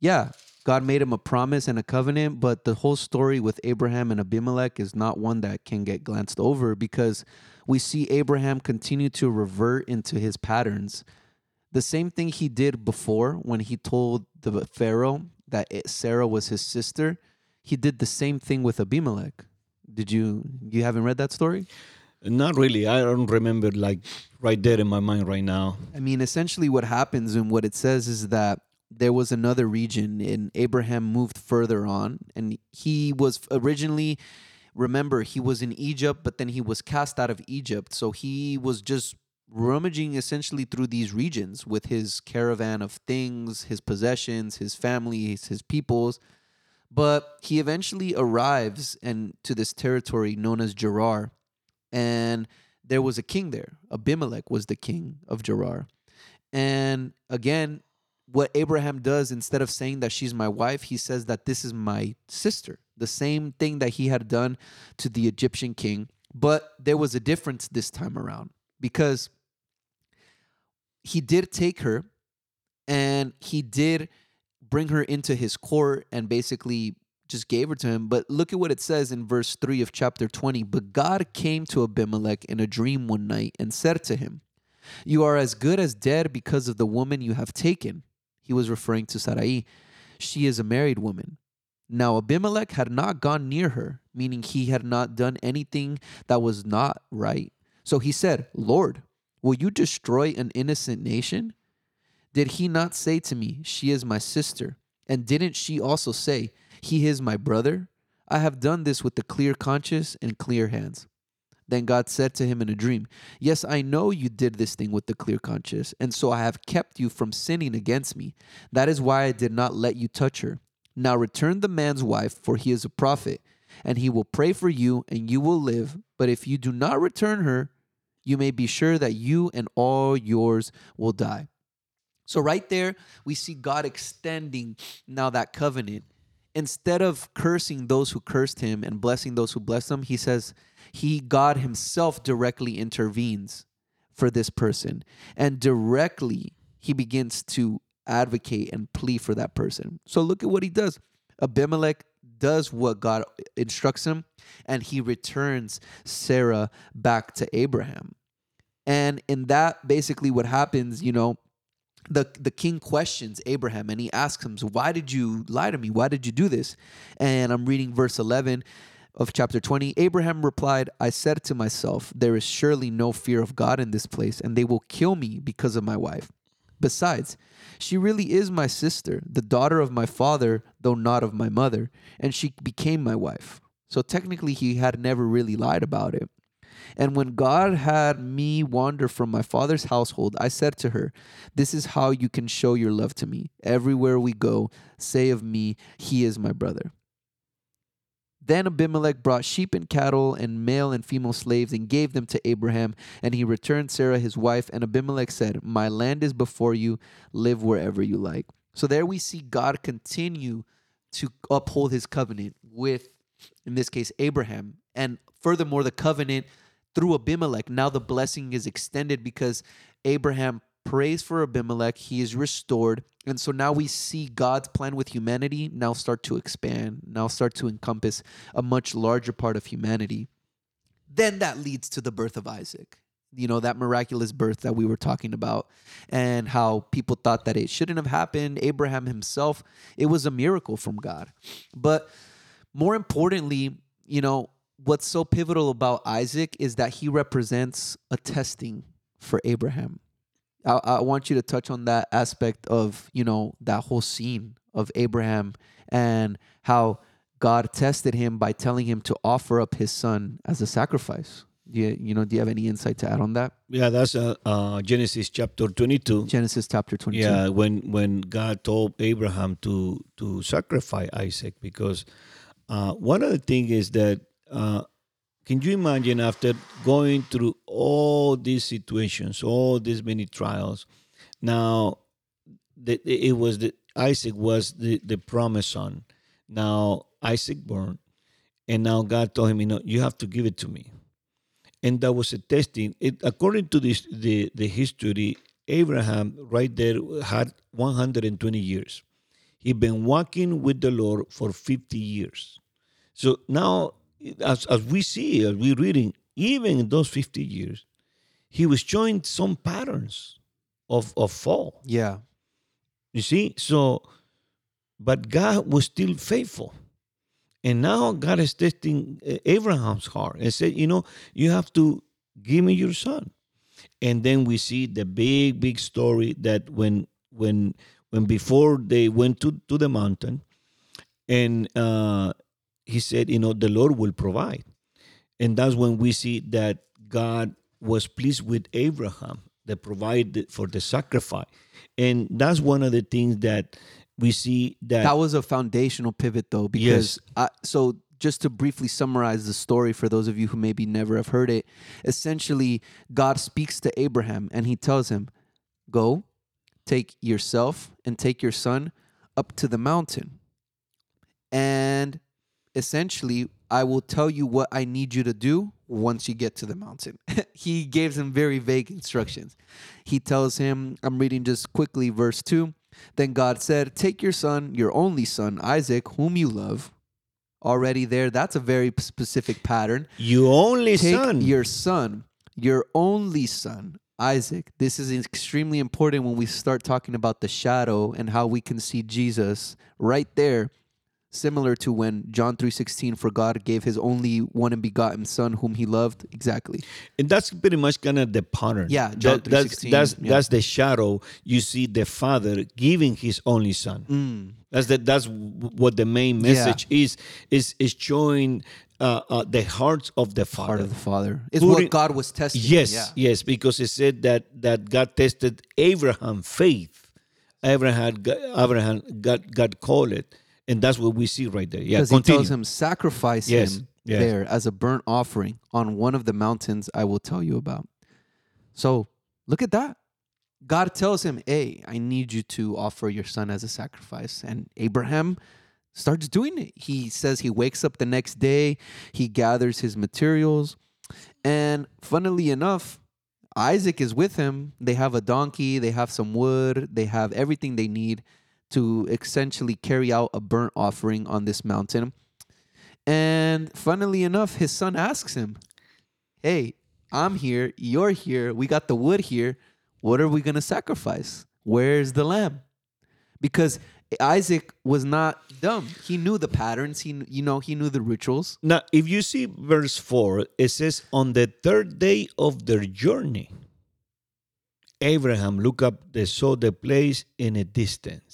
yeah, God made him a promise and a covenant, but the whole story with Abraham and Abimelech is not one that can get glanced over because we see Abraham continue to revert into his patterns the same thing he did before when he told the Pharaoh that Sarah was his sister. He did the same thing with Abimelech. Did you you haven't read that story? Not really. I don't remember like right there in my mind right now. I mean, essentially what happens and what it says is that there was another region and Abraham moved further on and he was originally remember he was in Egypt but then he was cast out of Egypt so he was just rummaging essentially through these regions with his caravan of things, his possessions, his families, his peoples. But he eventually arrives and to this territory known as Gerar, and there was a king there. Abimelech was the king of Gerar. And again, what Abraham does instead of saying that she's my wife, he says that this is my sister. The same thing that he had done to the Egyptian king, but there was a difference this time around because he did take her and he did bring her into his court and basically just gave her to him. But look at what it says in verse 3 of chapter 20. But God came to Abimelech in a dream one night and said to him, You are as good as dead because of the woman you have taken. He was referring to Sarai. She is a married woman. Now Abimelech had not gone near her, meaning he had not done anything that was not right. So he said, Lord, Will you destroy an innocent nation? Did he not say to me, She is my sister? And didn't she also say, He is my brother? I have done this with a clear conscience and clear hands. Then God said to him in a dream, Yes, I know you did this thing with the clear conscience, and so I have kept you from sinning against me. That is why I did not let you touch her. Now return the man's wife, for he is a prophet, and he will pray for you, and you will live. But if you do not return her, you may be sure that you and all yours will die. So, right there, we see God extending now that covenant. Instead of cursing those who cursed him and blessing those who blessed him, he says he God himself directly intervenes for this person and directly he begins to advocate and plea for that person. So look at what he does. Abimelech does what God instructs him and he returns Sarah back to Abraham. And in that basically what happens, you know, the the king questions Abraham and he asks him, "Why did you lie to me? Why did you do this?" And I'm reading verse 11 of chapter 20. Abraham replied, "I said to myself, there is surely no fear of God in this place, and they will kill me because of my wife. Besides, she really is my sister, the daughter of my father, though not of my mother, and she became my wife." So technically he had never really lied about it. And when God had me wander from my father's household, I said to her, This is how you can show your love to me. Everywhere we go, say of me, He is my brother. Then Abimelech brought sheep and cattle and male and female slaves and gave them to Abraham. And he returned Sarah his wife. And Abimelech said, My land is before you, live wherever you like. So there we see God continue to uphold his covenant with, in this case, Abraham. And furthermore, the covenant through Abimelech. Now the blessing is extended because Abraham prays for Abimelech. He is restored. And so now we see God's plan with humanity now start to expand, now start to encompass a much larger part of humanity. Then that leads to the birth of Isaac. You know, that miraculous birth that we were talking about, and how people thought that it shouldn't have happened. Abraham himself, it was a miracle from God. But more importantly, you know, what's so pivotal about Isaac is that he represents a testing for Abraham. I, I, want you to touch on that aspect of, you know, that whole scene of Abraham and how God tested him by telling him to offer up his son as a sacrifice. Do you, you know, do you have any insight to add on that? Yeah, that's uh, uh, Genesis chapter 22. Genesis chapter 22. Yeah, when when God told Abraham to to sacrifice Isaac because uh, one of the things is that uh, can you imagine after going through all these situations, all these many trials? Now, the, it was the Isaac was the, the promised son. Now Isaac born, and now God told him, you know, you have to give it to me. And that was a testing. It according to this the, the history, Abraham right there had 120 years. He'd been walking with the Lord for 50 years. So now as, as we see, as we're reading, even in those 50 years, he was showing some patterns of, of fall. Yeah. You see? So, but God was still faithful. And now God is testing uh, Abraham's heart and said, you know, you have to give me your son. And then we see the big, big story that when when when before they went to, to the mountain and uh, he said, you know, the Lord will provide. And that's when we see that God was pleased with Abraham that provided for the sacrifice. And that's one of the things that we see that that was a foundational pivot though because yes. I, so just to briefly summarize the story for those of you who maybe never have heard it essentially god speaks to abraham and he tells him go take yourself and take your son up to the mountain and essentially, I will tell you what I need you to do once you get to the mountain. he gives him very vague instructions. He tells him, I'm reading just quickly verse 2. Then God said, Take your son, your only son, Isaac, whom you love. Already there, that's a very specific pattern. Your only Take son. Your son, your only son, Isaac. This is extremely important when we start talking about the shadow and how we can see Jesus right there similar to when John 3:16 for God gave his only one and begotten son whom he loved exactly and that's pretty much kind of the pattern yeah John that, that's that's, yeah. that's the shadow you see the father giving his only son mm. that's the, that's what the main message yeah. is is is showing uh, uh, the hearts of the father. Heart of the father is what God was testing. Yes, yeah. yes, because it said that that God tested Abraham faith. Abraham, Abraham, God, God called it and that's what we see right there. Yeah, because he tells him sacrifice yes, him yes. there as a burnt offering on one of the mountains I will tell you about. So look at that. God tells him, "Hey, I need you to offer your son as a sacrifice." And Abraham starts doing it. He says he wakes up the next day, he gathers his materials, and funnily enough, Isaac is with him. They have a donkey, they have some wood, they have everything they need to essentially carry out a burnt offering on this mountain. And funnily enough, his son asks him, Hey, I'm here, you're here, we got the wood here. What are we going to sacrifice? Where's the lamb? Because Isaac was not dumb. He knew the patterns. He, you know, he knew the rituals. Now, if you see verse four, it says, "On the third day of their journey, Abraham looked up, they saw the place in a distance."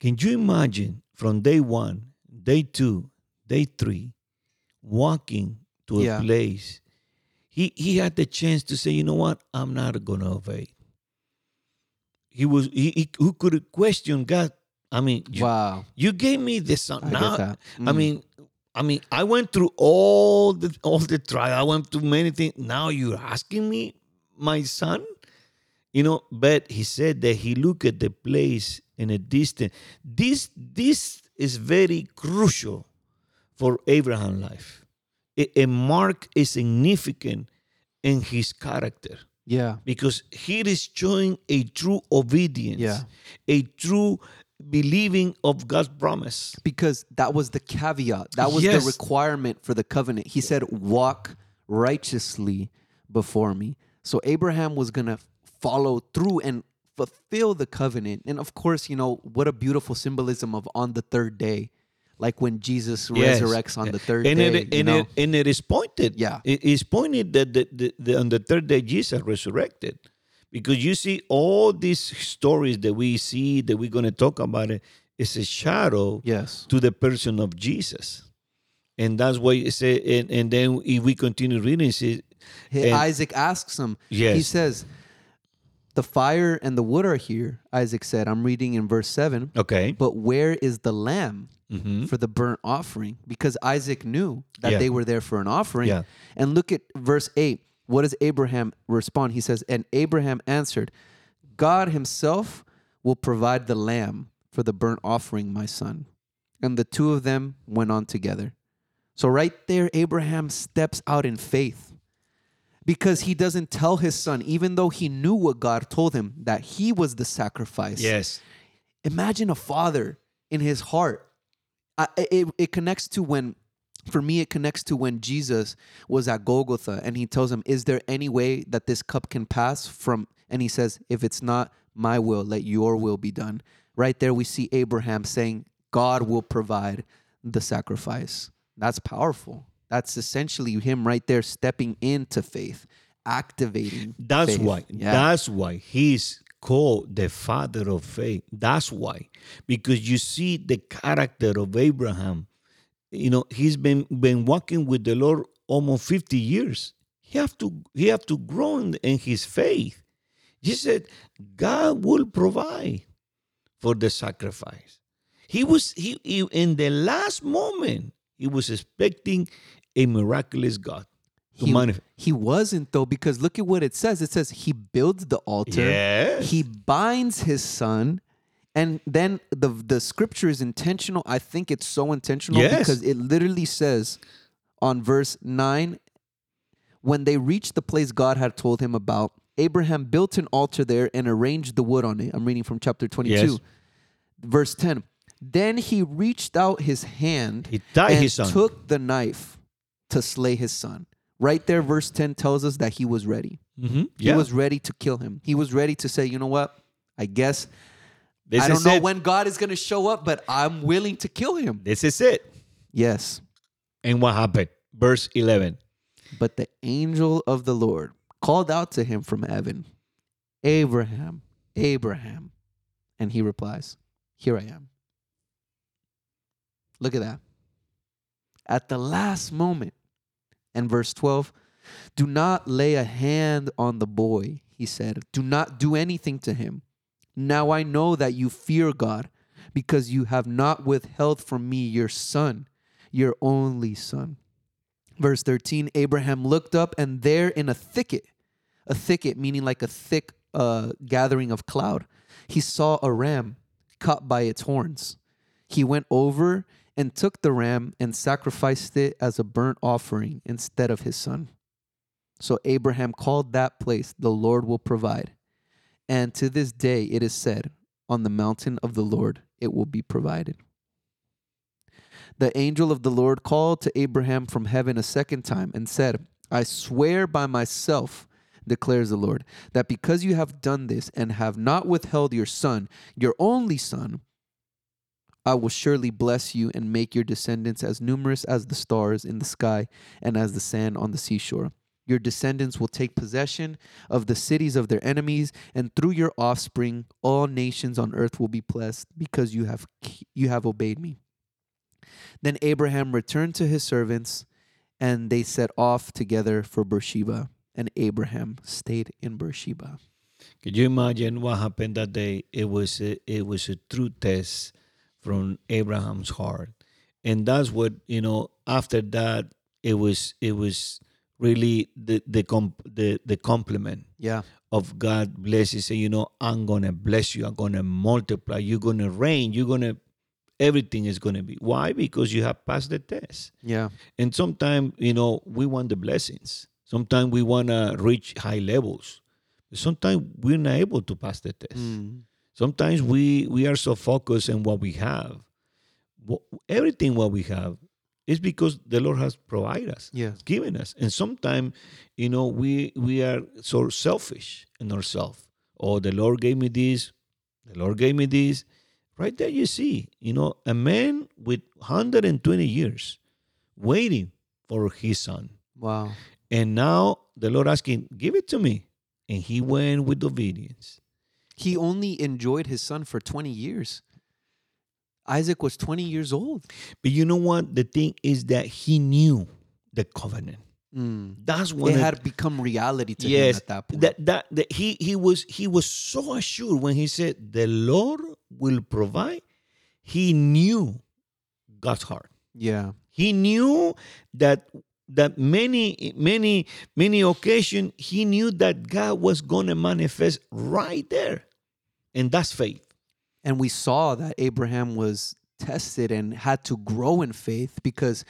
Can you imagine from day one, day two, day three, walking to a yeah. place? He he had the chance to say, "You know what? I'm not gonna obey." he was he, he who could question God. I mean, you, wow, you gave me this. son. I now, mm. I mean, I mean, I went through all the all the trial. I went through many things. Now you're asking me, my son, you know. But he said that he looked at the place in a distance. This this is very crucial for Abraham life. A, a mark is significant in his character. Yeah. Because he is showing a true obedience. Yeah. A true believing of God's promise. Because that was the caveat. That was yes. the requirement for the covenant. He said, walk righteously before me. So Abraham was going to follow through and fulfill the covenant. And of course, you know, what a beautiful symbolism of on the third day like when Jesus yes. resurrects on the third and day. It, and, it, and it is pointed. Yeah. It is pointed that the, the, the, on the third day Jesus resurrected. Because you see, all these stories that we see that we're going to talk about it is a shadow yes. to the person of Jesus. And that's why it says, and, and then if we continue reading, it and, Isaac asks him, yes. he says, the fire and the wood are here, Isaac said. I'm reading in verse 7. Okay. But where is the lamb mm-hmm. for the burnt offering because Isaac knew that yeah. they were there for an offering. Yeah. And look at verse 8. What does Abraham respond? He says, And Abraham answered, God himself will provide the lamb for the burnt offering, my son. And the two of them went on together. So, right there, Abraham steps out in faith because he doesn't tell his son, even though he knew what God told him, that he was the sacrifice. Yes. Imagine a father in his heart I, it, it connects to when for me it connects to when jesus was at golgotha and he tells him is there any way that this cup can pass from and he says if it's not my will let your will be done right there we see abraham saying god will provide the sacrifice that's powerful that's essentially him right there stepping into faith activating that's faith. why yeah. that's why he's called the father of faith. That's why. Because you see the character of Abraham. You know, he's been been walking with the Lord almost 50 years. He have to he have to grow in, in his faith. He said, God will provide for the sacrifice. He was he, he in the last moment, he was expecting a miraculous God he, he wasn't though because look at what it says. It says he builds the altar yes. he binds his son and then the the scripture is intentional. I think it's so intentional yes. because it literally says on verse 9 when they reached the place god had told him about abraham built an altar there and arranged the wood on it. I'm reading from chapter 22 yes. verse 10 then he reached out his hand he and took the knife to slay his son right there, verse 10 tells us that he was ready. Mm-hmm. Yeah. He was ready to kill him. He was ready to say, you know what? I guess this I don't know it. when God is going to show up, but I'm willing to kill him. This is it. Yes. And what happened? Verse 11. But the angel of the Lord called out to him from heaven, Abraham, Abraham. And he replies, Here I am. Look at that. At the last moment, and verse 12 Do not lay a hand on the boy, he said. Do not do anything to him. Now I know that you fear God because you have not withheld from me your son, your only son. Verse 13 Abraham looked up, and there in a thicket, a thicket meaning like a thick uh, gathering of cloud, he saw a ram caught by its horns. He went over and took the ram and sacrificed it as a burnt offering instead of his son. So Abraham called that place, The Lord will provide. And to this day it is said, On the mountain of the Lord it will be provided. The angel of the Lord called to Abraham from heaven a second time and said, I swear by myself, declares the Lord, that because you have done this and have not withheld your son, your only son, I will surely bless you and make your descendants as numerous as the stars in the sky and as the sand on the seashore. Your descendants will take possession of the cities of their enemies, and through your offspring, all nations on earth will be blessed because you have, you have obeyed me. Then Abraham returned to his servants, and they set off together for Beersheba, and Abraham stayed in Beersheba. Can you imagine what happened that day? It was a, it was a true test from Abraham's heart, and that's what you know. After that, it was it was really the the comp, the the compliment yeah. of God blesses and you know I'm gonna bless you. I'm gonna multiply. You're gonna reign. You're gonna everything is gonna be. Why? Because you have passed the test. Yeah. And sometimes you know we want the blessings. Sometimes we want to reach high levels. Sometimes we're not able to pass the test. Mm. Sometimes we we are so focused on what we have everything what we have is because the Lord has provided us, yes. given us. And sometimes, you know, we we are so selfish in ourselves. Oh, the Lord gave me this, the Lord gave me this. Right there you see, you know, a man with 120 years waiting for his son. Wow. And now the Lord asking, give it to me. And he went with obedience. He only enjoyed his son for 20 years. Isaac was 20 years old. But you know what? The thing is that he knew the covenant. Mm. That's when it had become reality to yes, him at that point. That, that, that he he was he was so assured when he said the Lord will provide. He knew God's heart. Yeah. He knew that that many many many occasions he knew that God was going to manifest right there. And that's faith. And we saw that Abraham was tested and had to grow in faith because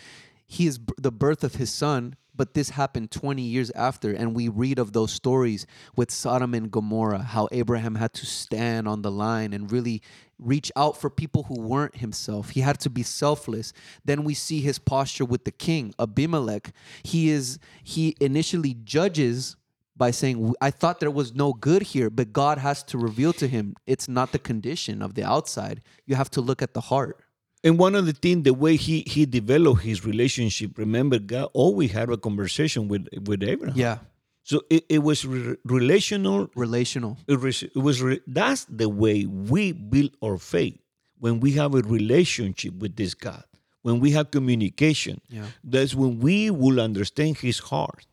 he is the birth of his son but this happened 20 years after. And we read of those stories with Sodom and Gomorrah how Abraham had to stand on the line and really reach out for people who weren't himself. He had to be selfless. Then we see his posture with the king Abimelech. He is he initially judges by saying, I thought there was no good here, but God has to reveal to him it's not the condition of the outside. You have to look at the heart. And one of the things, the way he he developed his relationship, remember, God always had a conversation with with Abraham. Yeah. So it, it was re- relational. Relational. It, re- it was re- that's the way we build our faith when we have a relationship with this God. When we have communication, yeah. that's when we will understand His heart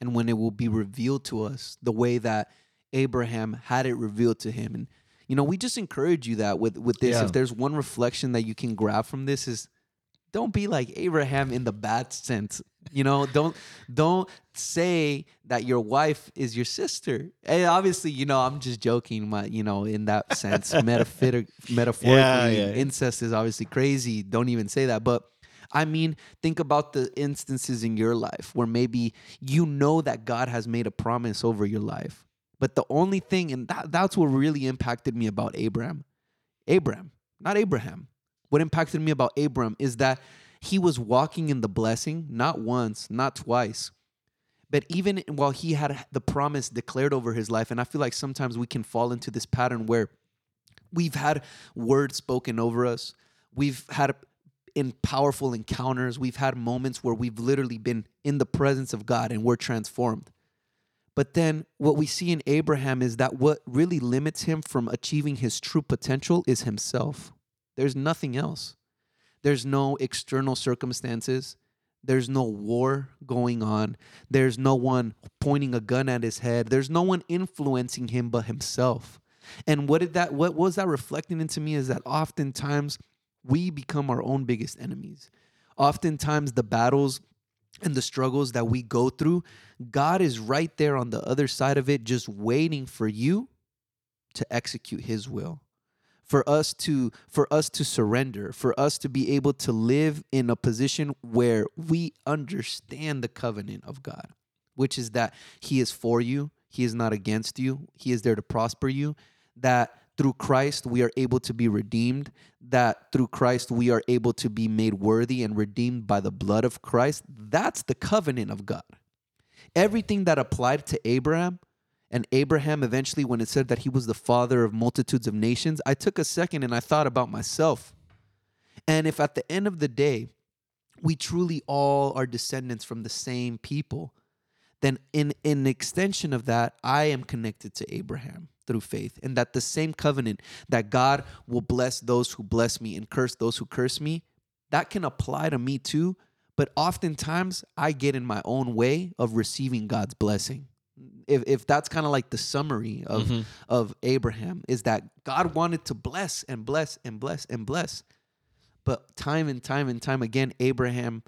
and when it will be revealed to us the way that Abraham had it revealed to him. And you know, we just encourage you that with with this. Yeah. If there's one reflection that you can grab from this is don't be like Abraham in the bad sense. You know, don't don't say that your wife is your sister. And obviously, you know, I'm just joking. My, you know, in that sense, metaphor- metaphorically, yeah, yeah. incest is obviously crazy. Don't even say that. But I mean, think about the instances in your life where maybe you know that God has made a promise over your life. But the only thing, and that, that's what really impacted me about Abraham. Abraham, not Abraham. What impacted me about Abraham is that he was walking in the blessing, not once, not twice, but even while he had the promise declared over his life. And I feel like sometimes we can fall into this pattern where we've had words spoken over us. We've had in powerful encounters. We've had moments where we've literally been in the presence of God and we're transformed. But then what we see in Abraham is that what really limits him from achieving his true potential is himself. There's nothing else. There's no external circumstances. There's no war going on. There's no one pointing a gun at his head. There's no one influencing him but himself. And what did that what was that reflecting into me is that oftentimes we become our own biggest enemies. Oftentimes, the battles and the struggles that we go through, God is right there on the other side of it, just waiting for you to execute His will, for us to for us to surrender for us to be able to live in a position where we understand the covenant of God which is that he is for you he is not against you he is there to prosper you that through Christ we are able to be redeemed that through Christ we are able to be made worthy and redeemed by the blood of Christ. That's the covenant of God. Everything that applied to Abram and Abraham eventually, when it said that he was the father of multitudes of nations, I took a second and I thought about myself. And if at the end of the day, we truly all are descendants from the same people, then in, in extension of that, I am connected to Abraham through faith. And that the same covenant that God will bless those who bless me and curse those who curse me, that can apply to me too. But oftentimes I get in my own way of receiving God's blessing if, if that's kind of like the summary of mm-hmm. of Abraham is that God wanted to bless and bless and bless and bless. But time and time and time again Abraham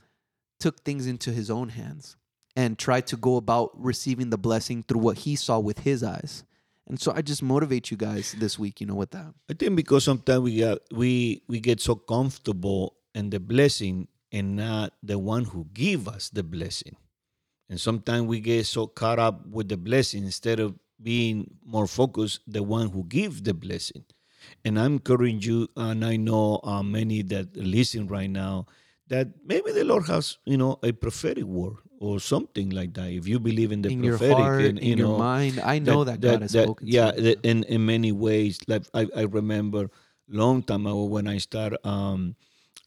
took things into his own hands and tried to go about receiving the blessing through what he saw with his eyes. And so I just motivate you guys this week, you know, with that. I think because sometimes we get we we get so comfortable in the blessing and not the one who give us the blessing. And sometimes we get so caught up with the blessing instead of being more focused, the one who gives the blessing. And I'm encouraging you, and I know uh, many that listen right now, that maybe the Lord has, you know, a prophetic word or something like that. If you believe in the in prophetic, your heart, and, you in know, your mind, I know that, that, that God has that, spoken. Yeah, in in many ways. Like I, I remember long time ago when I started um,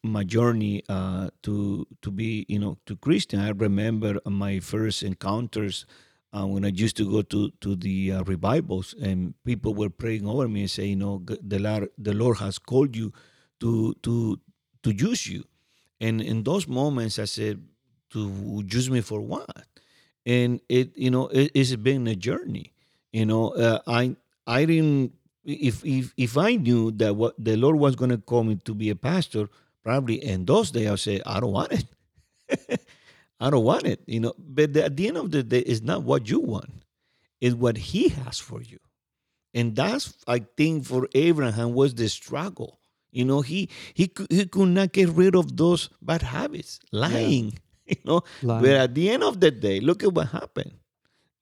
my journey uh, to to be you know to Christian. I remember my first encounters uh, when I used to go to to the uh, revivals, and people were praying over me and saying, you know, the Lord the Lord has called you to to to use you, and in those moments, I said, to use me for what? And it you know it, it's been a journey. You know, uh, I I didn't if if if I knew that what the Lord was going to call me to be a pastor probably in those days I'll say, I don't want it. I don't want it, you know. But the, at the end of the day, it's not what you want; it's what He has for you, and that's I think for Abraham was the struggle. You know, he he he could not get rid of those bad habits, lying. You know, lying. but at the end of the day, look at what happened.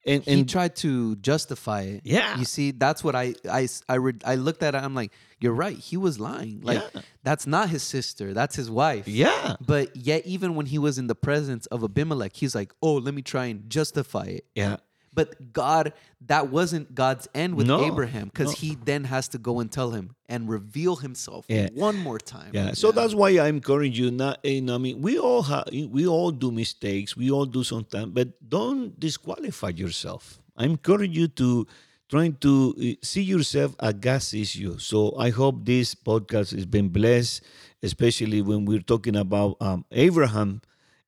And, and he tried to justify it. Yeah. You see, that's what I I I, read, I looked at it. I'm like, you're right. He was lying. Like yeah. that's not his sister. That's his wife. Yeah. But yet, even when he was in the presence of Abimelech, he's like, oh, let me try and justify it. Yeah. But God, that wasn't God's end with no, Abraham because no. he then has to go and tell him and reveal himself yeah. one more time. Yeah. So yeah. that's why I encourage you. Not, you know, I mean, we all have, we all do mistakes. We all do sometimes, but don't disqualify yourself. I encourage you to trying to uh, see yourself as God sees you. So I hope this podcast has been blessed, especially when we're talking about um, Abraham,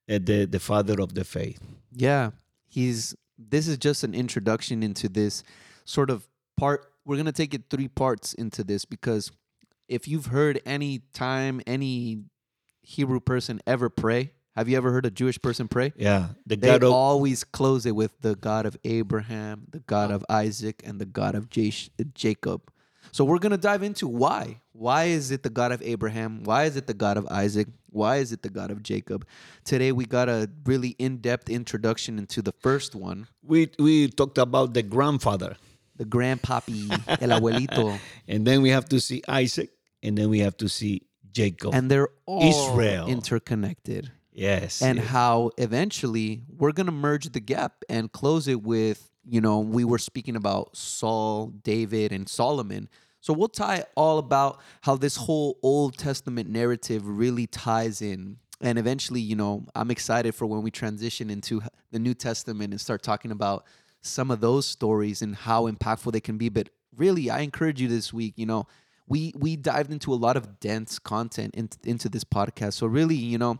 uh, the the father of the faith. Yeah, he's this is just an introduction into this sort of part. We're going to take it three parts into this because if you've heard any time any Hebrew person ever pray, have you ever heard a Jewish person pray? Yeah, the they God of- always close it with the God of Abraham, the God of Isaac, and the God of J- Jacob. So we're gonna dive into why. Why is it the God of Abraham? Why is it the God of Isaac? Why is it the God of Jacob? Today we got a really in-depth introduction into the first one. We we talked about the grandfather, the grandpappy, el abuelito, and then we have to see Isaac, and then we have to see Jacob, and they're all Israel interconnected. Yes, and yes. how eventually we're gonna merge the gap and close it with you know we were speaking about Saul, David, and Solomon so we'll tie all about how this whole Old Testament narrative really ties in. And eventually, you know, I'm excited for when we transition into the New Testament and start talking about some of those stories and how impactful they can be. But really, I encourage you this week, you know, we we dived into a lot of dense content in, into this podcast. So really, you know,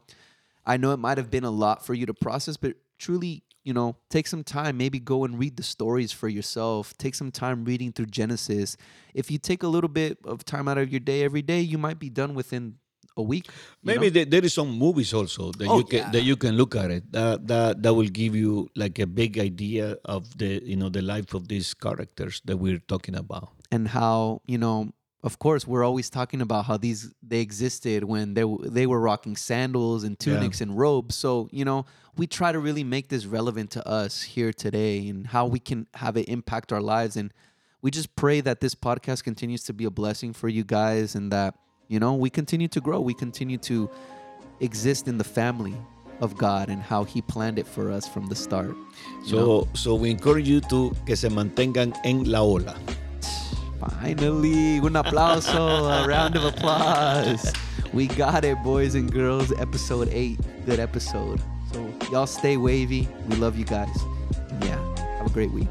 I know it might have been a lot for you to process, but truly you know, take some time, maybe go and read the stories for yourself. Take some time reading through Genesis. If you take a little bit of time out of your day every day, you might be done within a week. Maybe there, there is some movies also that oh, you can yeah. that you can look at it. That that that will give you like a big idea of the you know the life of these characters that we're talking about and how you know of course, we're always talking about how these they existed when they they were rocking sandals and tunics yeah. and robes. So you know, we try to really make this relevant to us here today and how we can have it impact our lives. And we just pray that this podcast continues to be a blessing for you guys and that you know we continue to grow, we continue to exist in the family of God and how He planned it for us from the start. So, know? so we encourage you to que se mantengan en la ola. Finally, un aplauso, a round of applause. We got it, boys and girls. Episode eight, good episode. So y'all stay wavy. We love you guys. Yeah, have a great week.